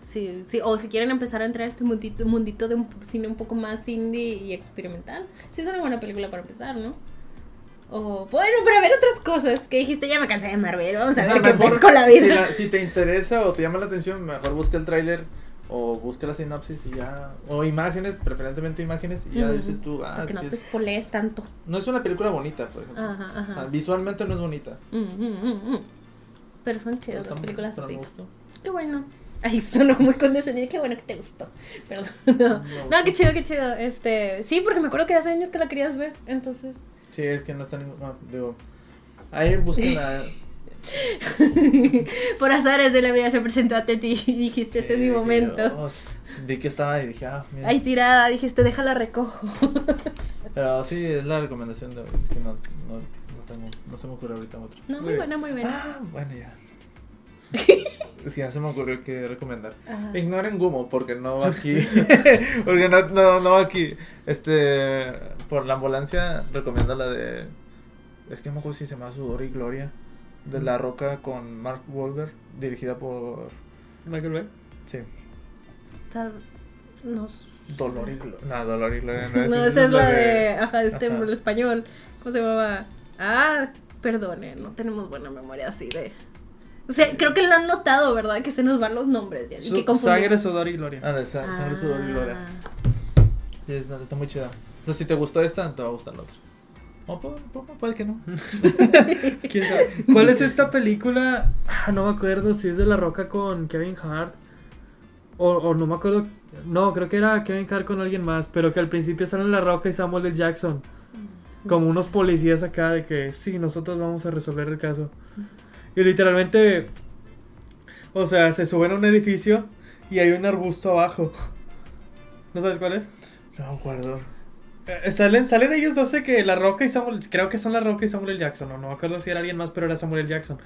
Sí, sí, o si quieren empezar a entrar a este mundito, mundito de un cine un poco más indie y experimental, sí es una buena película para empezar, ¿no? O bueno, para ver otras cosas que dijiste, ya me cansé de Marvel, vamos a O sea, ver qué mejor, pasa con la Si, vida. la- si te interesa o te llama la atención, mejor busca el tráiler o busca la sinopsis y ya. O imágenes, preferentemente imágenes, y ya dices tú, ah, que no sí te es- spoilees tanto. No es una película bonita, por ejemplo. Ajá, O sea, ajá. visualmente no es bonita. Mm, mm, mm. Pero son chidas las películas así. Qué bueno. Ay, sonó muy condescendiente. Qué bueno que te gustó. Perdón. No, no qué chido, qué chido. Este, sí, porque me acuerdo que hace años que la querías ver. Entonces. Sí, es que no está ningún. No, digo. Ahí busquen la. Por azares de la vida se presentó a ti y dijiste, este es mi Sí, momento. yo- vi que estaba y dije, ah, mira. Ahí tirada, dijiste, déjala recojo. Pero sí, es la recomendación de hoy. Es que no, no, no tengo. No se me ocurre ahorita otra. No, muy Muy buena, muy buena. Ah, bueno, ya. Es que ya se me ocurrió que recomendar. Ajá. Ignoren Gumo porque no va aquí. porque no, no, no va aquí. Este. Por la ambulancia, recomiendo la de. Es que no me acuerdo si se llama Sudor y Gloria. De La Roca con Mark Wahlberg. Dirigida por. Michael Bay. Sí. Tal- Nos... Dolor y Gloria. No, Dolor y Gloria no es. No, esa es la de. Ajá, este Ajá. el español. ¿Cómo se llamaba? Ah, perdone, no tenemos buena memoria así de. O sea, creo que lo han notado, ¿verdad? Que se nos van los nombres ya, y Su- que confundimos. Sangre, sudor y gloria. Ah, de sa- Sangre, Sudor y Gloria. Ah. Es- está muy chida. O sea, si te gustó esta, te va a gustar la otra. O puede, que no. ¿Quién sabe? ¿Cuál es esta película? Ah, no me acuerdo si es de La Roca con Kevin Hart. O, o no me acuerdo. No, creo que era Kevin Hart con alguien más. Pero que al principio salen La Roca y Samuel L. Jackson. Como unos policías acá de que sí, nosotros vamos a resolver el caso. Y literalmente. O sea, se suben a un edificio y hay un arbusto abajo. ¿No sabes cuál es? No me acuerdo. Eh, salen, salen ellos dos de que La Roca y Samuel, creo que son La Roca y Samuel. Jackson, o no me acuerdo si era alguien más, pero era Samuel. Jackson.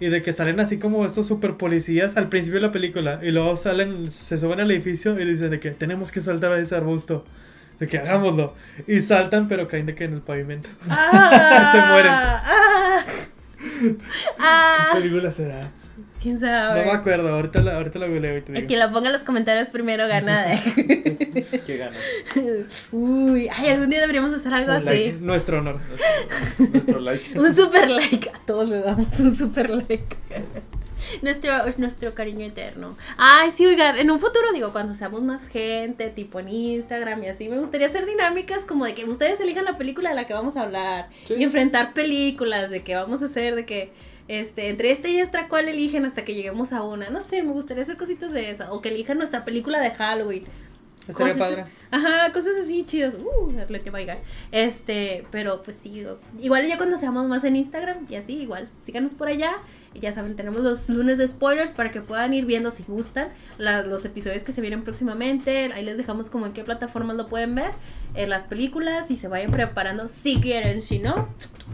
Y de que salen así como estos super policías al principio de la película, y luego salen, se suben al edificio y dicen de que tenemos que saltar a ese arbusto, de que hagámoslo. Y saltan, pero caen de que en el pavimento. Ah, Se mueren. Ah, ah, ¿Qué película será? Quién No sabe. me acuerdo, ahorita la, ahorita la googleo y te El digo. que lo ponga en los comentarios primero gana. ¿Qué gana? Uy, ay, algún día deberíamos hacer algo Un así. like, nuestro honor. Nuestro, nuestro like. Un super like. A todos le damos un super like. Nuestro, nuestro cariño eterno. Ay, sí, oigan, en un futuro, digo, cuando seamos más gente, tipo en Instagram y así, me gustaría hacer dinámicas como de que ustedes elijan la película de la que vamos a hablar. Sí. Y enfrentar películas, de que vamos a hacer, de que, este, entre esta y esta, ¿cuál eligen hasta que lleguemos a una? No sé, me gustaría hacer cositas de esa. O que elijan nuestra película de Halloween. Estaría padre. Ajá, cosas así chidas. Uh, Arlete Baigar. Este, pero pues sí, igual ya cuando seamos más en Instagram y así, igual, síganos por allá. Ya saben, tenemos los lunes de spoilers para que puedan ir viendo si gustan los episodios que se vienen próximamente. Ahí les dejamos como en qué plataformas lo pueden ver. En las películas y se vayan preparando si quieren. Si no,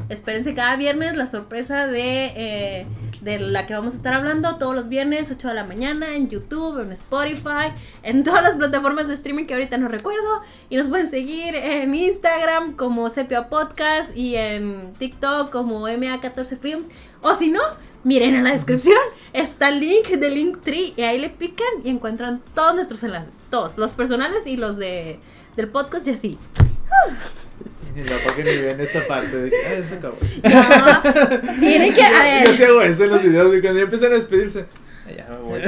espérense cada viernes la sorpresa de, eh, de la que vamos a estar hablando todos los viernes, 8 de la mañana, en YouTube, en Spotify, en todas las plataformas de streaming que ahorita no recuerdo. Y nos pueden seguir en Instagram como Sepia Podcast y en TikTok como MA14 Films. O si no, miren en la descripción, está el link de Linktree y ahí le pican y encuentran todos nuestros enlaces. Todos, los personales y los de, del podcast y así. Y la parte ni ven esta parte de que, eso acabó. No, tiene que, a Yo sí ver, hago eso en los videos y cuando ya empiezan a despedirse. "Ah, Ya me voy.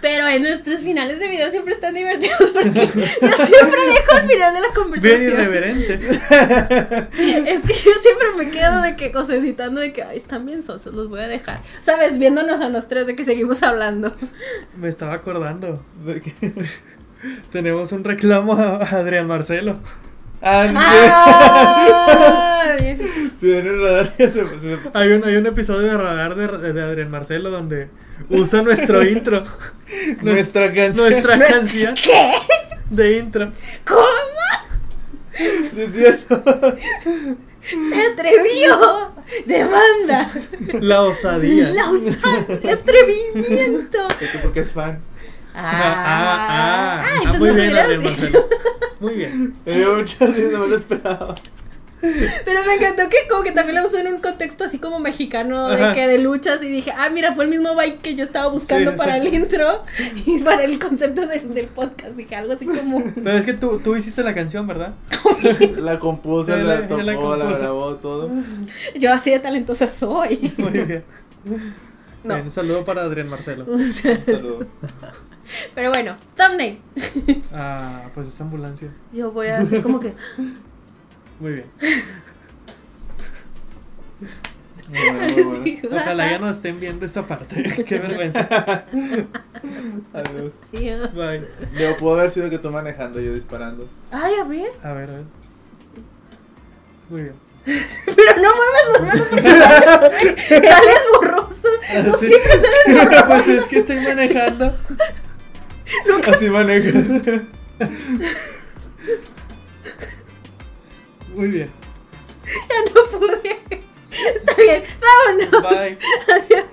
pero en nuestros finales de video siempre están divertidos porque yo siempre dejo al final de la Bien conversación. irreverente. Es que yo siempre me quedo de que, o sea, editando de que, ay, están bien sosos, los voy a dejar. ¿Sabes? Viéndonos a los tres de que seguimos hablando. Me estaba acordando. De que- Tenemos un reclamo a Adrián Marcelo. Ah, sí. Si ven el radar ya se, se- Hay un, hay un episodio de Radar de, de Adrián Marcelo donde usa nuestro intro. Nuestra canción. Nuestra canción ¿Qué? de intro. ¿Cómo? Sí, es cierto. ¡Se atrevió! ¡Demanda! La osadía. ¡La usa- ¡Atrevimiento! Esto porque es fan. Ah, ah, Ay, ah, pues muy bien, hubieras Adrián dicho. Marcelo. Muy bien. Me dio mucha risa, no me lo esperaba. Pero me encantó que como que también lo usó en un contexto así como mexicano de Ajá. que de luchas y dije, ah, mira, fue el mismo vibe que yo estaba buscando Sí, para el intro y para el concepto del, del podcast. Dije algo así como... Pero es que tú, tú hiciste la canción, ¿verdad? La compuso, Sí, la la- tocó, la grabó, todo. Yo así de talentosa soy. Muy bien. No. Bien, un saludo para Adrián Marcelo. Un saludo. Pero bueno, thumbnail. Ah, pues esta ambulancia. Yo voy a hacer como que... Muy bien. Muy bueno, muy bueno. Sí, Ojalá ya no estén viendo esta parte. Qué vergüenza. Adiós. Dios. Bye. Digo, pudo haber sido que tú manejando, yo disparando. Ay, a ver. A ver, a ver. Muy bien. Pero no muevas las manos porque sales, sales borroso. Tú Sí. siempre sales borroso. Pues es que estoy manejando. Así manejas. Muy bien. Ya no pude. Está bien, vámonos. Bye. Adiós.